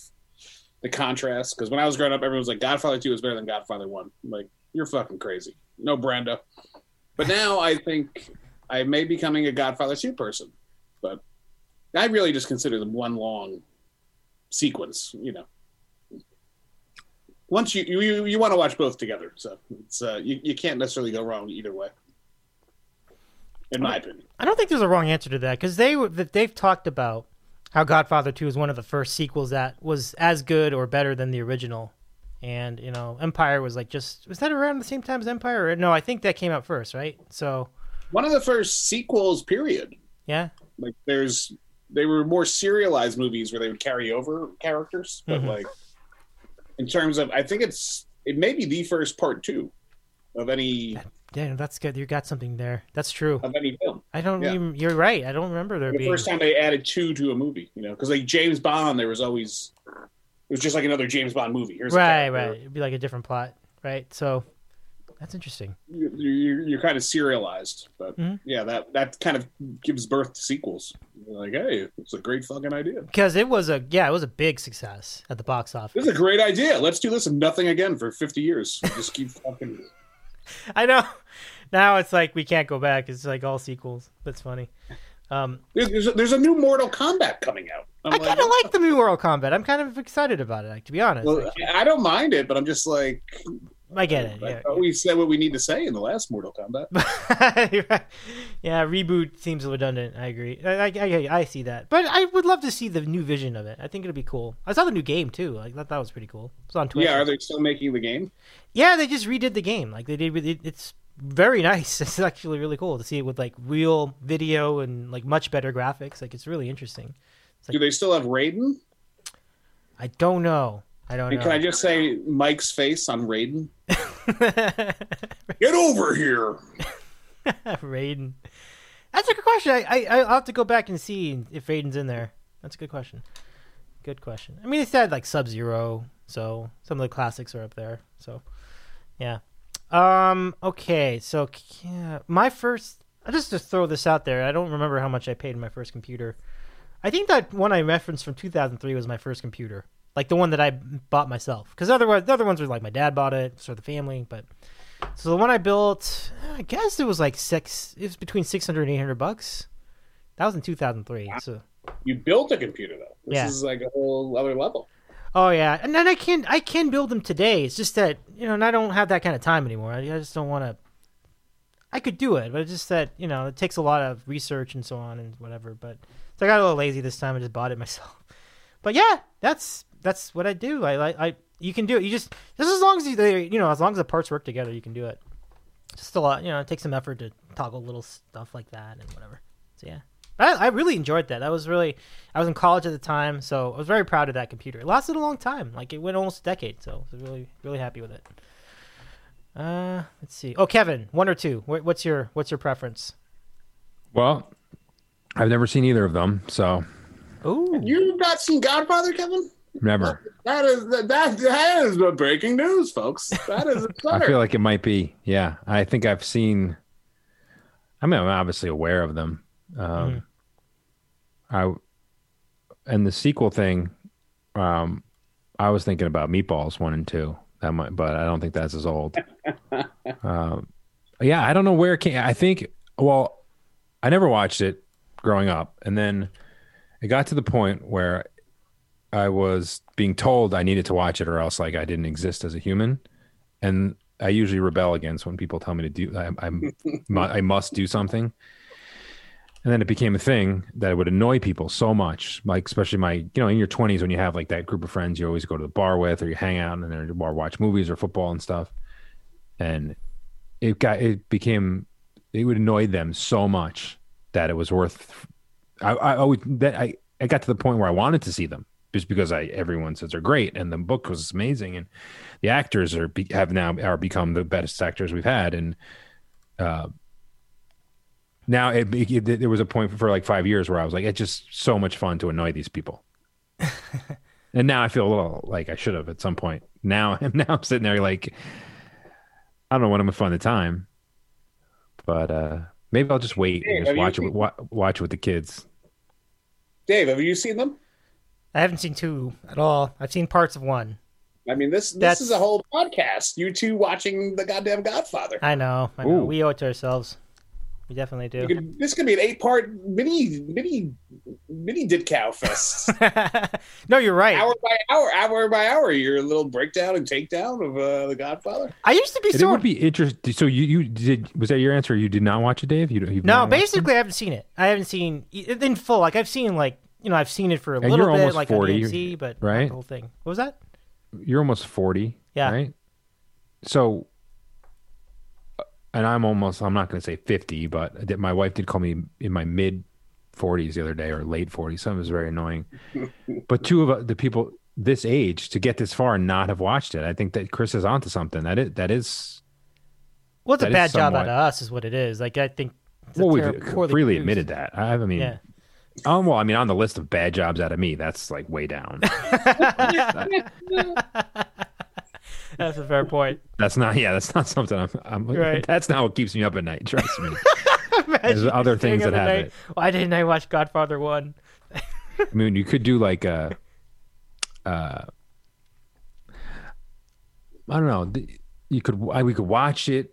S6: the contrast. Because when I was growing up, everyone was like, Godfather Two is better than Godfather One. Like, you're fucking crazy. No, Brando. But now I think I may be becoming a Godfather Two person. But I really just consider them one long sequence. You know, once you you, you want to watch both together, so it's uh, you you can't necessarily go wrong either way. In my opinion.
S1: I don't think there's a wrong answer to that because they that they've talked about how Godfather Two is one of the first sequels that was as good or better than the original, and you know Empire was like just was that around the same time as Empire? Or, no, I think that came out first, right? So
S6: one of the first sequels period
S1: yeah,
S6: like there's they were more serialized movies where they would carry over characters but
S1: Mhm.
S6: like in terms of i think it's it may be the first part two of any
S1: yeah, that's good. You got something there. That's true.
S6: of any film
S1: I don't
S6: yeah.
S1: even. You're right. I don't remember there
S6: the
S1: being.
S6: first time they added two to a movie you know because like james bond there was always it was just like another james bond movie Here's
S1: right, right. It'd be like a different plot, right? So that's interesting.
S6: you, you, you're kind of serialized but
S1: Mhm.
S6: yeah that that kind of gives birth to sequels You're like hey it's a great fucking idea
S1: Because it was a yeah, it was a big success at the box office.
S6: this is a great idea let's do this and nothing again for 50 years just keep fucking
S1: I know. Now it's like we can't go back. It's like all sequels. That's funny. Um,
S6: There's, there's, a, there's a new Mortal Kombat coming out. I'm
S1: I kind of like the new Mortal Kombat. I'm kind of excited about it. Like, to be honest,
S6: Well, I don't mind it, but I'm just like,
S1: I get it.
S6: I
S1: Yeah,
S6: we said what we need to say in the last Mortal Kombat.
S1: yeah. Reboot seems redundant. I agree. I, I, I, I see that, but I would love to see the new vision of it. I think it'd be cool. I saw the new game too. Like that, that was pretty cool. It's on Twitch.
S6: yeah, are they still making the game?
S1: Yeah, they just redid the game. Like they did. It, it's very nice. It's actually really cool to see it with like real video and like much better graphics. Like it's really interesting.
S6: Do they still have Raiden?
S1: I don't know. I don't
S6: And
S1: know.
S6: can I just say Mike's face on Raiden? Get over here!
S1: Raiden. That's a good question. I, I I'll have to go back and see if Raiden's in there. That's a good question. Good question. I mean, it said like Sub Zero, so some of the classics are up there. So, yeah. Um. Okay. So, yeah, my first. I Just to throw this out there, I don't remember how much I paid in my first computer. I think that one I referenced from 2003 was my first computer, like the one that I bought myself. Because otherwise, the other ones were like my dad bought it, so the family. But so the one I built, I guess it was like six. It was between 600 and 800 bucks. That was in 2003. So
S6: You built a computer though. This
S1: Yeah.
S6: is like a whole other level.
S1: Oh yeah, and then I can I can build them today. It's just that you know, and I don't have that kind of time anymore. I, I just don't want to. I could do it, but it's just that you know it takes a lot of research and so on and whatever. But so I got a little lazy this time. I just bought it myself. But yeah, that's that's what I do. I like I you can do it. You just just as long as you they you know as long as the parts work together, you can do it. Just a lot, you know. It takes some effort to toggle little stuff like that and whatever. So yeah. I, I really enjoyed that. That was really. I was in college at the time, so I was very proud of that computer. It lasted a long time, like it went almost a decade. So I was really, really happy with it. Uh, let's see. Oh, Kevin, one or two. Wh- What's your What's your preference?
S3: Well, I've never seen either of them, so
S1: Ooh,
S6: You've not seen Godfather, Kevin?
S3: Never.
S6: That is that that, that is the breaking news, folks. That is
S3: I feel like it might be. Yeah, I think I've seen. I mean, I'm obviously aware of them. Um, I and the sequel thing. Um, I was thinking about Meatballs one and two. That might, but I don't think that's as old. um, yeah, I don't know where it came. I think. Well, I never watched it growing up, and then it got to the point where I was being told I needed to watch it, or else like I didn't exist as a human and I usually rebel against when people tell me to do. I, I'm I must do something, and then it became a thing that would annoy people so much. Like especially my, you know, in your 20s when you have like that group of friends you always go to the bar with, or you hang out and then or watch movies or football and stuff, and it got it became it would annoy them so much that it was worth. I I always that I I got to the point where I wanted to see them just because I everyone says they're great and the book was amazing. And the actors are have now are become the best actors we've had. And uh now it, it, there was a point for like five years where I was like it's just so much fun to annoy these people. And now I feel a little like I should have at some point. Now now I'm sitting there like I don't know when I'm gonna find the time but uh maybe I'll just wait
S6: Hey,
S3: and just watch it
S6: seen-
S3: wa- watch it with the kids.
S6: Dave, have you seen them?
S1: I haven't seen two at all. I've seen parts of one.
S6: I mean, this this
S1: That's-
S6: is a whole podcast. You two watching the goddamn Godfather.
S1: I know. I know. We owe it to ourselves. We definitely do.
S6: Could, this could be an eight part mini mini mini Ditcow fest.
S1: no, you're right.
S6: hour by hour, hour by hour, your little breakdown and takedown of uh, the Godfather.
S1: I used to be
S3: it
S1: so.
S3: would be interesting so you you did was that your answer you did not watch it Dave you you've
S1: no,
S3: not watched it?
S1: basically, I haven't seen it. I haven't seen in full. Like I've seen like you know I've seen it for a
S3: And
S1: little
S3: you're
S1: bit,
S3: almost
S1: like
S3: 40,
S1: on AMC, but not
S3: right?
S1: the whole thing. What was that?
S3: you're almost 40
S1: Yeah.
S3: right so uh, and i'm almost i'm not going to say 50 but did- my wife did call me in my mid 40s the other day or late 40s something was very annoying but two of uh, the people this age to get this far and not have watched it i think that chris is onto something that is that is
S1: Well, it's a
S3: That is
S1: bad job out of us, is what it is. Like I think. it's a
S3: well we've
S1: terri- poorly
S3: freely
S1: produced.
S3: admitted that i, I mean
S1: Yeah.
S3: Um, well i mean on the list of bad jobs out of me that's like way down
S1: That's a fair point.
S3: that's not yeah that's not something i'm, I'm
S1: Right.
S3: that's not what keeps me up at night trust me There's other things that happen.
S1: night. Why didn't I watch Godfather one?
S3: I mean, you could do like a, uh, I don't know. You could we could watch it,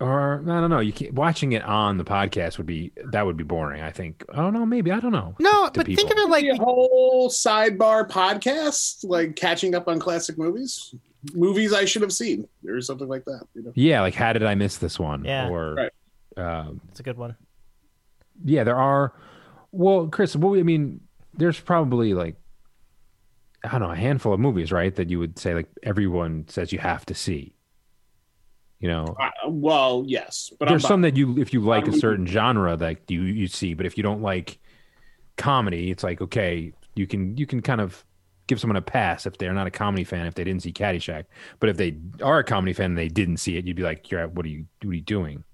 S3: or I don't know. You can't, watching it on the podcast would be that would be boring. I think. I don't know. Maybe I don't know.
S1: No,
S3: to
S1: but think of it like
S6: Maybe a whole sidebar podcast, like catching up on classic movies, movies I should have seen, or something like that. You know,
S3: Yeah, like how did I miss this one?
S1: Yeah.
S3: Or
S6: Right.
S3: um,
S1: it's a good one.
S3: yeah, there are. Well, Chris, well, I mean, there's probably like I don't know a handful of movies, right? That you would say like everyone says you have to see. You know,
S6: uh, well, yes, but
S3: there's some that you if you like a
S6: I'm-
S3: certain genre that you you see but if you don't like comedy it's like okay you can you can kind of give someone a pass if they're not a comedy fan if they didn't see Caddyshack but if they are a comedy fan and they didn't see it you'd be like you're what are you what are you doing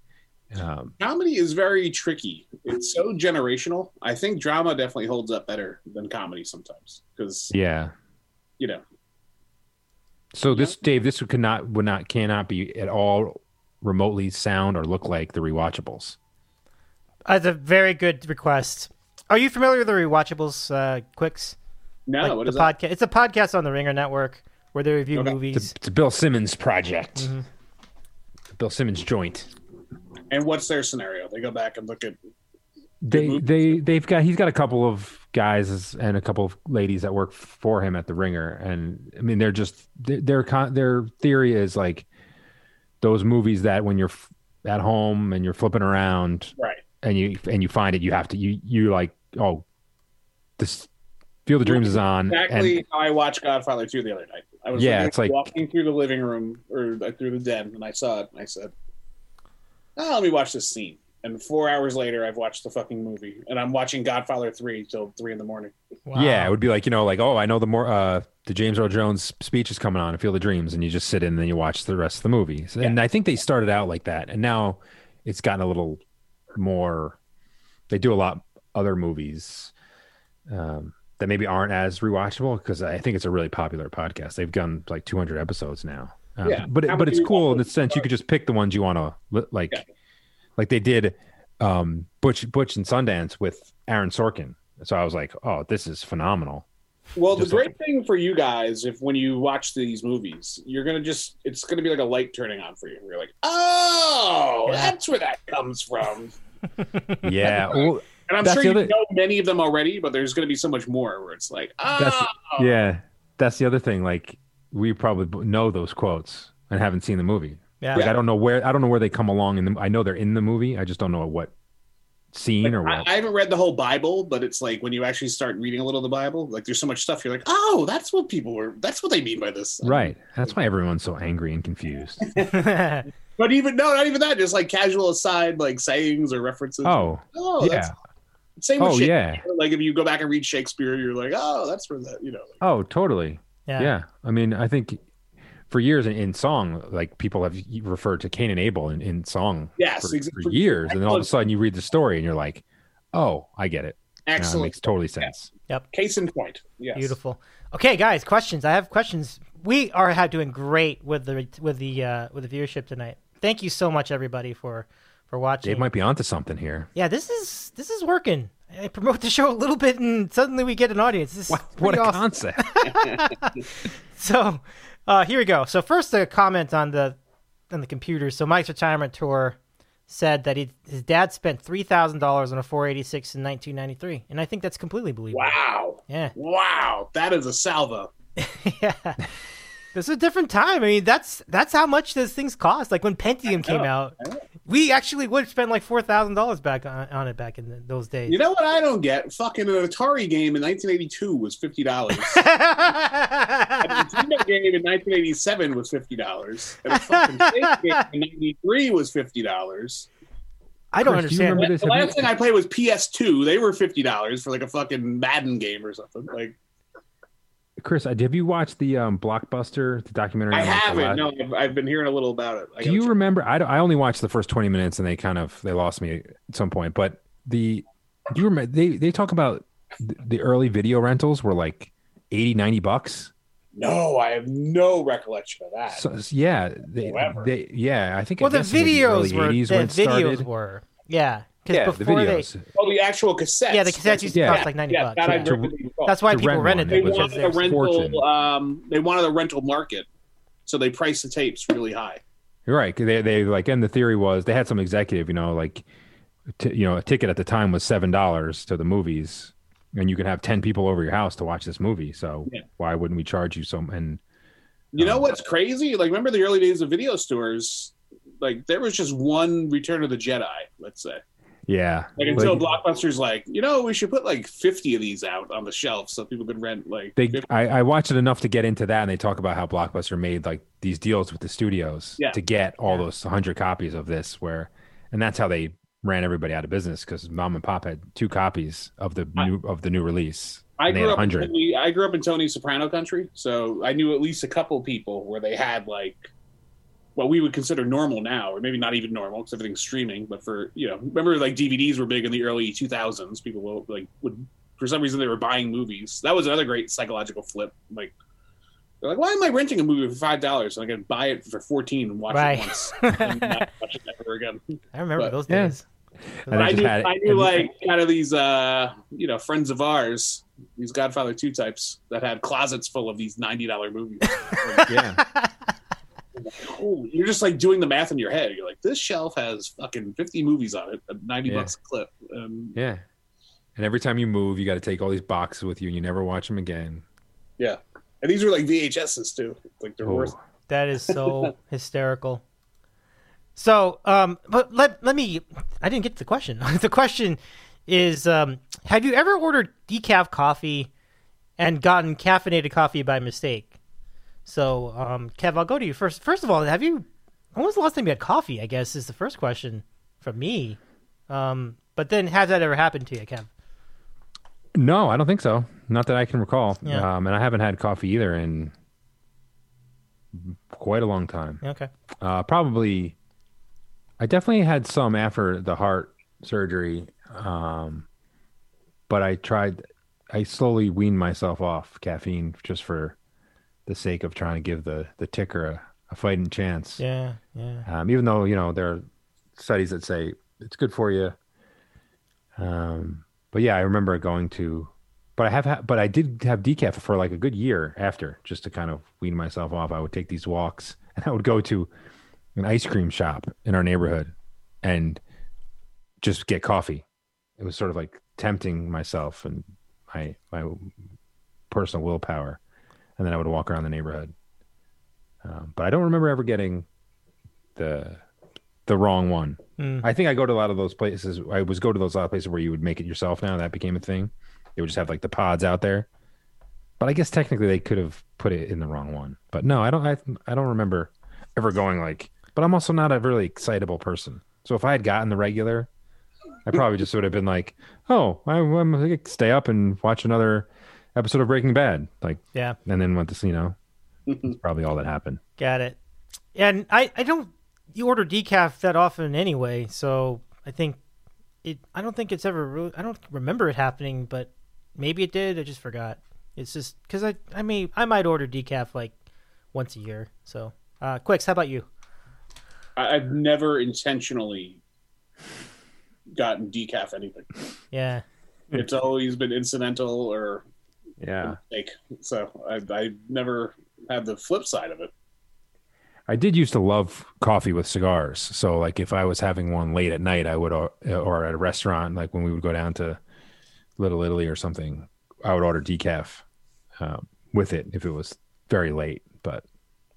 S3: um,
S6: comedy is very tricky. It's so generational. I think drama definitely holds up better than comedy sometimes because
S3: yeah
S6: you know
S3: so this Dave this could not would not cannot be at all remotely sound or look like the rewatchables
S1: That's a very good request. Are you familiar with the Rewatchables uh, Quicks?
S6: no.
S1: Like
S6: what
S1: the
S6: is that?
S1: podcast? It's a podcast on the Ringer Network where they review
S6: Okay.
S1: movies.
S3: it's a, it's a Bill Simmons project
S1: Mm-hmm.
S3: Bill Simmons joint
S6: And what's their scenario? They go back and look at
S3: they they they've got he's got a couple of guys and a couple of ladies that work for him at the ringer and i mean they're just their their, con- their theory is like those movies that when you're f- at home and you're flipping around
S6: right.
S3: and you and you find it you have to you you like oh this field of dreams is on
S6: Exactly
S3: and
S6: how I watched Godfather 2 the other night. I was
S3: Yeah, it's like-
S6: walking through the living room or through the den, and I saw it. And I said, oh, "Let me watch this scene." And four hours later, I've watched the fucking movie, and I'm watching Godfather 3 till three in the morning.
S1: Wow.
S3: yeah it would be like you know like oh i know the more uh the james earl jones speech is coming on in Field of Dreams and you just sit in and then you watch the rest of the movie So- and i think they started out like that and now it's gotten a little more they do a lot other movies um that maybe aren't as rewatchable because i think it's a really popular podcast they've done like 200 episodes now um,
S6: Yeah.
S3: but it, but it's cool in
S6: rewatchables
S3: the sense you could just pick the ones you want to like
S6: Yeah.
S3: Like they did um butch butch and sundance with aaron sorkin so i was like oh this is phenomenal
S6: Well, the
S3: Just
S6: great thing for you guys, if when you watch these movies, you're gonna just it's gonna be like a light turning on for you. You're like, oh,
S1: Yeah.
S6: that's where that comes from.
S3: yeah well,
S6: And I'm
S3: That's
S6: sure you
S3: other-
S6: know many of them already, but there's gonna be so much more where it's like, oh,
S3: That's- yeah that's the other thing like we probably know those quotes and haven't seen the movie
S1: Yeah.
S3: like i don't know where i don't know where they come along in the i know they're in the movie i just don't know what scene or
S6: I,
S3: what
S6: I haven't read the whole Bible, but it's like when you actually start reading a little of the Bible, like there's so much stuff. You're like, oh, that's what people were. That's what they mean by this.
S3: right that's why everyone's so angry and confused
S6: But even no, not even that. Just like casual aside, like sayings or references.
S3: oh
S6: oh,
S3: yeah
S6: that's Same with
S3: Oh
S6: Shakespeare.
S3: yeah.
S6: Like if you go back and read Shakespeare, you're like, oh, that's for that. You know.
S3: Oh, totally.
S1: Yeah.
S3: Yeah. I mean, I think for years in, in song, like people have referred to Cain and Abel in, in song
S6: Yes,
S3: for,
S6: ex-
S3: for
S6: for-
S3: years, and then all of a sudden you read the story and you're like, oh, I get it. Now it
S6: Excellent.
S3: makes totally sense. Yep.
S6: Case in point. Yes.
S1: Beautiful. Okay, guys, questions. I have questions. We are doing great with the with the uh, with the viewership tonight. Thank you so much, everybody, for for watching.
S3: Dave might be onto something here.
S1: yeah, this is this is working. I promote the show a little bit, and suddenly we get an audience. This is
S3: What, what a
S1: awesome.
S3: concept.
S1: So, uh, here we go. So first, a comment on the on the computer. So Mike's retirement tour said that he, his dad spent three thousand dollars on a 486 in 1993, and I think that's completely believable.
S6: Wow.
S1: Yeah,
S6: Wow. That is a salvo.
S1: yeah. This is a different time. I mean, that's that's how much those things cost. Like when Pentium came out. We actually would have spent like four thousand dollars back on, on it back in the, those days.
S6: You know what I don't get? Fucking an Atari game in 1982 was fifty dollars. a Nintendo game in 1987 was fifty dollars, and a fucking game in '93 was fifty dollars.
S1: I don't
S3: Chris, do you
S1: understand.
S3: remember this?
S6: The
S3: Have
S6: last thing I played was PS2. They were fifty dollars for like a fucking Madden game or something. Like
S3: Chris, uh, have you watched the um, Blockbuster, the documentary?
S6: I
S3: on, like,
S6: haven't.
S3: la-
S6: No, I've, I've been hearing a little about it. I
S3: Do
S6: gotta
S3: you
S6: check.
S3: remember? I, I only watched the first 20 minutes and they kind of they lost me at some point. But the do you remember they they talk about the early video rentals were like 80 90 bucks.
S6: No, I have no recollection of that.
S3: So yeah, they, they yeah, I think
S1: well,
S3: I
S1: the
S3: it was
S1: videos
S3: the
S1: were
S3: early
S1: the
S3: when it
S1: videos
S3: started.
S1: were yeah. Because
S3: Yeah, the
S1: before they
S3: videos.
S6: oh, the actual cassettes.
S1: yeah the cassettes used to
S3: Yeah.
S1: cost like ninety
S6: yeah,
S1: bucks.
S6: that
S1: yeah.
S6: I.
S1: That's why people
S3: rent
S1: rented
S3: one,
S6: they
S1: them.
S6: wanted
S3: a
S6: a
S1: they're-
S6: rental. Um, they wanted a rental market, so they priced the tapes really high.
S3: You're right. They they like and the theory was they had some executive, you know, like t- you know, a ticket at the time was seven dollars to the movies, and you can have ten people over your house to watch this movie. So
S6: Yeah.
S3: why wouldn't we charge you some? And
S6: You know
S3: Um,
S6: what's crazy? Like, remember the early days of video stores? Like, there was just one Return of the Jedi. Let's say,
S3: yeah,
S6: like until
S3: Like,
S6: Blockbuster's like, you know, we should put like fifty of these out on the shelf so people can rent like.
S3: they
S6: 50.
S3: I, I watched it enough to get into that, and they talk about how Blockbuster made like these deals with the studios
S6: Yeah.
S3: to get all those hundred copies of this, where and that's how they ran everybody out of business because mom and pop had two copies of the
S6: I-
S3: new of the new release.
S6: I grew up. In Tony, I grew up in Tony Soprano country, so I knew at least a couple people where they had like what we would consider normal now, or maybe not even normal because everything's streaming. But for you know, remember like DVDs were big in the early 2000s. People will, like would for some reason they were buying movies. That was another great psychological flip. Like they're like, why am I renting a movie for five dollars? And I can buy it for fourteen and watch
S1: Right.
S6: it once and not watch it ever again.
S1: I remember
S6: But-
S1: those
S3: Yeah.
S1: days.
S3: And
S6: I
S3: I just
S6: knew, I knew like kind of these, uh, you know, friends of ours, these Godfather two types that had closets full of these ninety dollar movies.
S3: yeah.
S6: Holy, you're just like doing the math in your head. You're like, this shelf has fucking fifty movies on it, at ninety
S3: Yeah.
S6: bucks a clip. Um,
S3: Yeah. And every time you move, you got to take all these boxes with you, and you never watch them again.
S6: yeah, and these were like VHSs too. Like they're
S3: Oh.
S6: worth.
S1: That is so hysterical. So, um, but let let me. I didn't get to the question. the question is, um, have you ever ordered decaf coffee and gotten caffeinated coffee by mistake? So, um, Kev, I'll go to you first. First of all, have you? When was the last time you had coffee? I guess is the first question from me. Um, but then, has that ever happened to you, Kev?
S3: No, I don't think so. Not that I can recall.
S1: Yeah.
S3: Um, and I haven't had coffee either in quite a long time.
S1: Okay.
S3: Uh, probably, I definitely had some after the heart surgery. Um, but I tried, I slowly weaned myself off caffeine just for the sake of trying to give the, the ticker a, a fighting chance.
S1: Yeah. Yeah.
S3: Um, even though, you know, there are studies that say it's good for you. Um, but yeah, I remember going to, but I have, ha- but I did have decaf for like a good year after, just to kind of wean myself off. I would take these walks, and I would go to an ice cream shop in our neighborhood, and just get coffee. It was sort of like tempting myself and my my personal willpower, and then I would walk around the neighborhood. Um, but I don't remember ever getting the the wrong one.
S1: Mm.
S3: I think I go to a lot of those places. I was go to those lot of places where you would make it yourself. Now that became a thing. They would just have like the pods out there. But I guess technically they could have put it in the wrong one. But no, I don't. I I don't remember ever going like. But I'm also not a really excitable person. So if I had gotten the regular, I probably just would have been like, "Oh, I, I'm gonna stay up and watch another episode of Breaking Bad," like,
S1: Yeah,
S3: and then went to you know. That's probably all that happened.
S1: got it. And I, I don't you order decaf that often anyway, so I think it. I don't think it's ever. Really, I don't remember it happening, but maybe it did. I just forgot. It's just because I, I mean, I might order decaf like once a year. So, uh, Quicks, how about you?
S6: I've never intentionally gotten decaf anything.
S1: Yeah,
S6: It's always been incidental or
S3: Yeah,
S6: fake. So I, I never had the flip side of it.
S3: I did used to love coffee with cigars. So like if I was having one late at night, I would or, or at a restaurant, like when we would go down to Little Italy or something, I would order decaf uh, with it if it was very late. But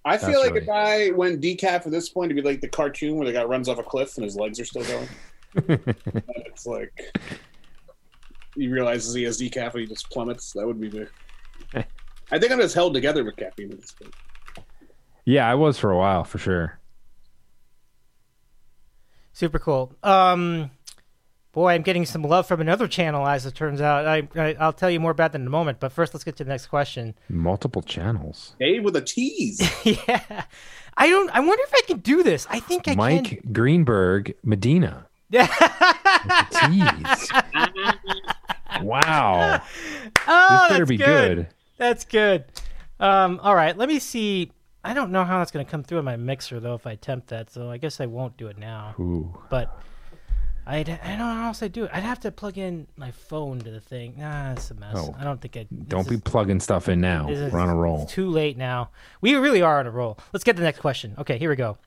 S6: I feel like
S3: really-
S6: if I went decaf at this point, it'd be like the cartoon where the guy runs off a cliff and his legs are still going. it's like he realizes he has decaf and he just plummets. That would be the. I think I'm just held together with caffeine at this point.
S3: yeah, I was for a while for sure.
S1: super cool. Um, boy, I'm getting some love from another channel, as it turns out. I, I I'll tell you more about that in a moment. But first, let's get to the next question.
S3: Multiple channels.
S6: Dave with a tease.
S1: yeah, I don't. I wonder if I can do this. I think I can
S3: Mike
S1: can.
S3: Greenberg, Medina. Tease. wow.
S1: Oh,
S3: this better
S1: that's
S3: be
S1: good.
S3: good.
S1: That's good. Um, all right, let me see. I don't know how that's going to come through on my mixer though if I attempt that, so I guess I won't do it now.
S3: Ooh.
S1: But I'd, I don't know how else I do it. I'd have to plug in my phone to the thing. Nah, it's a mess.
S3: Oh.
S1: I don't think I.
S3: Don't be plugging stuff in now.
S1: Is-
S3: We're on a roll.
S1: It's too late now. We really are on a roll. Let's get the next question. Okay, here we go.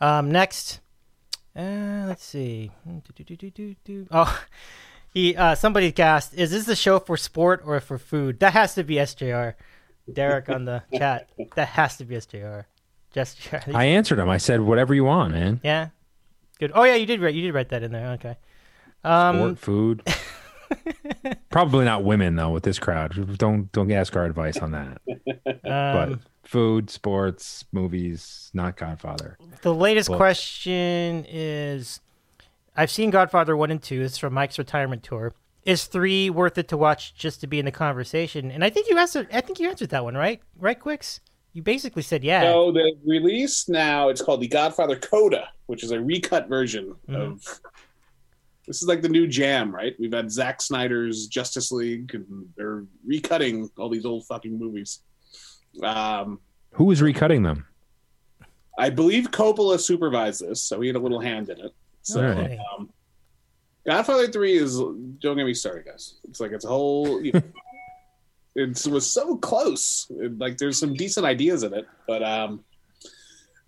S1: Um, next, uh, let's see. Oh, he uh, somebody asked, "Is this a show for sport or for food?" That has to be SJR. Derek on the chat. That has to be SJR. Just
S3: I answered him. I said, whatever you want, man.
S1: yeah, good. Oh yeah, you did write. You did write that in there. Okay. Um,
S3: Sport, food. Probably not women though. With this crowd, don't don't ask our advice on that. But
S1: um,
S3: food, sports, movies, not Godfather.
S1: The latest
S3: Well-
S1: question is I've seen Godfather 1 and 2. It's from Mike's retirement tour. Is 3 worth it to watch just to be in the conversation? And I think you answered I think you answered that one, right? Right, Quicks? You basically said yeah.
S6: So the release now it's called the Godfather Coda, which is a recut version of. This is like the new jam, right? We've had Zack Snyder's Justice League, and they're recutting all these old fucking movies. Um,
S3: Who was recutting them?
S6: I believe Coppola supervised this, so he had a little hand in it. So, um, Godfather Three is don't get me started, guys. It's like it's a whole. You know, it was so close. It- like there's some decent ideas in it, but um,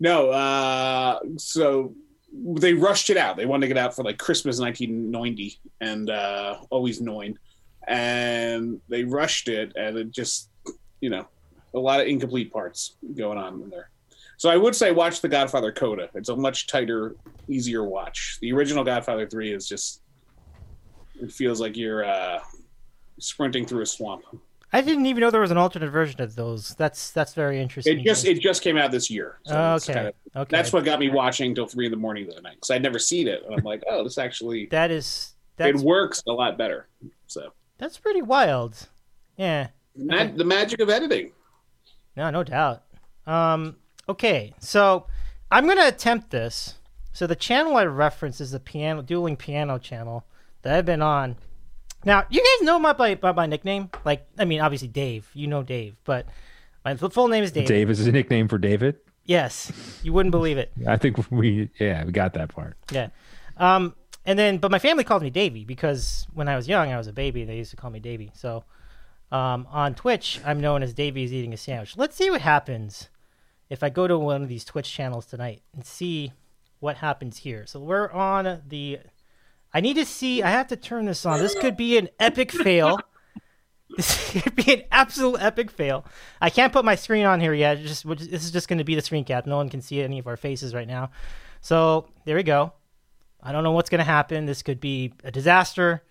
S6: no. Uh, so they rushed it out. They wanted to get out for like Christmas 1990 and uh, always nine, and they rushed it, and it just you know a lot of incomplete parts going on in there. So I would say watch The Godfather Coda. It's a much tighter, easier watch. The original Godfather 3 is just it feels like you're uh sprinting through a swamp.
S1: I didn't even know there was an alternate version of those. That's that's very interesting.
S6: It just it just came out this year. So
S1: Oh, okay.
S6: kinda-
S1: okay.
S6: that's what got me watching till three in the morning the other night because I'd never seen it, and I'm like, oh, this actually
S1: that is
S6: it works a lot better. So
S1: that's pretty wild. Yeah.
S6: ma- the magic of editing.
S1: No, no doubt. Um, okay, so I'm gonna attempt this. So the channel I reference is the piano dueling piano channel that I've been on. Now, you guys know my by, by my nickname. Like, I mean, obviously Dave. You know Dave, but my full name is Dave.
S3: Dave is a nickname for David.
S1: Yes, you wouldn't believe it.
S3: I think we yeah we got that part.
S1: Yeah. Um, and then, but my family called me Davy because when I was young, I was a baby. They used to call me Davy. So um, on Twitch, I'm known as Davey's eating a sandwich. Let's see what happens if I go to one of these Twitch channels tonight and see what happens here. So we're on the. I need to see. I have to turn this on. This could be an epic fail. This could be an absolute epic fail. I can't put my screen on here yet. Just this is just going to be the screen cap. No one can see any of our faces right now. So there we go. I don't know what's going to happen. This could be a disaster,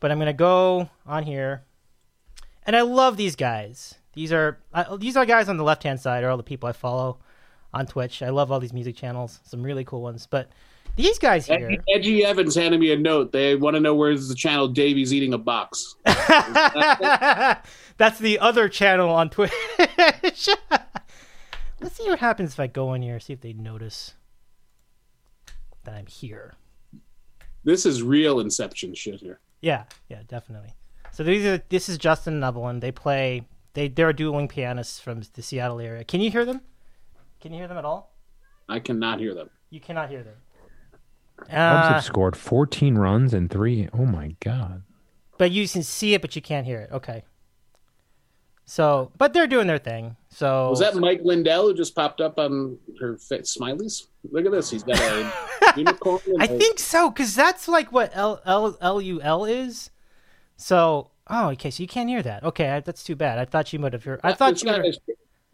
S1: but I'm going to go on here. And I love these guys. These are uh, these are guys on the left hand side are all the people I follow on Twitch. I love all these music channels, some really cool ones. But These guys here.
S6: Edgy, Edgy Evans handed me a note. They want to know where's the channel Davey's eating a box.
S1: That's the other channel on Twitch. Let's see what happens if I go in here, see if they notice that I'm here.
S6: This is real Inception shit here.
S1: Yeah, yeah, definitely. So these are this is Justin and Evelyn. They play they they're dueling pianists from the Seattle area. Can you hear them? Can you hear them at all?
S6: I cannot hear them.
S1: You cannot hear them.
S3: Cubs
S1: Uh,
S3: have scored 14 runs and three. Oh my god.
S1: but you can see it, but you can't hear it. Okay. So, but they're doing their thing. So
S6: Was that Mike Lindell who just popped up on her fa- smileys? Look at this. He's got a unicorn. and
S1: I
S6: a-
S1: think so, because that's like what L L L U L is. So, oh, okay, so you can't hear that. Okay, I, that's too bad. I thought you might have heard. I thought
S6: this
S1: you
S6: guy,
S1: would.
S6: has,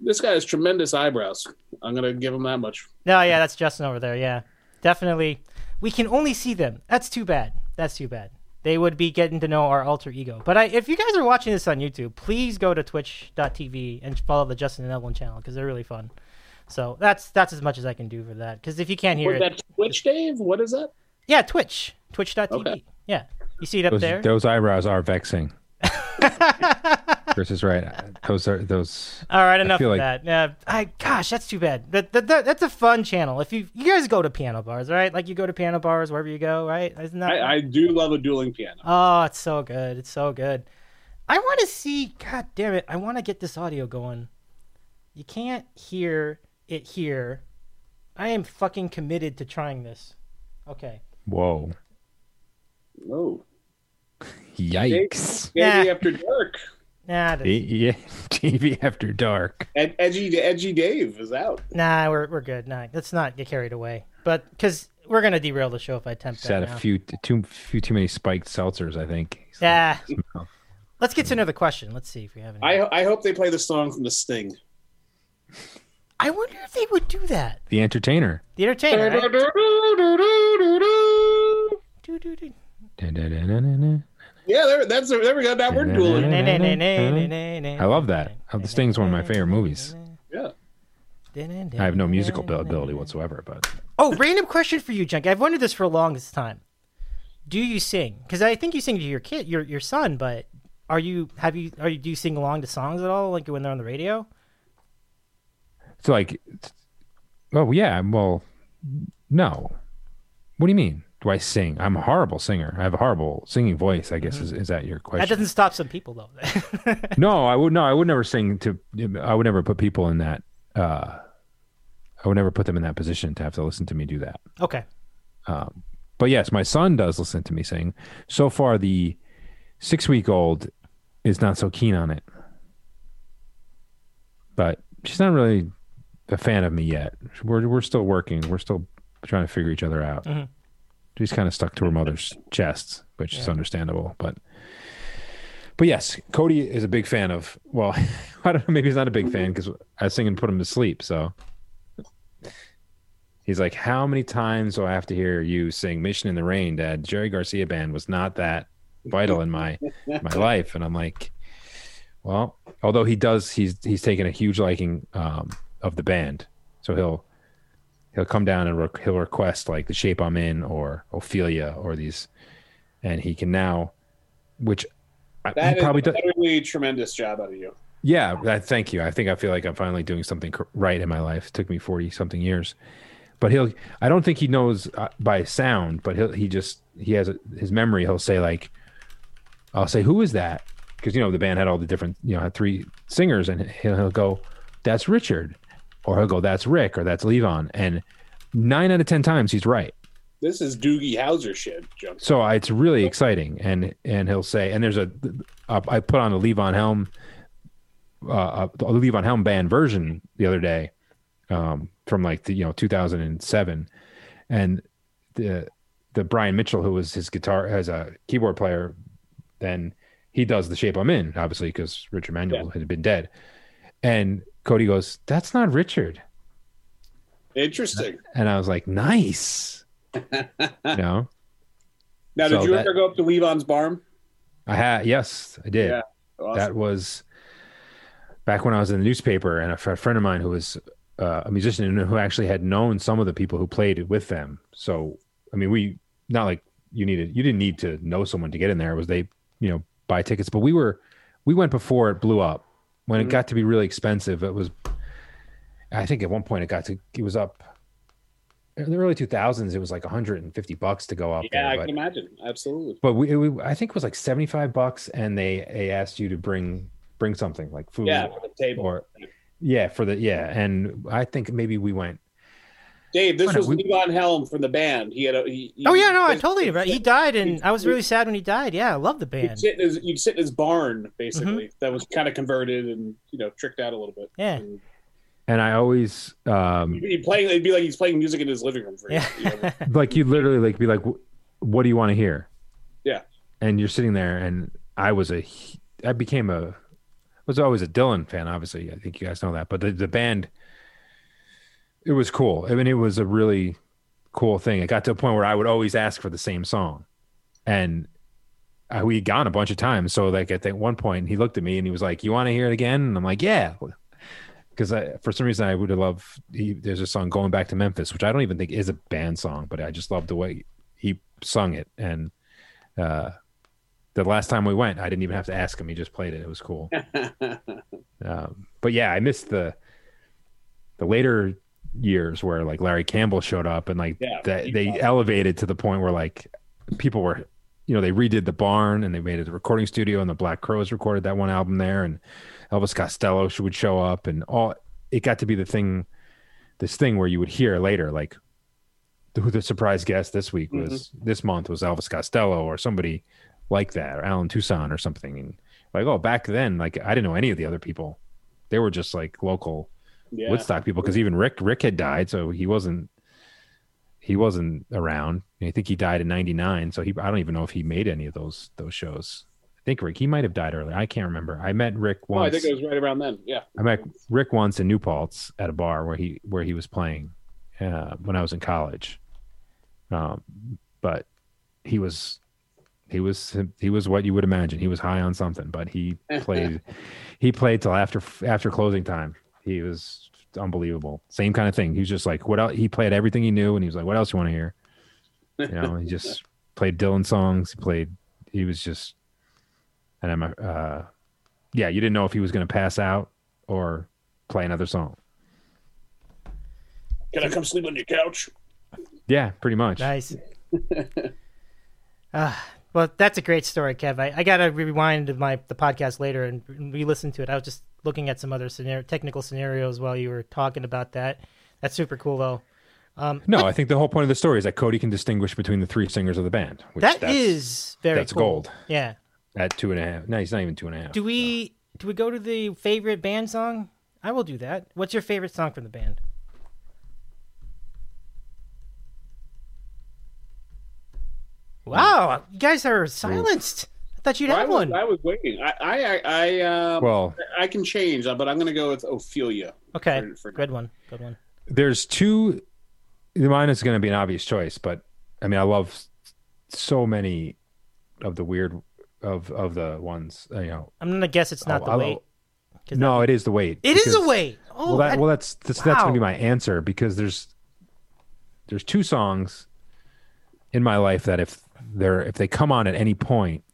S6: this guy has tremendous eyebrows. I'm gonna give him that much.
S1: No, yeah, that's Justin over there. Yeah, definitely. We can only see them. That's too bad. That's too bad. They would be getting to know our alter ego. But I, if you guys are watching this on YouTube, please go to twitch.tv and follow the Justin and Evelyn channel because they're really fun. So that's that's as much as I can do for that. Because if you can't hear
S6: What,
S1: it,
S6: that Twitch, Dave? What is that?
S1: yeah, Twitch, twitch.tv.
S6: Okay.
S1: Yeah, you see it up
S3: Those,
S1: there.
S3: those eyebrows are vexing. Chris is right. Those are those.
S1: All right, enough of
S3: like-
S1: that. Yeah, I gosh, that's too bad. That, that, that that's a fun channel. If you you guys go to piano bars, right? Like you go to piano bars wherever you go, right? Isn't that?
S6: I, I do love a dueling piano.
S1: oh, it's so good. It's so good. I want to see. God damn it! I want to get this audio going. You can't hear it here. I am fucking committed to trying this. Okay.
S3: Whoa.
S6: Oh,
S3: Yikes.
S6: Davey
S1: Yeah.
S6: after dark.
S1: Nah, that's-
S3: Yeah, TV after dark.
S6: Ed, edgy, edgy Dave is out.
S1: nah, we're we're good. Nah, let's not get carried away. But because we're gonna derail the show if I attempt
S3: Just
S1: that.
S3: had a few too few too many spiked seltzers. I think.
S1: Yeah. Let's get to another question. Let's see if we have any.
S6: I I hope they play the song from the Sting.
S1: I wonder if they would do that.
S3: The Entertainer.
S1: The entertainer. Right?
S6: Yeah, there, that's there we go. Now we're dueling.
S3: I love that. The Sting's one of my favorite movies.
S6: Yeah.
S3: I have no musical ability whatsoever, but
S1: Oh, random question for you, Junk. I've wondered this for a longest time. Do you sing? Because I think you sing to your kid, your your son. But are you have you are you do you sing along to songs at all, like when they're on the radio?
S3: it's like, oh yeah, well, no. What do you mean? Do I sing? I'm a horrible singer. I have a horrible singing voice. I guess is, is that your question?
S1: That doesn't stop some people though.
S3: No, I would no, I would never sing to. I would never put people in that. uh I would never put them in that position to have to listen to me do that.
S1: okay.
S3: But yes, my son does listen to me sing. So far, the six week old is not so keen on it. But she's not really a fan of me yet. We're we're still working. We're still trying to figure each other out.
S1: Mhm.
S3: She's kind of stuck to her mother's chest, which is understandable. But but yes, Cody is a big fan of. Well, I don't know. Maybe he's not a big fan because I sing and put him to sleep. So he's like, "How many times do I have to hear you sing Mission in the Rain, Dad? Jerry Garcia band was not that vital in my my life." And I'm like, "Well, although he does, he's he's taken a huge liking um, of the band, so he'll." He'll come down and re- he'll request like the shape I'm in or Ophelia or these, and he can now, which
S6: That
S3: probably
S6: a
S3: does.
S6: utterly tremendous job out of you.
S3: Yeah, that, thank you. I think I feel like I'm finally doing something right in my life. It took me 40 something years. But he'll I don't think he knows uh, by sound, but he'll he just he has a, his memory. He'll say like I'll say who is that? Cuz you know the band had all the different, you know, had three singers and he'll, he'll go that's Richard or he'll go that's Rick or that's Levon and 9 out of 10 times he's right.
S6: This is Doogie Howser shit, Junk.
S3: So uh, it's really exciting, and and he'll say, and there's a, uh, I put on a Levon Helm, uh, a Levon Helm band version the other day, um, from like the you know 2007, and the the Brian Mitchell who was his guitar as a keyboard player, then he does the shape I'm in, obviously because Richard Manuel had been dead, and Cody goes, that's not Richard,
S6: Interesting.
S3: and I was like, nice, you know.
S6: Now, did
S3: So
S6: you
S3: that-
S6: ever go up to Levon's barn?
S3: I had yes, I did.
S6: Yeah. Awesome.
S3: That was back when I was in the newspaper, and a fr- friend of mine who was uh, a musician who actually had known some of the people who played with them. So I mean, we not like you needed you didn't need to know someone to get in there. It was they you know buy tickets, but we were we went before it blew up. When it mm-hmm. got to be really expensive, it was. I think at one point it got to it was up in the early 2000s. It was like 150 bucks to go up.
S6: Yeah,
S3: there,
S6: I
S3: but-
S6: can imagine. Absolutely.
S3: but we, it, I think it was like 75 bucks and they, they asked you to bring bring something like food
S6: Yeah, for the table.
S3: or yeah for the yeah and i think maybe we went
S6: Dave, this
S3: Why not?
S6: was
S3: We-
S6: Levon Helm from the band. He had a. He, he-
S1: Oh yeah, no, I
S6: he'd
S1: totally. Right. He died, and I was really sad when he died. Yeah, I love the
S6: You'd
S1: band.
S6: sit, in his, you'd sit in his barn, basically,
S1: Mm-hmm.
S6: that was kind of converted and you know tricked out a little bit.
S1: Yeah.
S6: And
S3: and i always um
S6: he'd be playing. It'd be like he's playing music in his living room for you.
S1: Yeah.
S6: you know?
S3: like you literally like be like what do you want to hear
S6: Yeah.
S3: and you're sitting there and i was a, I became a was always a dylan fan obviously i think you guys know that but the, the band it was cool i mean it was a really cool thing it got to a point where i would always ask for the same song and I, we had gone a bunch of times so like at that one point he looked at me and he was like you want to hear it again and i'm like yeah because for some reason I would have loved. He, there's a song "Going Back to Memphis," which I don't even think is a band song, but I just loved the way he sung it. And uh, the last time we went, I didn't even have to ask him; he just played it. It was cool. um, but yeah, I missed the the later years where like Larry Campbell showed up and like
S6: Yeah,
S3: that they elevated to the point where like people were you know they redid the barn and they made it a recording studio and the Black Crowes recorded that one album there and Elvis Costello would show up and all it got to be the thing this thing where you would hear later like the, who the surprise guest this week mm-hmm. was this month was Elvis Costello or somebody like that or Allen Toussaint or something and like oh back then like I didn't know any of the other people. They were just like local
S6: yeah.
S3: Woodstock people because even Rick Rick had died, so he wasn't he wasn't around. I think he died in '99, so he I don't even know if he made any of those those shows. I think Rick he might have died early. I can't remember. I met Rick once.
S6: Oh, I think it was right around then. Yeah.
S3: I met Rick once in New Paltz at a bar where he where he was playing uh, when I was in college. Um, but he was he was he was what you would imagine. He was high on something, but he played he played till after after closing time. He was unbelievable. Same kind of thing. He was just like what else? He played everything he knew, and he was like, "What else you want to hear?" You know, he just played Dylan songs. He played. He was just, and I'm uh, yeah. You didn't know if he was going to pass out or play another song.
S6: Can I come sleep on your couch?
S3: Yeah, pretty much.
S1: Nice. Ah, well, that's a great story, Kev. I, I gotta rewind my the podcast later and re-listen to it. I was just looking at some other scenario, technical scenarios while you were talking about that. That's super cool, though.
S3: Um, no, I think the whole point of the story is that Cody can distinguish between the three singers of the band. Which
S1: That
S3: that's,
S1: is very
S3: that's
S1: cool.
S3: gold.
S1: Yeah.
S3: at two and a half. No, he's not even two and a half.
S1: Do we do we go to the favorite band song? I will do that. What's your favorite song from the band? Wow, you guys are silenced. I thought you'd
S6: Well, I
S1: have
S6: was,
S1: one.
S6: I was waiting. I I I, I um,
S3: Well,
S6: I can change, uh, but I'm going to go with Ophelia.
S1: Okay,
S6: for- for-
S1: good one. Good one.
S3: there's two. Mine is going to be an obvious choice, but I mean, I love so many of the weird of of the ones. uh, You know,
S1: I'm gonna guess it's not
S3: Oh,
S1: the
S3: I'll-
S1: weight. 'cause
S3: no,
S1: that-
S3: it is the weight.
S1: it is
S3: because-
S1: a weight. Oh,
S3: well, that,
S1: that-
S3: well, that's that's, that's going to be my answer because there's there's two songs in my life that if they're if they come on at any point,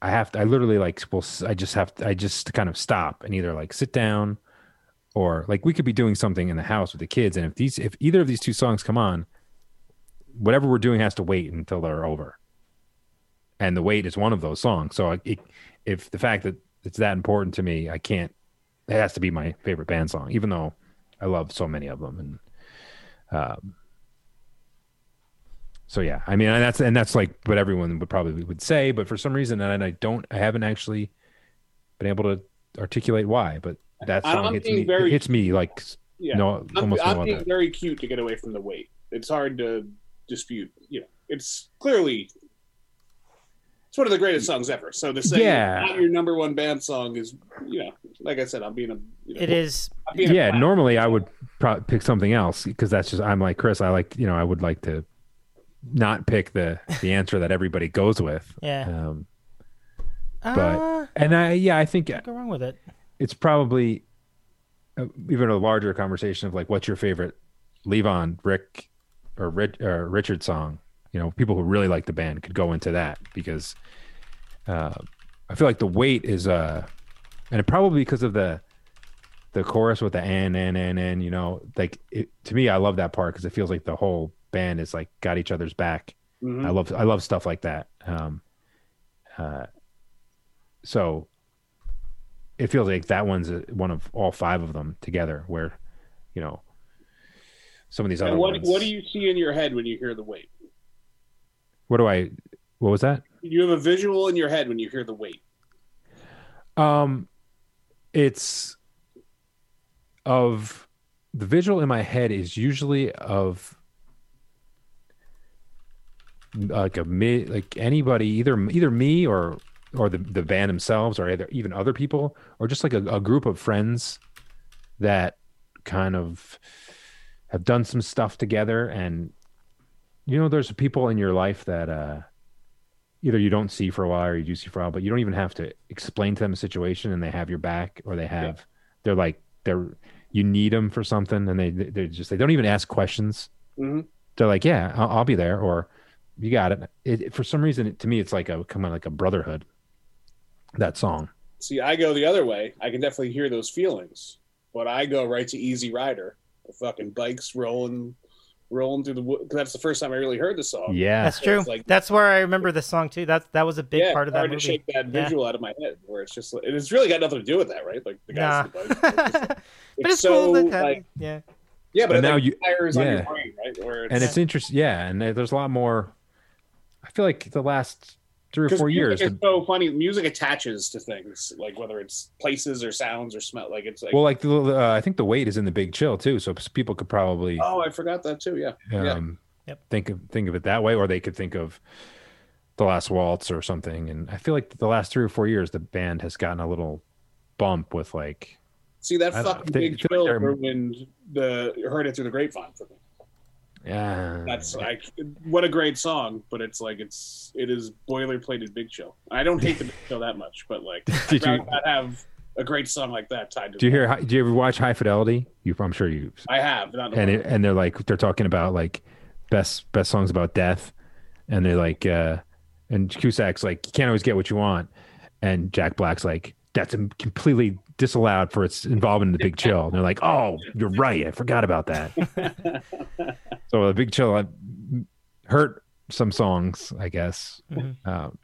S3: I have to. I literally like will. I just have. To, I just kind of stop and either like sit down, or like we could be doing something in the house with the kids, and if these if either of these two songs come on, whatever we're doing has to wait until they're over. And the weight is one of those songs. So I, it, if the fact that it's that important to me, I can't. It has to be my favorite band song, even though I love so many of them. And um, so yeah, I mean, and that's and that's like what everyone would probably would say, but for some reason, and I don't, I haven't actually been able to articulate why. But that
S6: I'm
S3: song hits me,
S6: very-
S3: it hits me like
S6: Yeah.
S3: no,
S6: I'm,
S3: almost
S6: I'm
S3: no
S6: being
S3: other.
S6: very cute to get away from the weight. It's hard to dispute. You know, it's clearly it's one of the greatest songs ever. So to say
S3: Yeah.
S6: not your number one band song is, you know, like I said, I'm being a. You know,
S1: It is.
S6: I'm being a
S3: yeah normally i would probably pick something else because that's just i'm like chris i like you know i would like to not pick the the answer that everybody goes with
S1: Yeah.
S3: um
S1: Uh,
S3: but and i yeah i think
S1: go wrong with it.
S3: it's probably uh, even a larger conversation of like, what's your favorite Levon, Rick, or, Rich, or Richard song? You know, people who really like the band could go into that because uh, I feel like the weight is uh, and it probably because of the the chorus with the n n n n. You know, like it, to me, I love that part because it feels like the whole band is like got each other's back.
S6: Mhm.
S3: I love I love stuff like that. Um, uh, so it feels like that one's a, one of all five of them together. Where you know some of these other
S6: what
S3: ones.
S6: what do you see in your head when you hear the weight?
S3: What do I? What was that?
S6: You have a visual in your head when you hear the weight.
S3: Um, it's of the visual in my head is usually of like a me like anybody either either me or or the the band themselves or either even other people or just like a, a group of friends that kind of have done some stuff together and you know there's people in your life that uh either you don't see for a while or you do see for a while, but you don't even have to explain to them a situation and they have your back or they have, they're like, they're, you need them for something and they, they're just, they don't even ask questions.
S6: Mhm.
S3: They're like, yeah, I'll, I'll be there. Or you got it. it. For some reason, it, to me, it's like a, come on, like a brotherhood, that song.
S6: See, I go the other way. I can definitely hear those feelings, but I go right to Easy Rider. The fucking bikes rolling, rolling through the wood. 'cause That's the first time I really heard the song.
S3: Yeah.
S1: That's
S6: so
S1: true.
S6: like-
S1: That's where I remember the song too. That that was a big
S6: yeah,
S1: part of that
S6: hard
S1: movie.
S6: to shake that
S1: Yeah.
S6: visual out of my head, where it's just, like, and it's really got nothing to do with that, right? Like the guys.
S1: Nah.
S6: the bike. It's just-
S1: but it's
S6: so,
S1: cool that that-
S6: like,
S1: yeah.
S6: yeah, but
S3: And now
S6: like,
S3: you-
S6: fires on your
S3: yeah.
S6: brain, right? Where it's,
S3: And it's interesting. Yeah. And there's a lot more, I feel like the last three or four years,
S6: music is
S3: the-
S6: so funny. Music attaches to things, like whether it's places or sounds or smell. Like it's like,
S3: well, like the, uh, I think the weight is in the big chill too. So people could probably,
S6: oh, I forgot that too. Yeah, yeah.
S3: um,
S1: Yep.
S3: think of think of it that way, or they could think of the last waltz or something. And I feel like the last three or four years, the band has gotten a little bump with like,
S6: See that fucking
S3: they-
S6: big
S3: I feel like
S6: chill ruined the heard it through the grapevine for me.
S3: Yeah,
S6: That's like what a great song, but it's like it's it is boilerplated Big Chill. I don't hate the Big Chill that much, but like
S3: Did
S6: I'd rather not have a great song like that tied to.
S3: Do you hear? Do you ever watch High Fidelity? You, I'm sure you.
S6: I have not.
S3: And it, and they're like they're talking about like best best songs about death, and they're like, uh and Cusack's like, you can't always get what you want, and Jack Black's like, that's completely disallowed for its involvement in the Big Chill. And they're like, oh, you're right, I forgot about that. so the Big Chill uh, hurt some songs, I guess.
S1: Mhm.
S3: Um,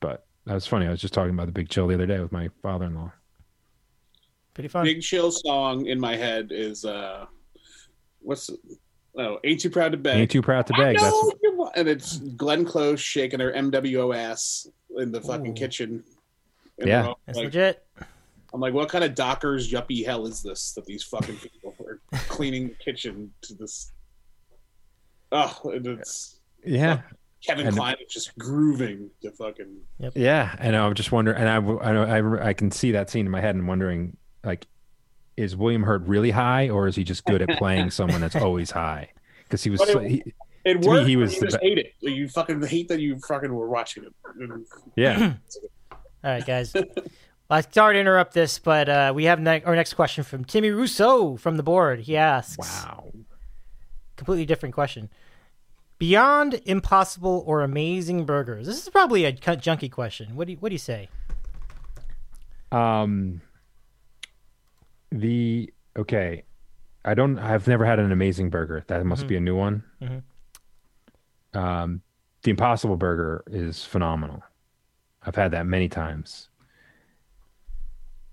S3: but that was funny. I was just talking about the Big Chill the other day with my father-in-law.
S1: Pretty fun.
S6: Big Chill song in my head is uh, what's oh, ain't too proud to beg.
S3: Ain't too proud to beg. That's
S6: know you want- and it's Glenn Close shaking her MWO ass in the fucking
S1: Ooh.
S6: kitchen. And
S3: Yeah.
S6: we're all
S1: That's
S6: like,
S1: legit.
S6: I'm like, what kind of Dockers yuppie hell is this that these fucking people are cleaning the kitchen to this? Oh, and it's
S3: yeah.
S6: Kevin
S3: And-
S6: Kline is just grooving the fucking.
S3: Yeah, and I'm just wonder, and I, I, know- I, I can see that scene in my head and wondering, like, is William Hurt really high, or is he just good at playing someone that's always high? Because he was,
S6: it-
S3: so, he,
S6: It
S3: To me, he was the
S6: just
S3: be-
S6: hate it. Like, You fucking hate that you fucking were watching it.
S3: Yeah,
S1: All right, guys. well, I sorry to interrupt this, but uh, we have ne- our next question from Timmy Rousseau from the board. He asks,
S3: wow,
S1: completely different question. Beyond impossible or amazing burgers. This is probably a junky question. What do you, what do you say?
S3: um, the okay, I don't, I've never had an amazing burger. That must be a new one.
S1: Mhm.
S3: Um, the Impossible Burger is phenomenal. I've had that many times.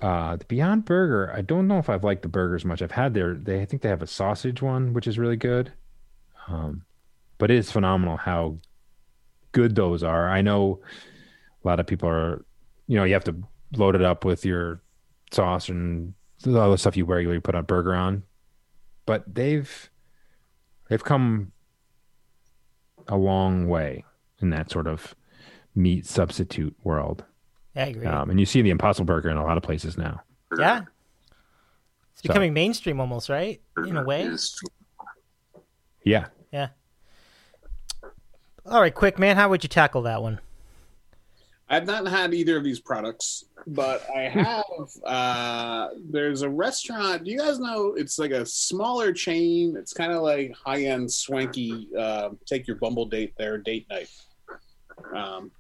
S3: Uh, the Beyond Burger, I don't know if I've liked the burgers much. I've had their, they I think they have a sausage one, which is really good. Um, but it is phenomenal how good those are. I know a lot of people are, you know, you have to load it up with your sauce and all the stuff you regularly put a burger on. But they've they've come a long way in that sort of meat substitute world.
S1: Yeah, I agree.
S3: Um, and you see the Impossible Burger in a lot of places now.
S1: yeah. It's
S3: So-
S1: becoming mainstream almost, right? In a way.
S3: Yeah.
S1: Yeah. All right, quick man, how would you tackle that one?
S6: I've not had either of these products, but I have. uh, there's a restaurant. Do you guys know? It's like a smaller chain. It's kind of like high end, swanky. Uh, take your Bumble date there, date night. Um,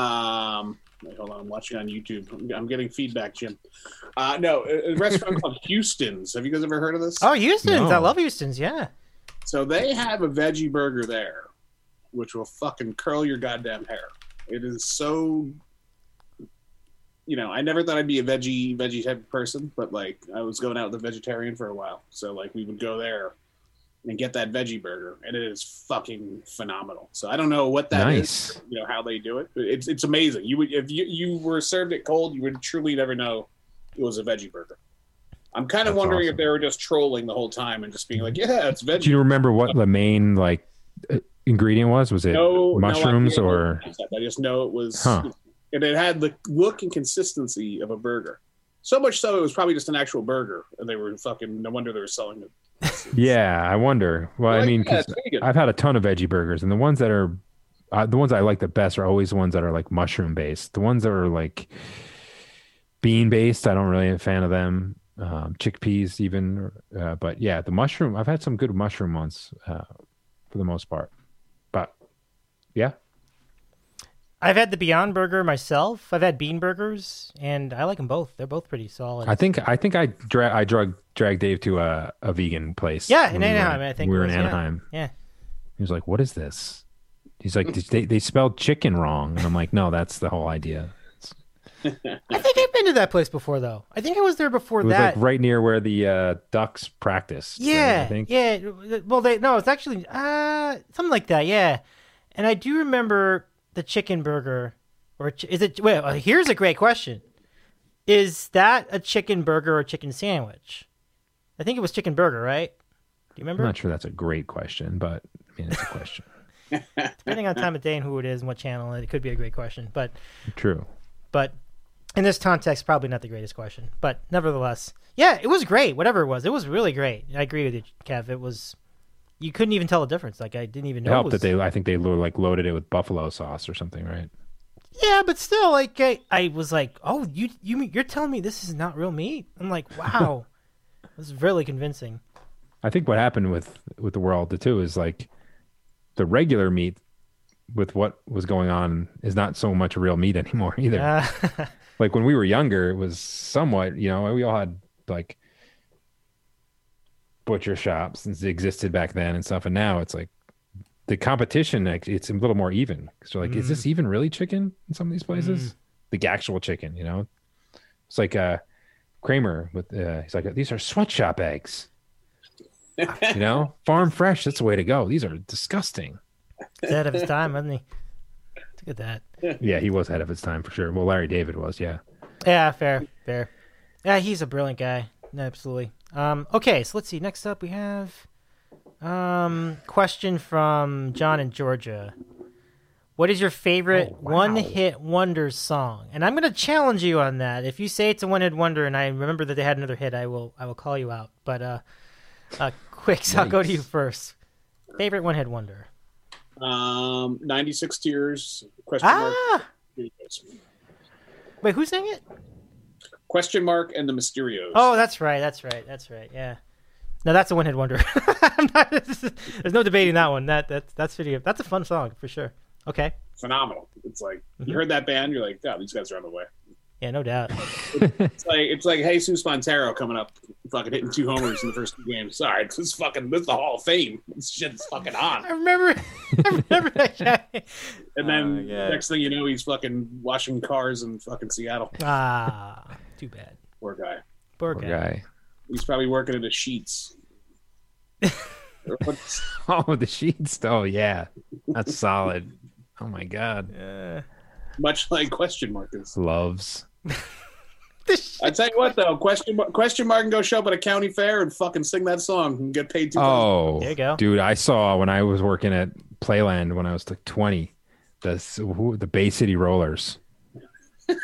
S6: um, wait, hold on. I'm watching on YouTube. I'm, I'm getting feedback, Jim. Uh, no, a, a restaurant called Houston's. Have you guys ever heard of this?
S1: Oh, Houston's. I love Houston's. Yeah.
S6: So they have a veggie burger there, which will fucking curl your goddamn hair. It is so. You know, I never thought I'd be a veggie veggie type of person, but like I was going out with a vegetarian for a while, so like we would go there and get that veggie burger, and it is fucking phenomenal. So I don't know what that is,
S3: Nice.
S6: you know how they do it. It's it's amazing. You would if you you were served it cold, you would truly never know it was a veggie burger. I'm kind of
S3: That's
S6: wondering if they were just trolling the whole time and just being like, "Yeah, it's veggie."
S3: Do you remember what the main like uh, ingredient was? Was it
S6: no no
S3: mushrooms
S6: idea what
S3: or?
S6: I just know it was,
S3: Huh.
S6: and it had the look and consistency of a burger. So much so, it was probably just an actual burger, and they were fucking. No wonder they were selling it.
S3: Yeah, I wonder. Well, I mean,
S6: yeah,
S3: 'cause
S6: it's vegan.
S3: I've had a ton of veggie burgers, and the ones that are uh, the ones I like the best are always the ones that are like mushroom based. The ones that are like bean based, I don't really a fan of them. Um, chickpeas, even, uh, but yeah, the mushroom. I've had some good mushroom ones uh, for the most part. But yeah,
S1: I've had the Beyond Burger myself. I've had Bean Burgers, and I like them both. They're both pretty solid.
S3: I think I think I dra- I drug dragged Dave to a, a vegan place.
S1: Yeah, in
S3: we were-
S1: Anaheim, I think
S3: we were in
S1: was, yeah.
S3: Anaheim.
S1: yeah.
S3: He was like, "What is this?" He's like, "They they spelled chicken wrong," and I'm like, "No, that's the whole idea."
S1: I think I've been to that place before, though. I think I was there before
S3: It was
S1: that.
S3: like right near where the uh, ducks practice.
S1: yeah,
S3: I think.
S1: yeah. Well, they no, it's actually uh something like that. Yeah, and I do remember the chicken burger, or ch- is it? Wait, uh, here's a great question: Is that a chicken burger or chicken sandwich? I think it was chicken burger, right? Do you remember?
S3: I'm not sure that's a great question, but I mean, it's a question.
S1: Depending on time of day and who it is and what channel, it could be a great question. But
S3: True.
S1: but in this context, probably not the greatest question. But nevertheless, yeah, it was great. Whatever it was, it was really great. I agree with you, Kev. It was. You couldn't even tell the difference. Like I didn't even
S3: It
S1: know.
S3: helped
S1: it
S3: that they. I think they like loaded it with buffalo sauce or something, right?
S1: Yeah, but still, like I, I was like, oh, you, you, you're telling me this is not real meat? I'm like, wow, this is really convincing.
S3: I think what happened with with the world too is like the regular meat with what was going on is not so much real meat anymore either.
S1: Uh,
S3: like when we were younger, it was somewhat, you know, we all had like butcher shops since they existed back then and stuff. And now it's like the competition, like, it's a little more even. So like, is this even really chicken in some of these places? The actual chicken, you know? It's like uh Kramer with uh he's like, these are sweatshop eggs. you know, farm fresh, that's the way to go. These are disgusting.
S1: he's ahead of his time, wasn't he? Look at that.
S3: Yeah, he was ahead of his time for sure. Well, Larry David was, yeah.
S1: Yeah, fair, fair. Yeah, he's a brilliant guy. Absolutely. Um, okay, so let's see. Next up, we have um question from John in Georgia. What is your favorite
S3: Oh, wow.
S1: one-hit wonder song? And I'm going to challenge you on that. If you say it's a one-hit wonder, and I remember that they had another hit, I will I will call you out. But uh, uh Quicks, I'll go to you first. Favorite one-hit wonder?
S6: Um, 96 tears. Question mark.
S1: Ah, wait, who's saying it?
S6: Question mark and the Mysterians.
S1: Oh, that's right. That's right. That's right. Yeah. No, that's a one-hit wonder. There's no debating that one. That that's that's video. That's a fun song for sure. Okay.
S6: phenomenal. It's like
S1: Mm-hmm.
S6: you heard that band, you're like, God, these guys are on the way.
S1: Yeah, no doubt.
S6: It's like it's like Jesus Montero coming up, fucking hitting two homers in the first two games. Sorry, this is fucking this is the Hall of Fame. This shit's fucking on.
S1: I remember. I remember that guy.
S6: And then
S1: Oh,
S6: next thing you know, he's fucking washing cars in fucking Seattle.
S1: Ah, too bad.
S6: Poor guy.
S1: Poor
S3: Poor
S1: guy.
S3: guy.
S6: He's probably working at the sheets.
S3: Oh, the sheets. Oh, yeah. That's solid. Oh, my God.
S1: Uh,
S6: much like question mark is.
S3: Loves.
S6: I tell you what though, question mark, question mark can go show up at a county fair and fucking sing that song and get paid two.
S3: Oh,
S1: There you go.
S3: dude! I saw when I was working at Playland when I was like twenty, the who- the Bay City Rollers,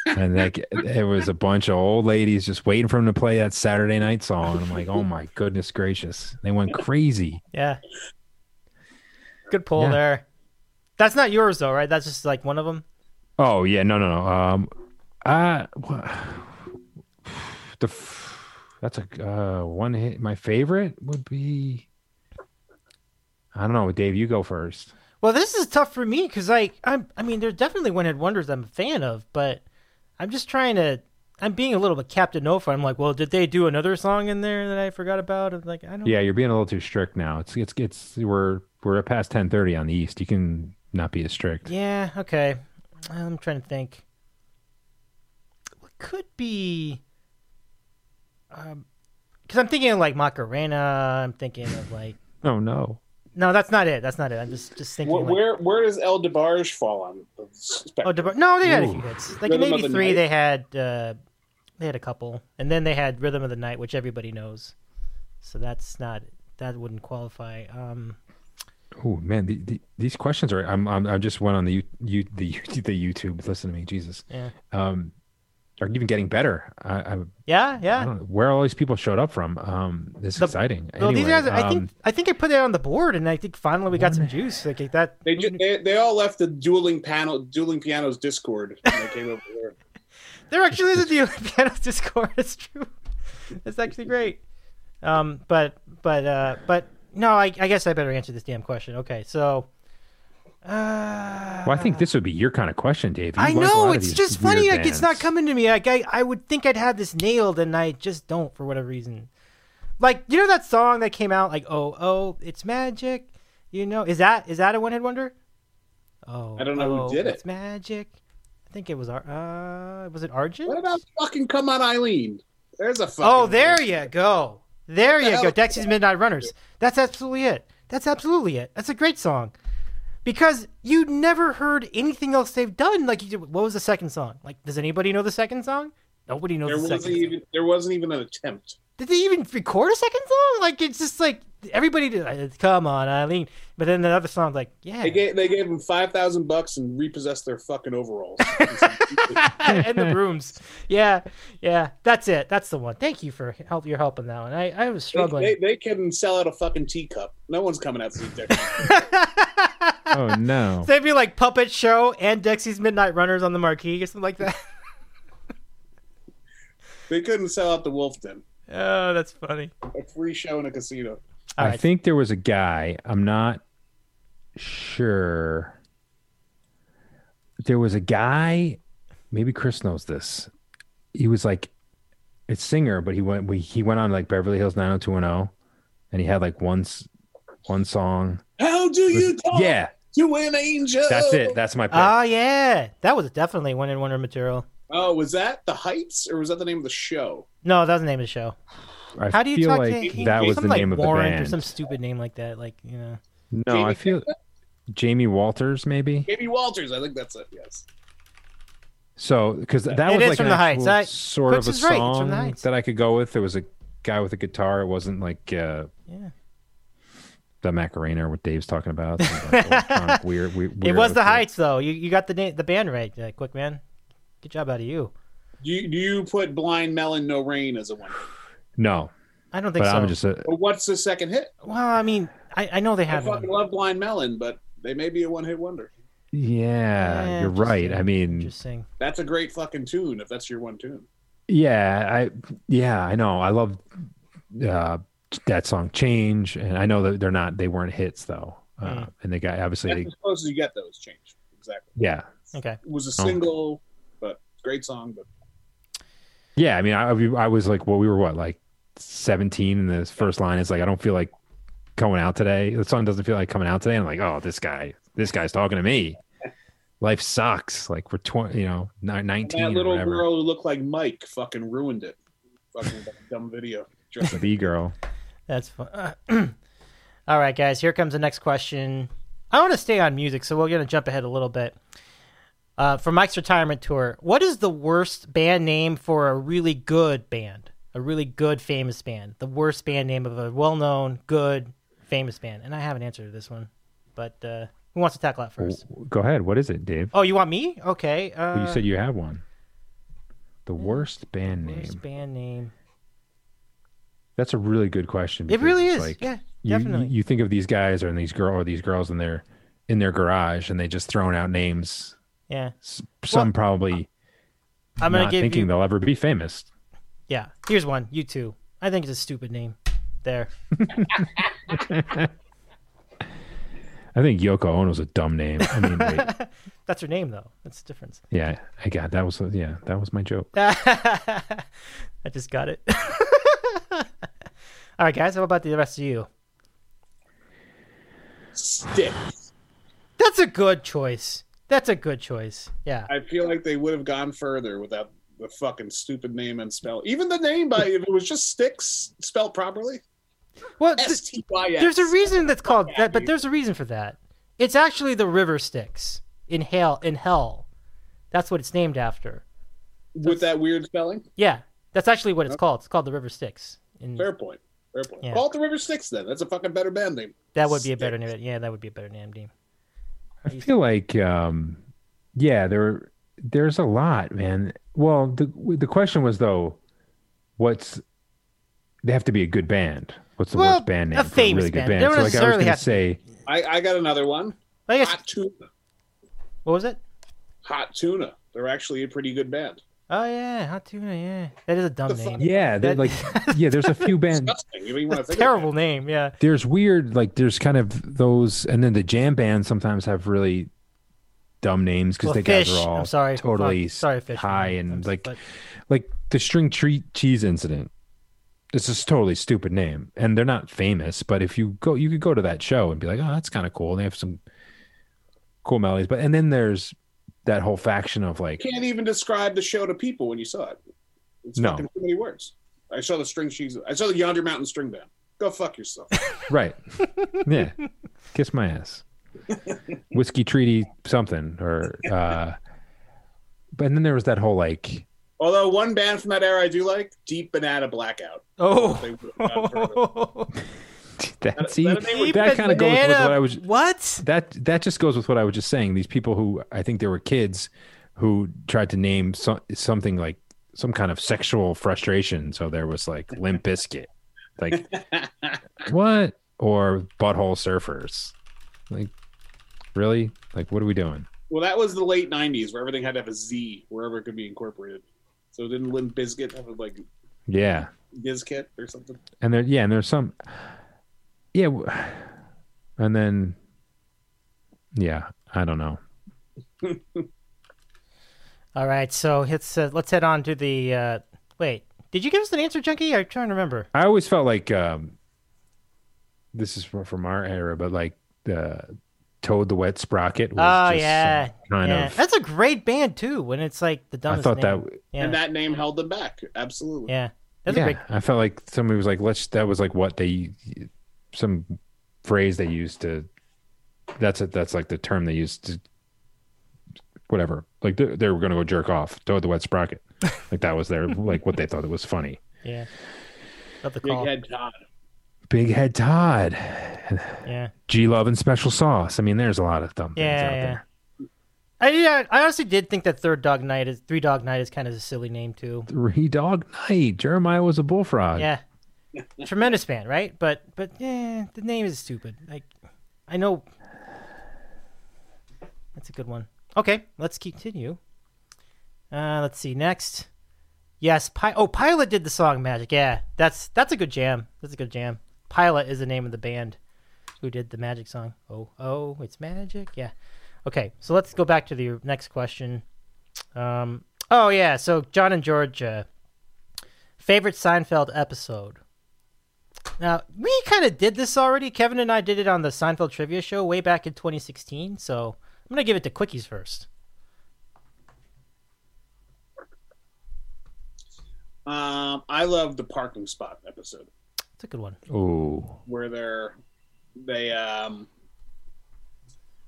S3: and like it was a bunch of old ladies just waiting for him to play that Saturday night song. And I'm like, oh my goodness gracious! They went crazy.
S1: yeah. Good pull
S3: Yeah.
S1: there. That's not yours though, right? That's just like one of them.
S3: Oh yeah, no, no, no. Um, uh, wha- the that's a uh, one hit. My favorite would be. I don't know, Dave. You go first.
S1: Well, this is tough for me because like I'm. I mean, there's definitely one hit wonders I'm a fan of, but I'm just trying to. I'm being a little bit Captain No I'm like, well, did they do another song in there that I forgot about? I'm like, I don't.
S3: Yeah, you're being a little too strict now. It's it's it's we're we're past ten thirty on the east. You can not be as strict.
S1: Yeah. Okay. I'm trying to think. What could be? Um, because I'm thinking of like Macarena. I'm thinking of like.
S3: Oh no.
S1: No, that's not it. That's not it. I'm just just thinking.
S6: Where,
S1: like,
S6: where where does El DeBarge fall on the spectrum?
S1: Oh, Debar- no, they had a few hits. Like
S6: Rhythm of
S1: maybe
S6: the
S1: They had uh, they had a couple, and then they had Rhythm of the Night, which everybody knows. So that's not that wouldn't qualify. Um,
S3: Oh man, the, the, these questions are. I'm, I'm I just went on the you, you the the YouTube. Listen to me, Jesus.
S1: yeah,
S3: Um, are even getting better. I, I,
S1: yeah,
S3: I
S1: yeah.
S3: don't know where all these people showed up from. Um, this is
S1: The-
S3: exciting.
S1: Well, these
S3: Anyway,
S1: guys, I think,
S3: um,
S1: I think I put it on the board, and I think finally we got some juice. Like that.
S6: They, ju- they they all left the dueling panel, dueling pianos Discord. When they came over here.
S1: There actually is a deal in piano Discord. It's true. It's actually great. Um, but but uh, but no, I, I guess I better answer this damn question. Okay, so. Uh,
S3: well, I think this would be your kind of question, Dave. You
S1: I
S3: like a lot
S1: know it's just funny. Like it's not coming to me. Like I, I would think I'd have this nailed, and I just don't for whatever reason. Like you know that song that came out, like oh oh, it's magic. You know, is that is that a one hit wonder? Oh,
S6: I don't know who
S1: oh,
S6: did it.
S1: It's magic. I think it was Ar- uh, was it Argent?
S6: What about fucking Come On Eileen? There's a fucking.
S1: Oh, there you go. There
S6: the
S1: you go. Dexy's Midnight Runners. That's absolutely it. That's absolutely it. That's a great song. Because you never heard anything else they've done. Like, you- what was the second song? Like, does anybody know the second song? Nobody knows
S6: There
S1: the
S6: wasn't
S1: second song.
S6: there wasn't even an attempt.
S1: Did they even record a second song? Like, it's just like everybody did. uh, Come on, Eileen. But then the other song's like, yeah.
S6: They gave they gave them five thousand bucks and repossessed their fucking overalls.
S1: and the brooms. Yeah, yeah. That's it. That's the one. Thank you for help. Your help on that one. I, I was
S6: they,
S1: struggling.
S6: they, they can sell out a fucking teacup. No one's coming out to see their.
S3: Oh no.
S1: So it'd be like Puppet Show and Dexy's Midnight Runners on the marquee or something like that.
S6: they couldn't sell out the Wolf Den.
S1: oh, that's funny.
S6: A free show in a casino.
S1: All
S3: I
S1: right.
S3: think there was a guy. I'm not sure. There was a guy. Maybe Chris knows this. He was like a singer, but he went. We, he went on like Beverly Hills 90210, and he had like one one song.
S6: How do you talk
S3: Yeah,
S6: to an angel?
S3: that's it. That's my pick.
S1: Oh yeah, that was definitely one in wonder material.
S6: Oh, was that the Heights or was that the name of the show?
S1: No, that was the name of the show.
S3: I
S1: How do you
S3: feel
S1: talk
S3: like
S1: to he-
S3: that was the
S1: like
S3: name of the band.
S1: or some stupid name like that? Like you know.
S3: no, I
S6: Jamie
S3: feel Jamie Walters maybe.
S6: Jamie Walters. I think that's it. Yes.
S3: So because that
S1: It
S3: was like
S1: from
S3: an
S1: the Heights.
S3: actual
S1: I-
S3: sort
S1: Chris
S3: of a
S1: is right. From
S3: song
S1: the Heights.
S3: that I could go with. There was a guy with a guitar. It wasn't like uh,
S1: Yeah.
S3: the Macarena or what Dave's talking about. like, electronic weird, weird,
S1: It was the. Heights though. You you got the name, the band right, uh, quick man. Good job out of you.
S6: Do you, do you put Blind Melon No Rain as a one?
S3: No,
S1: I don't think
S3: but
S1: so.
S3: I'm just a,
S6: But what's the second hit?
S1: Well, I mean, I, I know they
S6: I
S1: have
S6: fucking
S1: one.
S6: love Blind Melon, but they may be a one hit wonder.
S3: yeah.
S1: Yeah,
S3: you're right.
S1: interesting.
S3: I mean,
S1: Interesting.
S6: That's a great fucking tune if that's your one tune.
S3: yeah, I yeah, I know. I love uh, that song "Change," and I know that they're not. They weren't hits though, uh,
S1: Mm.
S3: and they got obviously.
S6: That's
S3: They,
S6: as close as you get those change. Exactly.
S3: yeah,
S1: Okay.
S6: It was a
S3: Oh.
S6: single, but great song. But
S3: yeah. I mean, I I was like, well, we were what like 17, and the first line is like, I don't feel like going out today. The song doesn't feel like coming out today. I'm like, oh, this guy, this guy's talking to me. Life sucks. Like we're 20, you know, ni- 19
S6: that little
S3: whatever.
S6: girl who looked like Mike fucking ruined it. Fucking dumb video. Dressed
S3: The B girl.
S1: That's fun. All right, guys. Here comes the next question. I want to stay on music, so we're gonna jump ahead a little bit. Uh, for Mike's retirement tour, what is the worst band name for a really good band? A really good, famous band. The worst band name of a well-known, good, famous band. And I have an answer to this one, but uh, who wants to tackle that first?
S3: Go ahead. What is it, Dave?
S1: Oh, you want me? Okay. Uh,
S3: Well, you said you have one. The worst band name.
S1: worst band name.
S3: That's a really good question.
S1: It really is.
S3: Like,
S1: yeah,
S3: you,
S1: definitely.
S3: You, you think of these guys or these girl or these girls in their in their garage, and they just throwing out names
S1: Yeah.
S3: S- Some probably
S1: I'm gonna
S3: not
S1: give
S3: thinking
S1: you.
S3: they'll ever be famous.
S1: Yeah. Here's one. U2. I think it's a stupid name. There.
S3: I think Yoko Ono's a dumb name. I mean, wait,
S1: That's her name though. That's the difference.
S3: yeah, I got that was yeah, that was my joke.
S1: I just got it. All right, guys. How about the rest of you?
S6: Styx.
S1: That's a good choice. That's a good choice. Yeah.
S6: I feel like they would have gone further without the fucking stupid name and spell. Even the name by if it was just sticks spelled properly.
S1: Well,
S6: S T Y S.
S1: there's a reason that's called that, but there's a reason for that. It's actually the river Styx in hell. In hell, that's what it's named after.
S6: with that weird spelling.
S1: Yeah, that's actually what it's called. It's called the river Styx. In,
S6: Fair point. Fair point.
S1: Yeah.
S6: Call it the River Styx then. That's a fucking better band name.
S1: that would be a better
S6: Styx.
S1: name. Yeah, that would be a better name. name.
S3: I feel like, um, yeah, there, there's a lot, man. Well, the the question was though, what's they have to be a good band. What's the
S1: Well,
S3: worst band name?
S1: a
S3: for
S1: famous
S3: really good
S1: band.
S3: band?
S1: They don't
S3: So like I was
S1: necessarily
S3: gonna
S1: have to
S3: say,
S6: I, I got another one.
S1: I guess.
S6: Hot Tuna.
S1: What was it?
S6: Hot Tuna. They're actually a pretty good band.
S1: Oh yeah, hot tuna. Yeah, that is a dumb name.
S3: yeah, they're
S1: That-
S3: like, yeah, there's a few bands.
S6: Disgusting. You even want
S1: Terrible name. Yeah.
S3: There's weird, like, there's kind of those, and then the jam bands sometimes have really dumb names because
S1: Well,
S3: they guys are all
S1: I'm sorry.
S3: totally
S1: Fuck, sorry, Phish,
S3: high and
S1: I'm-
S3: like,
S1: but-
S3: like the string tree cheese incident. It's just totally stupid name, and they're not famous. But if you go, you could go to that show and be like, "Oh, that's kind of cool." And They have some cool melodies, but and then there's that whole faction of like,
S6: You can't even describe the show to people when you saw it. It's
S3: No.
S6: fucking too many words. I saw the string cheese. I saw the Yonder Mountain String Band. Go fuck yourself.
S3: right, yeah, kiss my ass, whiskey treaty something, or uh, but and then there was that whole like,
S6: Although one band from that era I do like, Deep Banana Blackout.
S1: Oh.
S6: They would have gone further.
S3: that, see,
S6: that a
S3: that kind of goes with what I was.
S1: What?
S3: that that just goes with what I was just saying. These people who I think they were kids who tried to name some, something like some kind of sexual frustration. So there was like Limp Bizkit, like what or Butthole Surfers, like really, like what are we doing?
S6: well, that was the late '90s, where everything had to have a Z wherever it could be incorporated. So didn't Limp Bizkit have like
S3: Yeah,
S6: Bizkit or something?
S3: and there yeah, and there's some yeah, and then yeah, I don't know.
S1: All right, so let's uh, let's head on to the. Uh, wait, did you give us an answer, Junkie? I'm trying to remember.
S3: I always felt like um, this is from, from our era, but like the Toad the Wet Sprocket was
S1: Oh
S3: just
S1: yeah,
S3: some kind
S1: yeah.
S3: of.
S1: That's a great band too. When it's like the dumbest.
S3: I thought
S1: name.
S3: that
S1: Yeah,
S6: And that name held them back. Absolutely.
S1: yeah. That's a
S3: yeah,
S1: great.
S3: I felt like somebody was like, "Let's." That was like what they, some phrase they used to. That's it. That's like the term they used to. Whatever, like they, they were going to go jerk off. Toad the Wet Sprocket, like that was their like what they thought it was funny.
S1: Yeah. Love the
S6: Big. Head Todd.
S3: Big Head Todd,
S1: Yeah.
S3: G Love and Special Sauce. I mean, there's a lot of dumb things
S1: Yeah,
S3: out
S1: yeah.
S3: there.
S1: I yeah, I honestly did think that Third Dog Night is Three Dog Night is kind of a silly name too.
S3: Three Dog Night. Jeremiah was a bullfrog.
S1: Yeah. Tremendous band, right? But but yeah, the name is stupid. Like I know that's a good one. Okay, let's continue. Uh, let's see next. Yes, Pi- oh Pilot did the song Magic. Yeah, that's that's a good jam. That's a good jam. Pilot is the name of the band who did the Magic song. Oh oh, it's Magic. Yeah. Okay, so let's go back to the next question. Um, oh yeah, so John and George, uh, favorite Seinfeld episode. Now we kind of did this already. Kevin and I did it on the Seinfeld trivia show way back in 2016. So I'm gonna give it to Quickies first.
S6: Um, I love the parking spot episode
S1: It's a good one.
S3: Oh,
S6: where they're they um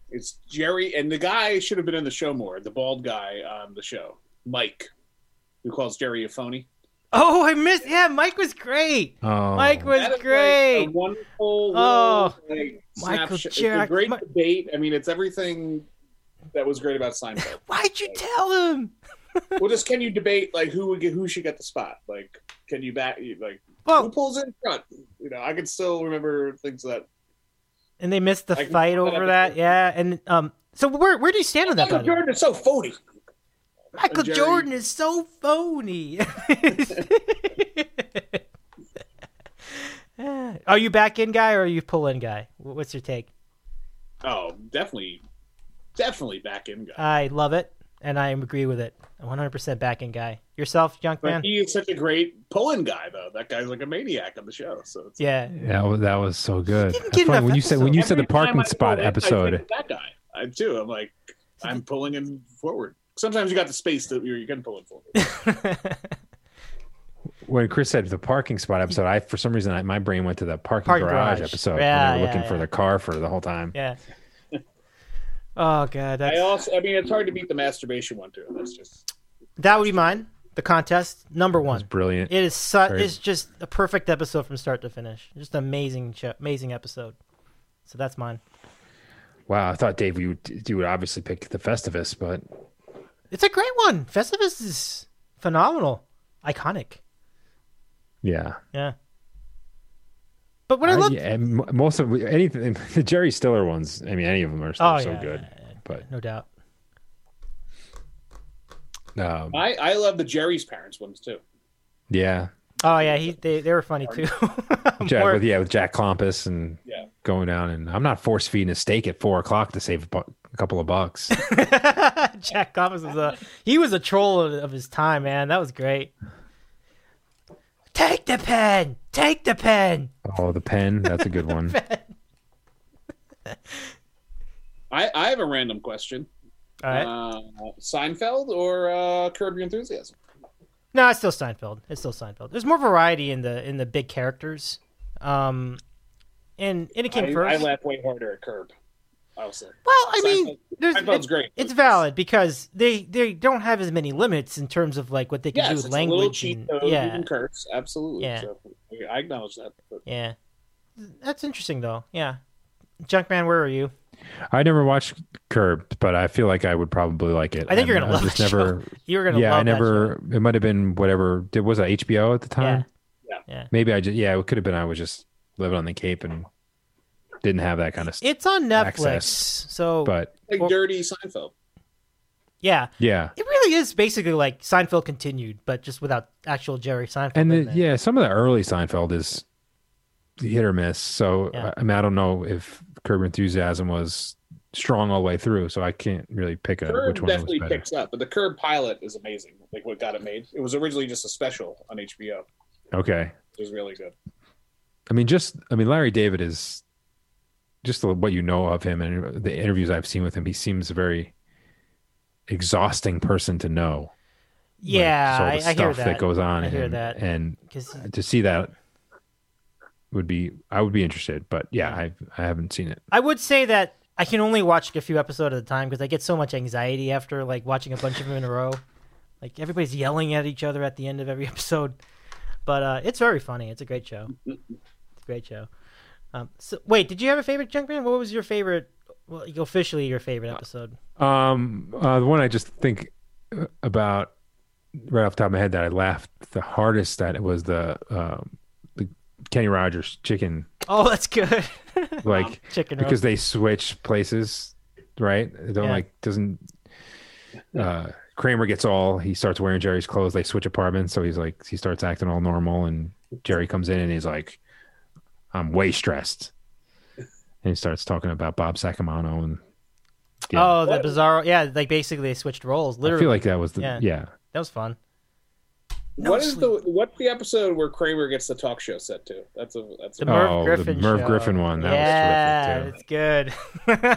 S6: it's Jerry and the guy should have been in the show more. The bald guy on the show, Mike, who calls Jerry a phony.
S1: Oh, I missed. Yeah, Mike was great.
S3: oh.
S1: Mike was
S6: That is, like,
S1: great.
S6: a wonderful.
S1: Oh,
S6: like,
S1: Michael
S6: snapshot.
S1: Jack-
S6: great
S1: Mi-
S6: debate. I mean, it's everything that was great about Seinfeld.
S1: Why'd you tell him?
S6: well, just can you debate like who would get who should get the spot? Like, can you back like who pulls in front? You know, I can still remember things that
S1: and they missed the
S6: I
S1: fight
S6: that
S1: over that. Yeah, and um, So where where do you stand on that?
S6: Michael
S1: by the way?
S6: Jordan is so phony.
S1: Michael
S6: Jerry.
S1: Jordan is so phony. are you back in guy or are you pull in guy? What's your take?
S6: Oh, definitely, definitely back in guy.
S1: I love it and I agree with it. 100% back in guy. Yourself, junk
S6: But
S1: man?
S6: he is such a great pulling guy, though. That guy's like a maniac on the show. So it's
S1: Yeah.
S3: That was, that was so good.
S1: didn't get
S3: funny.
S1: enough
S3: when you said when you said the parking spot
S6: pull in, I
S3: episode.
S6: that guy. I too. I'm like, I'm pulling him forward. Sometimes you got the space that you can pull him forward.
S3: when Chris said the parking spot episode, I for some reason I, my brain went to the parking,
S1: Parking
S3: garage,
S1: garage.
S3: episode
S1: Yeah,
S3: when they were
S1: yeah,
S3: looking for the car for the whole time.
S1: yeah. Oh god, that's
S6: I also, I mean, it's hard to beat the masturbation one too. That's just
S1: that would be mine. The contest number
S3: It was
S1: one.
S3: brilliant.
S1: It is su-
S3: Very-
S1: It's just a perfect episode from start to finish. Just amazing, show, amazing episode. So that's mine.
S3: wow, I thought Dave you would, you would obviously pick the Festivus, but
S1: It's a great one. Festivus is phenomenal, iconic.
S3: yeah,
S1: Yeah. But what I,
S3: I-
S1: love,
S3: yeah, most of anything the Jerry Stiller ones. I mean, any of them are still
S1: oh
S3: so
S1: yeah,
S3: good.
S1: yeah, yeah,
S3: But
S1: no doubt.
S3: um,
S6: I I love the Jerry's parents ones too.
S3: yeah,
S1: Oh yeah, he they, they were funny too.
S3: Jack,
S1: More-
S3: with, yeah, with Jack Klompus and
S6: Yeah.
S3: going down, and I'm not force feeding a steak at four o'clock to save a, bu- a couple of bucks.
S1: Jack Klompus was a he was a troll of, of his time, man. That was great. Take the pen. Take the pen.
S3: oh, the pen, that's a good one.
S6: I I have a random question.
S1: All right.
S6: Uh, Seinfeld or uh, Curb Your Enthusiasm?
S1: no, it's still Seinfeld. It's still Seinfeld. There's more variety in the in the big characters. Um, and and it came
S6: I,
S1: first.
S6: I laugh way harder at Curb. I'll say.
S1: well, I mean, there's,
S6: Seinfeld's
S1: it's,
S6: great.
S1: It's valid because they they don't have as many limits in terms of like what they can
S6: Yes,
S1: do with
S6: a
S1: language.
S6: cheat
S1: and-
S6: code.
S1: Yeah,
S6: can curse. Absolutely.
S1: Yeah.
S6: So, I acknowledge that. But
S1: yeah. That's interesting though. Yeah. Junkman, where are you?
S3: I never watched Curb, but I feel like I would probably like it.
S1: I think you're gonna
S3: I
S1: love it.
S3: never.
S1: show. You're gonna
S3: yeah,
S1: love
S3: I never. It might have been whatever. Did was that HBO at the time?
S6: Yeah.
S1: Yeah.
S3: Maybe I just yeah. It could have been I was just living on the Cape and didn't have that kind of stuff.
S1: It's on Netflix,
S3: Access.
S1: so
S3: But
S6: like
S1: Well-
S6: dirty Seinfeld.
S1: yeah,
S3: yeah,
S1: it really is basically like Seinfeld continued, but just without actual Jerry Seinfeld.
S3: and
S1: in
S3: the,
S1: there.
S3: yeah, some of the early Seinfeld is hit or miss. So
S1: Yeah.
S3: I, I mean, I don't know if Curb Enthusiasm was strong all the way through, so I can't really pick a,
S6: Curb
S3: which one was
S6: definitely
S3: better.
S6: picks up, but the Curb pilot is amazing. Like what got it made. It was originally just a special on HBO.
S3: Okay,
S6: It was really good.
S3: I mean, just I mean, Larry David is just the- what you know of him and the interviews I've seen with him. He seems a very exhausting person to know. Like,
S1: yeah,
S3: so the
S1: I, I
S3: stuff
S1: hear that.
S3: goes on.
S1: I hear
S3: and,
S1: that.
S3: and
S1: because
S3: to see that would be I would be interested, but yeah, I I haven't seen it.
S1: I would say that I can only watch like, a few episodes at a time because I get so much anxiety after like watching a bunch of them in a row. Like everybody's yelling at each other at the end of every episode, but uh, it's very funny. It's a great show. It's a great show. Um, so wait, did you have a favorite Junkman? What was your favorite? Well, officially your favorite episode?
S3: Um, uh, the one I just think uh, about right off the top of my head that I laughed the hardest at it was the um, the Kenny Rogers chicken
S1: Oh, that's good.
S3: like
S1: Chicken
S3: because
S1: roast.
S3: they switch places, right? They don't
S1: Yeah.
S3: like doesn't uh Kramer gets all he starts wearing Jerry's clothes, they switch apartments, so he's like he starts acting all normal and Jerry comes in and he's like I'm way stressed. And he starts talking about Bob Sacamano and yeah.
S1: Oh, the bizarre. Yeah, like basically they switched roles. Literally.
S3: I feel like that was the
S1: Yeah.
S3: yeah.
S1: that was fun.
S6: what is the what's the episode where Kramer gets the talk show set to? That's a that's
S1: The
S6: a,
S1: Merv
S3: Oh, the
S1: Griffin
S3: Merv
S1: show.
S3: Griffin one, that was
S1: yeah,
S3: terrific,
S1: it's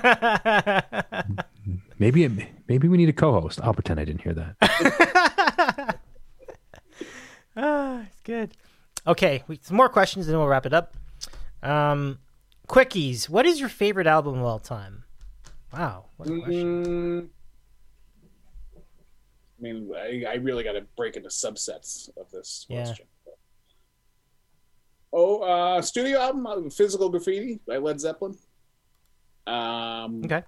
S1: good.
S3: Maybe it, maybe we need a co-host. I'll pretend I didn't hear that.
S1: ah, it's good. Okay, we, some more questions and then we'll wrap it up. Um, quickies. What is your favorite album of all time? Wow, what a question.
S6: I mean, I, I really got to break into subsets of this
S1: Yeah.
S6: question. Oh, uh, studio album, uh, Physical Graffiti by Led Zeppelin. Um,
S1: Okay.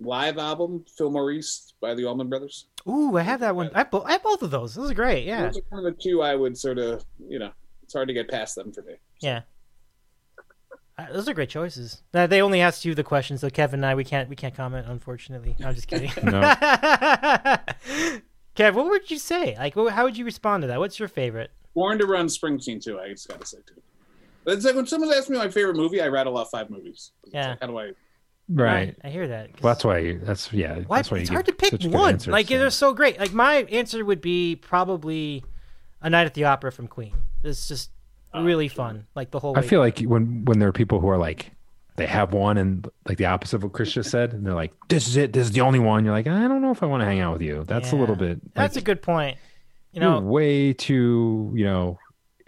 S6: Live album, Fillmore East by the Allman Brothers.
S1: Ooh, I have that one. I have, bo- I have both of those. Those are great. Yeah,
S6: Those are kind of the two I would sort of, you know, it's hard to get past them for me.
S1: yeah. Uh, Those are great choices. Uh, they only asked you the questions, so Kevin and I we can't we can't comment. Unfortunately, I'm just kidding.
S3: No.
S1: Kev, what would you say? Like, wh- how would you respond to that? What's your favorite?
S6: Born to Run Springsteen too. I just gotta say too. But it's like when someone asks me my favorite movie, I rattle off five movies. It's
S1: Yeah.
S6: like, how do I?
S3: Right.
S1: I hear that.
S3: Well, that's why. You, that's yeah.
S1: Why,
S3: That's why
S1: it's
S3: give
S1: hard to pick one.
S3: answers,
S1: like
S3: so.
S1: they're so great. Like my answer would be probably a night at the opera from Queen. It's just Oh, really fun. Like the whole.
S3: I feel like when when there are people who are like they have one and like the opposite of what Chris just said, and they're like, "This is it. This is the only one." You're like, I don't know if I want to hang out with you. That's a little bit.
S1: That's a good point. You
S3: you're
S1: know,
S3: way too you know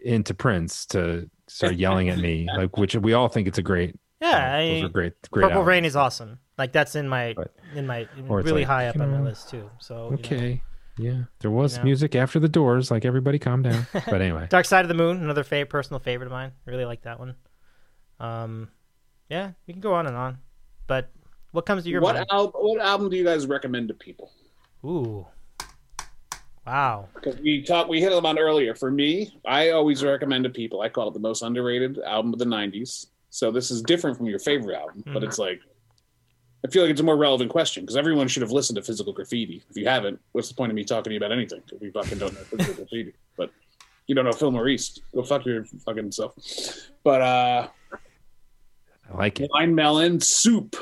S3: into Prince to start yelling at me like which we all think it's a great.
S1: yeah, I,
S3: those are great. Great.
S1: Purple
S3: albums.
S1: Rain is awesome. Like that's in my
S3: But-
S1: in my
S3: or
S1: really
S3: like,
S1: high up
S3: you
S1: on my list too. So you.
S3: Okay. Yeah, there was
S1: know.
S3: music after the doors. Like everybody, calm down. But anyway,
S1: Dark Side of the Moon, another fa- personal favorite of mine. I really like that one. Um, yeah, you can go on and on, but what comes to your
S6: What
S1: mind?
S6: album? What album do you guys recommend to people?
S1: Ooh, wow.
S6: Because we talked, we hit them on earlier. For me, I always recommend to people. I call it the most underrated album of the '90s. So this is different from your favorite album, but it's like I feel like it's a more relevant question because everyone should have listened to Physical Graffiti. If you haven't, what's the point of me talking to you about anything? If we fucking don't know Physical Graffiti, but you don't know Fillmore East, go fuck your fucking self. But uh,
S3: I like it.
S6: Blind Melon, Soup.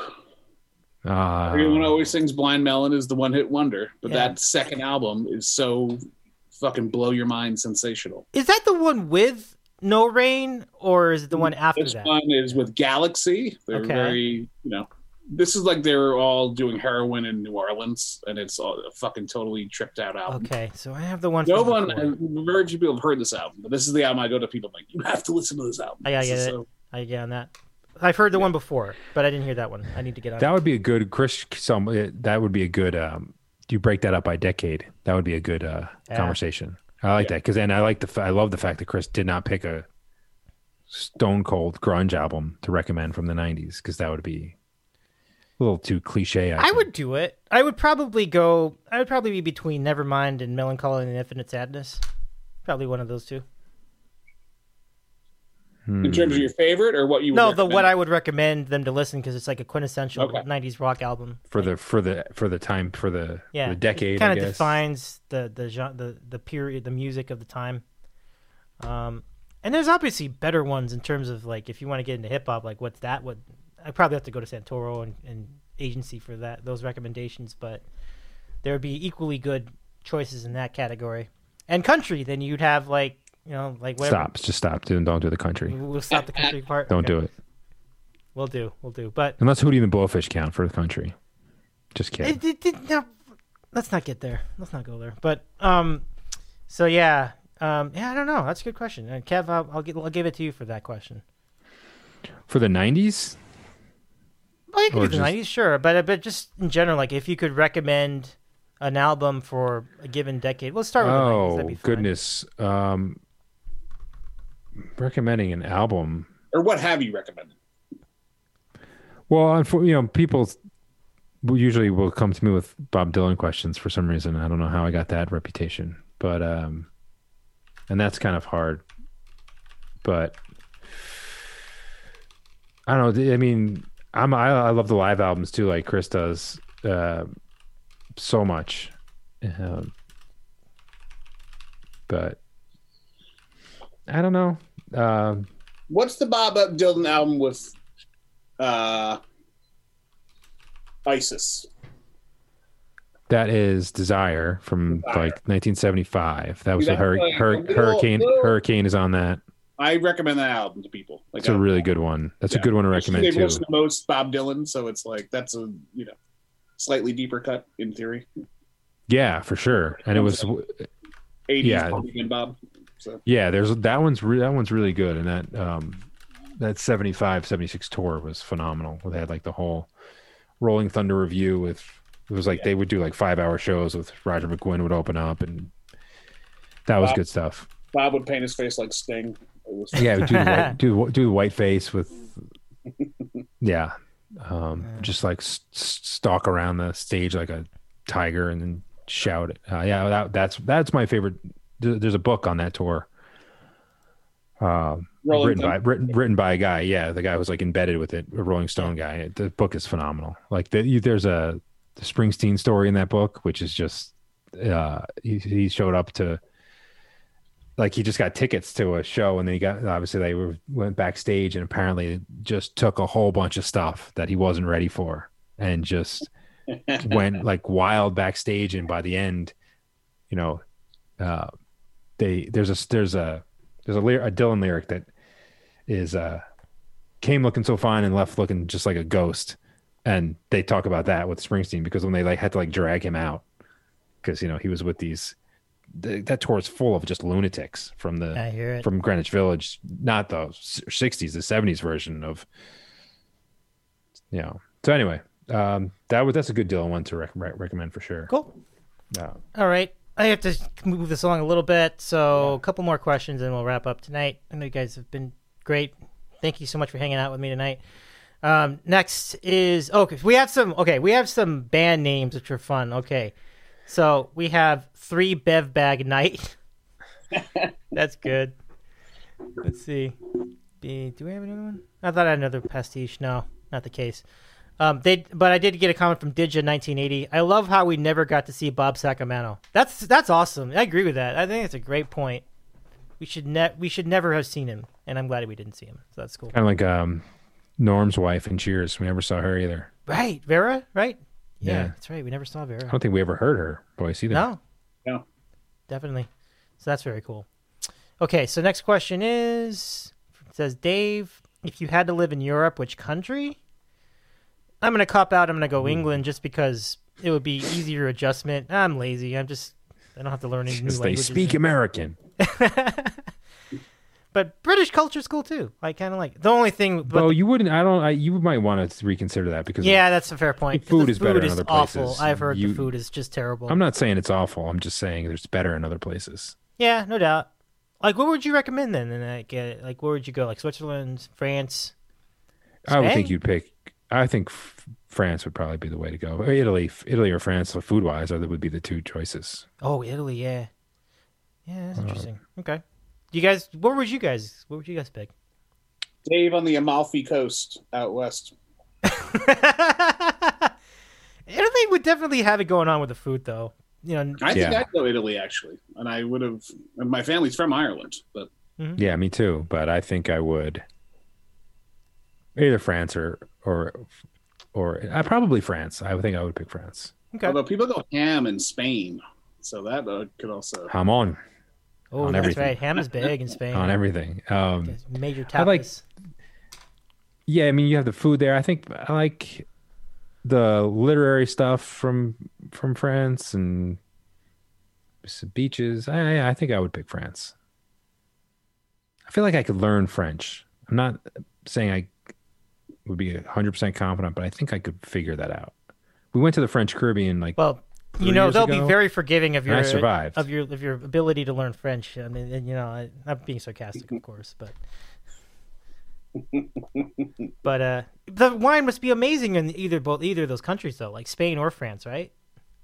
S3: Uh,
S6: Everyone always thinks Blind Melon is the one hit wonder, but
S1: Yeah.
S6: that second album is so fucking blow your mind sensational.
S1: Is that the one with No Rain, or is it the one after
S6: This
S1: that?
S6: one is with Galaxie. They're
S1: Okay.
S6: very, you know, this is like they're all doing heroin in New Orleans, and it's all a fucking totally tripped out album.
S1: Okay, so I have the one.
S6: No one,
S1: before.
S6: very few people have heard this album, but this is the album I go to people like, you have to listen to this album.
S1: I gotta get it.
S6: so-
S1: I get on that. I've heard the one before, but I didn't hear that one. I need to get on.
S3: That would be a good Chris. Some that would be a good. Um, you break that up by decade. That would be a good uh,
S1: Yeah.
S3: conversation. I like that because and I like the I love the fact that Chris did not pick a stone cold grunge album to recommend from the '90s because that would be a little too cliche. I,
S1: I would do it. I would probably go. I would probably be between Nevermind and Mellon Collie and Infinite Sadness. Probably one of those two.
S6: in terms of your favorite or what you would
S1: No, the
S6: recommend?
S1: what I would recommend them to listen because it's like a quintessential
S6: Okay.
S1: '90s rock album.
S3: for the for the for the time for the
S1: Yeah,
S3: for the decade.
S1: Kind of defines the the gen- the the period, the music of the time. Um, and there's obviously better ones in terms of like if you want to get into hip hop, like what's that? What I probably have to go to Santoro and, and Agency for that those recommendations, but there would be equally good choices in that category. And country, then you'd have like you know like whatever.
S3: Stop. Just stop. Dude, don't do the country.
S1: We'll stop the country part.
S3: Don't
S1: Okay.
S3: do it
S1: We'll do. We'll do. But
S3: unless Hootie and the Blowfish count for the country. Just kidding.
S1: it, it, it, no, let's not get there. Let's not go there. But um, so yeah, um, yeah, I don't know. That's a good question. And Kev, I'll, I'll, give, I'll give it to you for that question.
S3: for the '90s,
S1: Well, you can
S3: Or
S1: do the
S3: just-
S1: nineties, sure, but but just in general, like if you could recommend an album for a given decade, let's start with the 90s.
S3: Oh
S1: That'd be fine.
S3: goodness. Um, recommending an album.
S6: or what have you recommended?
S3: Well, you know, people usually will come to me with Bob Dylan questions for some reason. I don't know how I got that reputation, but um, and that's kind of hard. But I don't know. I mean, I'm I, I love the live albums too, like Chris does, uh, so much. Um, but I don't know. Um,
S6: What's the Bob Up Dylan album with uh, ISIS?
S3: That is Desire from
S6: Desire.
S3: like 1975. That was
S6: See,
S3: a hur-
S6: like
S3: hur-
S6: little-
S3: hurricane.
S6: little-
S3: Hurricane is on that.
S6: I recommend that album to people. Like
S3: It's a really good one. That's
S6: yeah.
S3: a good one to recommend
S6: They've
S3: too.
S6: to most Bob Dylan, so it's like that's a you know slightly deeper cut in theory.
S3: Yeah, for sure. And it was
S6: 80s
S3: Yeah.
S6: Bob. So
S3: yeah. There's that one's re- that one's really good, and that um that 75 76 tour was phenomenal. They had like the whole Rolling Thunder Revue with it was like they would do like five hour shows with Roger McGuinn would open up, and that was
S6: Wow.
S3: good stuff.
S6: Bob would paint his face like Sting. It was
S3: Yeah, do the white, do do the white face with, yeah, um, just like s- s- stalk around the stage like a tiger and then shout it. Uh, yeah, that, that's that's my favorite. There's a book on that tour. Um,
S6: Rolling
S3: written
S6: Stone.
S3: by written, written by a guy. Yeah, the guy was like embedded with it, a Rolling Stone guy. The book is phenomenal. Like the, you- there's a the Springsteen story in that book, which is just uh, he, he showed up to like he just got tickets to a show, and then he got obviously they were went backstage and apparently just took a whole bunch of stuff that he wasn't ready for and just went like wild backstage, and by the end, you know, uh, they there's a there's a there's a, lyr- a Dylan lyric that is uh came looking so fine and left looking just like a ghost. And they talk about that with Springsteen because when they like had to like drag him out because you know he was with these th- that tour is full of just lunatics from the
S1: I
S3: from Greenwich Village not the 60s the 70s version of you know so anyway um that was that's a good Dylan one to rec- rec- recommend for sure
S1: Cool.
S3: Yeah.
S1: All right. I have to move this along a little bit. So, a couple more questions and we'll wrap up tonight. I know you guys have been great. Thank you so much for hanging out with me tonight. Um, next is okay. We have some okay. We have some band names which are fun. Okay, so we have three Bev Bag Night. That's good. Let's see. Do we have another one? I thought I had another pastiche. No, not the case. Um, they, but I did get a comment from Digi 1980. I love how we never got to see Bob Sacramento. That's that's awesome. I agree with that. I think it's a great point. We should ne- we should never have seen him, and I'm glad we didn't see him. So that's cool.
S3: kind of like um Norm's wife in Cheers we never saw her either
S1: Right, Vera. Right. Yeah,
S3: Yeah.
S1: that's right. We never saw Vera.
S3: I don't think we ever heard her voice either
S1: No,
S6: No.
S1: definitely. So that's very cool. Okay, so next question is says Dave, if you had to live in Europe, which country? I'm gonna cop out. I'm gonna go hmm. England just because it would be easier adjustment. I'm lazy. I'm just I don't have to learn any new
S3: because they
S1: languages.
S3: speak American
S1: but British culture's cool too. I kind of like the only thing. But
S3: Well, you wouldn't. I don't. I, you might want to reconsider that because
S1: yeah, that's a fair point.
S3: food
S1: the
S3: is better in other
S1: awful.
S3: places.
S1: I've heard
S3: You-
S1: the food is just terrible.
S3: I'm not saying it's awful. I'm just saying there's better in other places.
S1: Yeah, no doubt. Like, what would you recommend then? And like, uh, like where would you go? Like Switzerland, France?
S3: I would think you'd pick. I think f- France would probably be the way to go. Or Italy, Italy or France, food wise, are would be the two choices.
S1: Oh, Italy. Yeah, yeah,
S3: Uh,
S1: that's interesting. Okay, you guys, what would you guys? What would you guys pick?
S6: Dave on the Amalfi Coast out west.
S1: Italy would definitely have it going on with the food, though. You know,
S6: I think
S3: Yeah.
S6: I'd go Italy actually, and I would have. And my family's from Ireland, but
S3: Yeah, me too. But I think I would either France or or or uh, probably France. I would think I would pick France.
S1: okay.
S6: although people go ham in Spain, so that uh, could also.
S3: I'm on
S1: Oh, that's
S3: everything.
S1: right. Ham is big in Spain.
S3: on everything. Um,
S1: Major
S3: I like-
S1: tapas.
S3: yeah, I mean you have the food there. I think I like the literary stuff from from France and some beaches. I I think I would pick France. I feel like I could learn French. I'm not saying I would be 100% confident, but I think I could figure that out. We went to the French Caribbean like
S1: Well, you know
S3: years
S1: they'll be very forgiving of your
S3: I survived.
S1: of your of your ability to learn French. I mean, and, you know, I, I'm being sarcastic, of course, but but uh, the wine must be amazing in either both either of those countries, though, like Spain or France, right?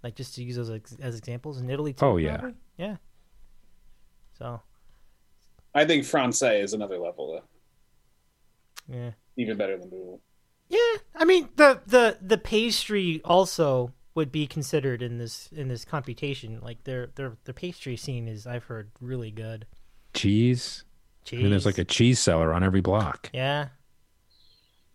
S1: Like just to use those ex- as examples, in Italy too.
S3: Oh, yeah.
S1: probably? yeah. So
S6: I think Francais is another level, though.
S1: yeah,
S6: even better than Google.
S1: yeah. I mean, the the the pastry also would be considered in this in this computation. Like their their their pastry scene is, I've heard, really good.
S3: cheese.
S1: Cheese.
S3: I mean, there's like a cheese cellar on every block.
S1: Yeah.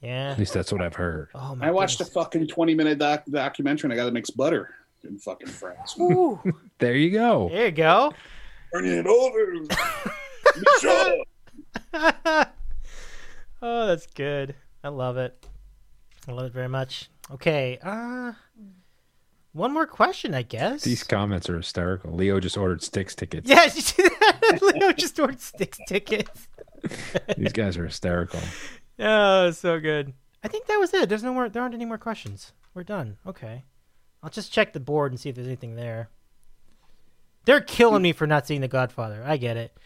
S1: Yeah.
S3: At least that's what I've heard.
S1: Oh my
S6: I watched a fucking twenty minute doc- documentary and I got to mix butter in fucking France.
S1: Ooh,
S3: There you go.
S1: there you go.
S6: Turn it over. Michelle.
S1: oh, that's good. I love it. I love it very much. Okay. Uh one more question, I guess.
S3: These comments are hysterical. Leo just ordered Styx tickets.
S1: Yeah, did you see that? Leo just ordered Styx tickets.
S3: These guys are hysterical.
S1: Oh, so good. I think that was it. There's no more there aren't any more questions. We're done. Okay. I'll just check the board and see if there's anything there. They're killing me for not seeing The Godfather. I get it.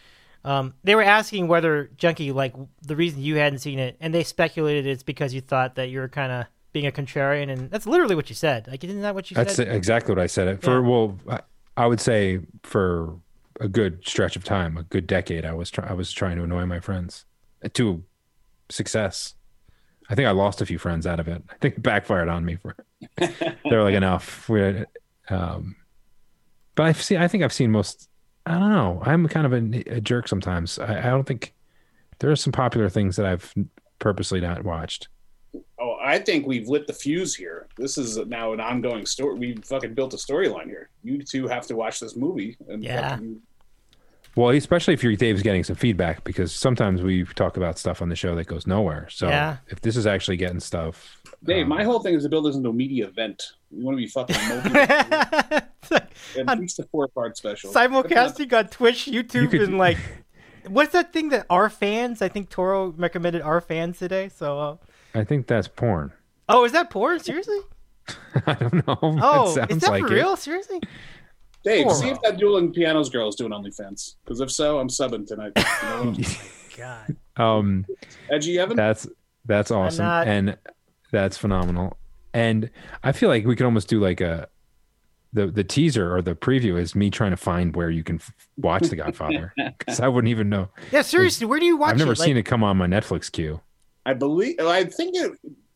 S1: Um, they were asking whether Junkie, like the reason you hadn't seen it, and they speculated it's because you thought that you were kind of being a contrarian, and that's literally what you said. Like, isn't that what you
S3: That's
S1: said?
S3: That's exactly what I said. For
S1: Yeah.
S3: well, I, I would say for a good stretch of time, a good decade, I was try- I was trying to annoy my friends to success. I think I lost a few friends out of it. I think it backfired on me for they're like enough. We, um, but I've seen. I think I've seen most. I don't know. I'm kind of a, a jerk sometimes. I, I don't think there are some popular things that I've purposely not watched.
S6: I think we've lit the fuse here. This is now an ongoing story. We fucking built a storyline here. You two have to watch this movie. And
S1: Yeah.
S6: fucking-
S3: Well, especially if you're Dave's getting some feedback because sometimes we talk about stuff on the show that goes nowhere. So
S1: Yeah.
S3: if this is actually getting stuff,
S6: Dave,
S3: um,
S6: my whole thing is to build this into a media event. You want to be fucking mobile. At least a four part special.
S1: Simulcasting on Twitch, YouTube,
S3: could-
S1: and like, what's that thing that OnlyFans? I think Toro recommended OnlyFans today. So, uh,
S3: I think that's porn.
S1: oh, is that porn? Seriously?
S3: I don't know.
S1: Oh,
S3: it
S1: is that
S3: like
S1: for
S3: it.
S1: real? Seriously?
S6: Dave,
S1: Toro.
S6: see if that dueling pianos girl is doing OnlyFans. Because if so, I'm subbing tonight. You know what I'm-
S1: God.
S3: Um,
S6: Edgy Evan?
S3: that's that's awesome
S1: not-
S3: and that's phenomenal. And I feel like we could almost do like a the the teaser or the preview is me trying to find where you can f- watch The Godfather because I wouldn't even know.
S1: Yeah, seriously, where do you watch
S3: I've never
S1: it?
S3: seen
S1: Like,
S3: it come on my Netflix queue.
S6: I believe. I think it.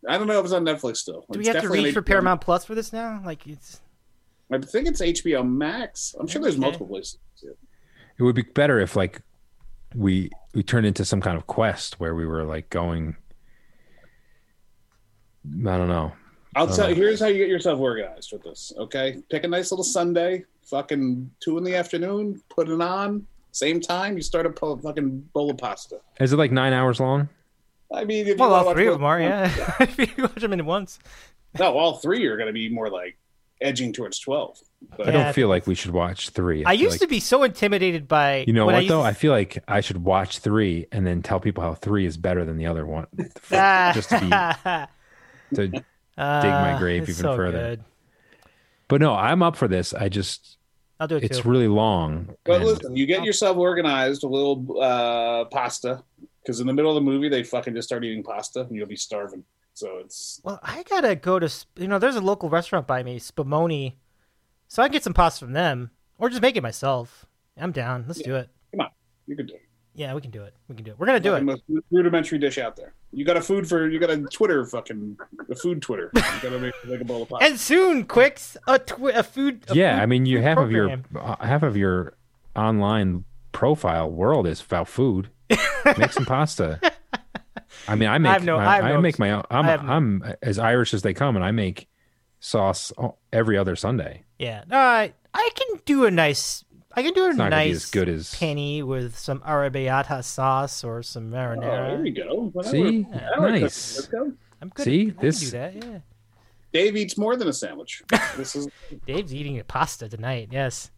S6: I don't know if it's on Netflix still.
S1: Do we
S6: It's
S1: have to
S6: definitely
S1: reach for Paramount Plus for this now? Like, it's
S6: I think it's HBO Max. I'm sure there's
S1: Okay.
S6: multiple places.
S3: It would be better if like we we turned into some kind of quest where we were like going. I don't know.
S6: I'll tell you. Here's how you get yourself organized with this. Okay, pick a nice little Sunday, fucking two in the afternoon. Put it on. Same time, you start a po- fucking bowl of pasta.
S3: Is it like nine hours long?
S6: I mean, if
S1: well,
S6: wanna
S1: all
S6: watch
S1: three of them are. Yeah, if you watch them in once.
S6: No, all three are going to be more like edging towards twelve. But
S3: I don't feel like we should watch three.
S1: I
S3: feel
S1: used
S3: like-
S1: to be so intimidated by.
S3: You know what
S1: I
S3: though?
S1: to-
S3: I feel like I should watch three and then tell people how three is better than the other one, just to be to. dig my grave
S1: Ah, it's
S3: even
S1: so
S3: further.
S1: good.
S3: But no, I'm up for this. I just
S1: I'll do it
S3: it's
S1: too.
S3: really long.
S6: But
S3: and-
S6: listen, you get yourself organized, a little uh, pasta, because in the middle of the movie they fucking just start eating pasta, and you'll be starving. So it's
S1: Well, I gotta go to you know. There's a local restaurant by me, Spumoni, so I can get some pasta from them, or just make it myself. I'm down. Let's do it.
S6: come on, you can do it.
S1: Yeah, we can do it. We can do it. We're gonna do it.
S6: most rudimentary dish out there. You got a food for you got a Twitter fucking a food Twitter. You got to make, make a bowl of pasta.
S1: And soon, Quicks, a, twi- a food. a
S3: yeah,
S1: food-
S3: I mean, you
S1: food
S3: half of your uh, half of your online profile world is about food. Make some pasta. I mean, I make
S1: have no-
S3: my,
S1: I have
S3: I
S1: no-
S3: make my own. I'm
S1: I have no-
S3: I'm as Irish as they come, and I make sauce every other Sunday.
S1: Yeah, no, I I can do a nice. I can do a
S3: It's not gonna be
S1: nice
S3: as good as
S1: penne with some arrabbiata sauce or some
S6: Oh, there
S1: marinara.
S6: we go. Whatever.
S3: See?
S6: I like
S3: Nice.
S6: cooking. Let's go.
S1: I'm good.
S3: See,
S1: I can
S3: this-
S1: do that. Yeah,
S6: Dave eats more than a sandwich. This is
S1: Dave's eating a pasta tonight. Yes.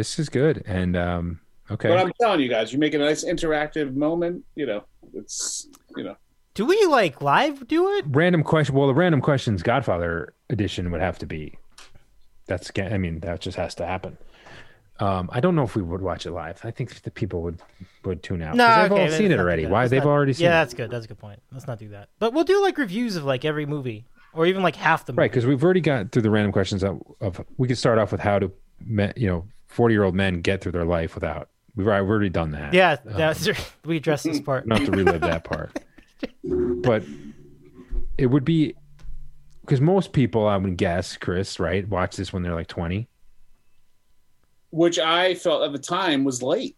S3: This is good, and um, okay.
S6: But I'm telling you guys, you make a nice interactive moment. You know, it's you know.
S1: Do we like live do it?
S3: random question. Well, the random questions Godfather edition would have to be. That's. I mean, that just has to happen. Um, I don't know if we would watch it live. I think the people would would tune out.
S1: No,
S3: 'Cause they've
S1: okay,
S3: all seen it already. Why
S1: Let's
S3: they've
S1: not-
S3: already seen
S1: Yeah,
S3: it,
S1: that's good. That's a good point. Let's not do that. But we'll do like reviews of like every movie, or even like half the movie.
S3: right? Because we've already got through the random questions of, of. We could start off with how to, me- you know, forty year old men get through their life without. We've already, we've already done that.
S1: Yeah, um, that's, we addressed this part.
S3: not to relive that part. But it would be because most people, I would guess, Chris, right, watch this when they're like twenty.
S6: Which I felt at the time was late.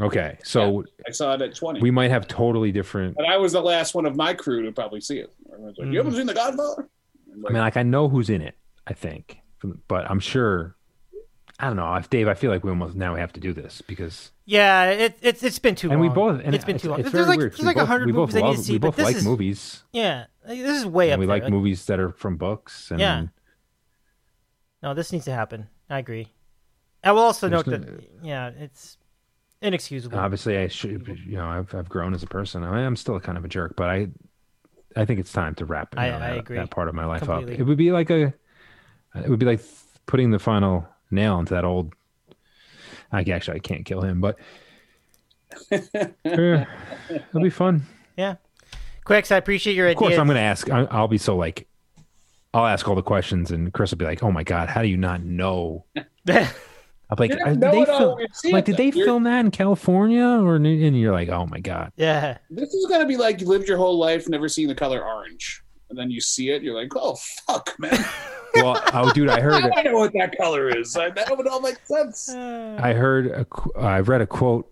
S3: Okay, so
S6: I saw it at 20.
S3: we might have totally different.
S6: But I was the last one of my crew to probably see it. Everyone's like, You haven't mm. seen The Godfather? I'm
S3: I mean, like I know who's in it. I think, but I'm sure. I don't know. Dave, I feel like we almost now we have to do this because,
S1: Yeah, it, it's it's been too
S3: and
S1: long.
S3: we both, and
S1: it's been too long.
S3: It's
S1: there's like
S3: weird.
S1: there's like
S3: we
S1: a
S3: both-
S1: hundred movies I need
S3: love,
S1: to see,
S3: we
S1: but
S3: both like
S1: is
S3: movies,
S1: yeah, this is way
S3: and
S1: up
S3: we
S1: there.
S3: like movies that are from books. And
S1: Yeah. No, this needs to happen. I agree. I will also note
S3: no-
S1: that yeah, it's inexcusable.
S3: obviously I should, you know, I've I've grown as a person. I mean, I'm still kind of a jerk, but I, I think it's time to wrap
S1: I-
S3: know,
S1: I
S3: that, that part of my life
S1: Completely.
S3: up. It would be like a, it would be like putting the final nail into that old. I actually I can't kill him, but it'll be fun.
S1: yeah, Quicks, I appreciate your
S3: Of course,
S1: idea.
S3: I'm going to ask. I- I'll be so like, I'll ask all the questions, and Chris will be like, "Oh my god, how do you not know I'm like,
S6: You never
S3: "Are- did they
S6: all
S3: film,
S6: when you
S3: like, did they.
S6: You're-
S3: film that in California or? in- And you're like, oh my god.
S1: Yeah.
S6: This is gonna be like you lived your whole life never seen the color orange, and then you see it, you're like, oh fuck, man!
S3: Well, oh, dude, I heard.
S6: Now I know what that color is. I, that would all make sense.
S3: I heard. A, qu- I read a quote.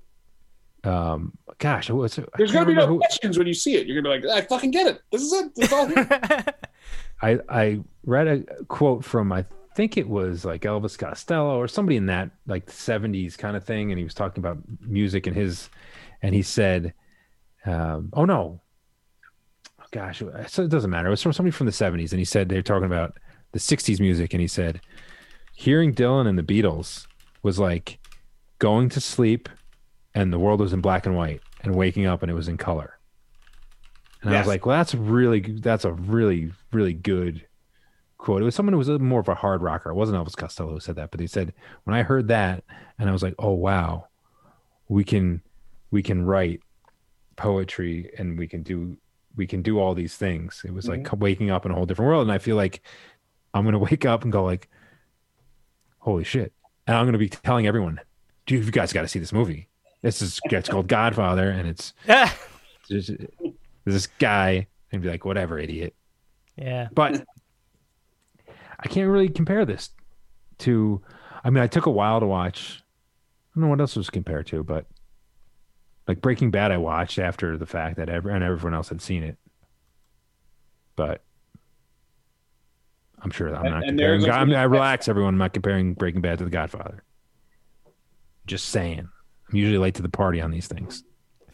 S3: Um, gosh, what's it? I
S6: There's gonna be no
S3: who-
S6: questions when you see it. You're gonna be like, I fucking get it. This is it. It's all here.
S3: I I read a quote from I think it was like Elvis Costello or somebody in that like 70s kind of thing, and he was talking about music and his, and he said, um, "Oh no, oh, gosh, so it doesn't matter. It was from somebody from the 70s, and he said they're talking about the 60s music, and he said, hearing Dylan and the Beatles was like going to sleep, and the world was in black and white, and waking up and it was in color." And I was like, well, that's really, that's a really, really good quote. It was someone who was a, more of a hard rocker. It wasn't Elvis Costello who said that, but he said, when I heard that, and I was like, oh, wow, we can, we can write poetry and we can do, we can do all these things. It was like mm-hmm. waking up in a whole different world. And I feel like I'm going to wake up and go like, holy shit. And I'm going to be telling everyone, dude, you guys got to see this movie. This is, it's called Godfather and it's, there's this guy and be like, whatever, idiot.
S1: Yeah.
S3: But I can't really compare this to. I mean, I took a while to watch. I don't know what else was compared to, but like Breaking Bad, I watched after the fact that every, and everyone else had seen it. But I'm sure I'm not
S6: and there's
S3: comparing.
S6: a-
S3: I, mean, I relax, everyone. I'm not comparing Breaking Bad to The Godfather. Just saying. I'm usually late to the party on these things.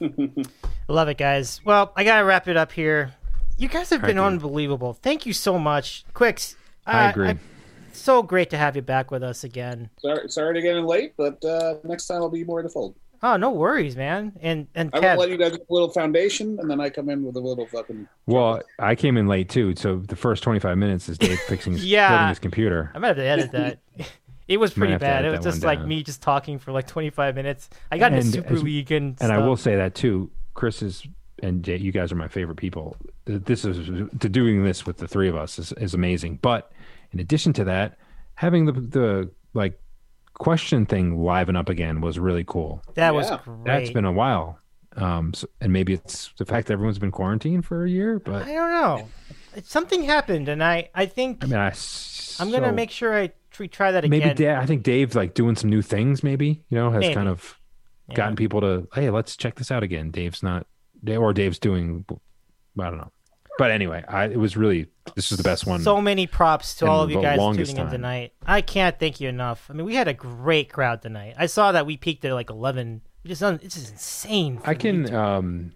S1: Love it, guys. Well, I gotta wrap it up here. You guys have been unbelievable. Thank you so much, Quicks.
S3: I
S1: uh,
S3: agree.
S1: so great to have you back with us again.
S6: sorry, sorry to get in late, but uh, next time I'll be more in the fold.
S1: Oh, no worries, man. And and
S6: I will let you guys with a little foundation, and then I come in with a little fucking.
S3: Well, I came in late too, so the first 25 minutes is Dave fixing his,
S1: Yeah.
S3: building his computer.
S1: I might have to edit that. It was pretty bad. It was just like
S3: down.
S1: me just talking for like 25 minutes. I got into Super
S3: as-
S1: League and
S3: And I will say that too. Chris is and Jay, you guys are my favorite people. This is to doing this with the three of us is, is amazing. But in addition to that, having the the like question thing liven up again was really cool.
S1: that was great.
S3: That's been a while. Um, so, and maybe it's the fact that everyone's been quarantined for a year, but
S1: I don't know. Something happened, and I I think
S3: I mean, I
S1: I'm gonna make sure I tr- try that again.
S3: maybe Da- I think Dave's like doing some new things. Maybe you know has
S1: Maybe.
S3: kind of gotten people to hey, let's check this out again. Dave's not, or Dave's doing, I don't know. But anyway, I it was really this was the best one.
S1: So many props to all of you guys tuning
S3: longest
S1: in tonight. I can't thank you enough. I mean, we had a great crowd tonight. I saw that we peaked at like 11. We just un- it's just insane. for
S3: I can, um,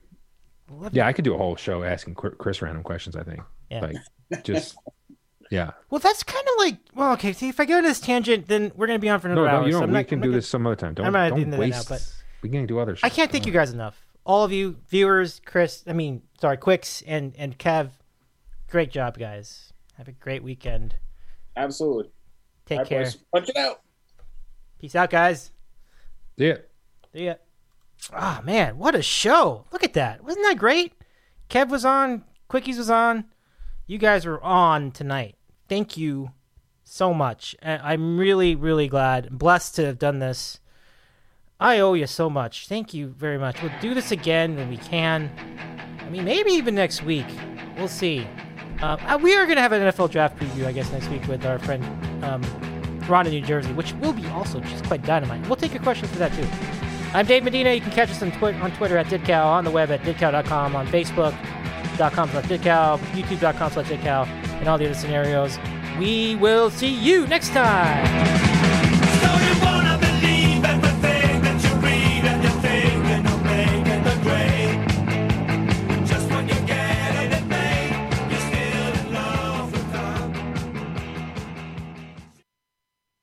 S3: yeah, I could do a whole show asking Chris random questions. I think,
S1: Yeah.
S3: like, just yeah.
S1: Well, that's kind of like well, okay. See, if I go to this tangent, then we're gonna be on for
S3: No,
S1: another
S3: no,
S1: hour.
S3: you don't.
S1: I'm
S3: we
S1: not-
S3: can
S1: I'm
S3: do
S1: not
S3: this some other time. Don't,
S1: I'm not
S3: don't
S1: that now,
S3: waste.
S1: but-
S3: we can do other.
S1: I can't thank you guys enough. All of you viewers, Chris. I mean, sorry, Quicks and and Kev. Great job, guys. Have a great weekend.
S6: Absolutely.
S1: Take
S6: All right,
S1: care.
S6: boys. Punch it out.
S1: Peace out, guys.
S3: on. Yeah.
S1: See ya. Ah man, what a show! Look at that. Wasn't that great? Kev was on. Quickies was on. You guys were on tonight. Thank you so much. I'm really, really glad, blessed to have done this. I owe you so much. Thank you very much. We'll do this again when we can. I mean, maybe even next week. We'll see. Uh, uh, we are going to have an NFL draft preview, I guess, next week with our friend um, Ron in New Jersey, which will be also just quite dynamite. We'll take your questions for that too. I'm Dave Medina. You can catch us on, twi- on Twitter at Ditcow, on the web at Ditcow.com, on Facebook.com slash Ditcow, YouTube.com slash Ditcow, and all the other scenarios. We will see you next time.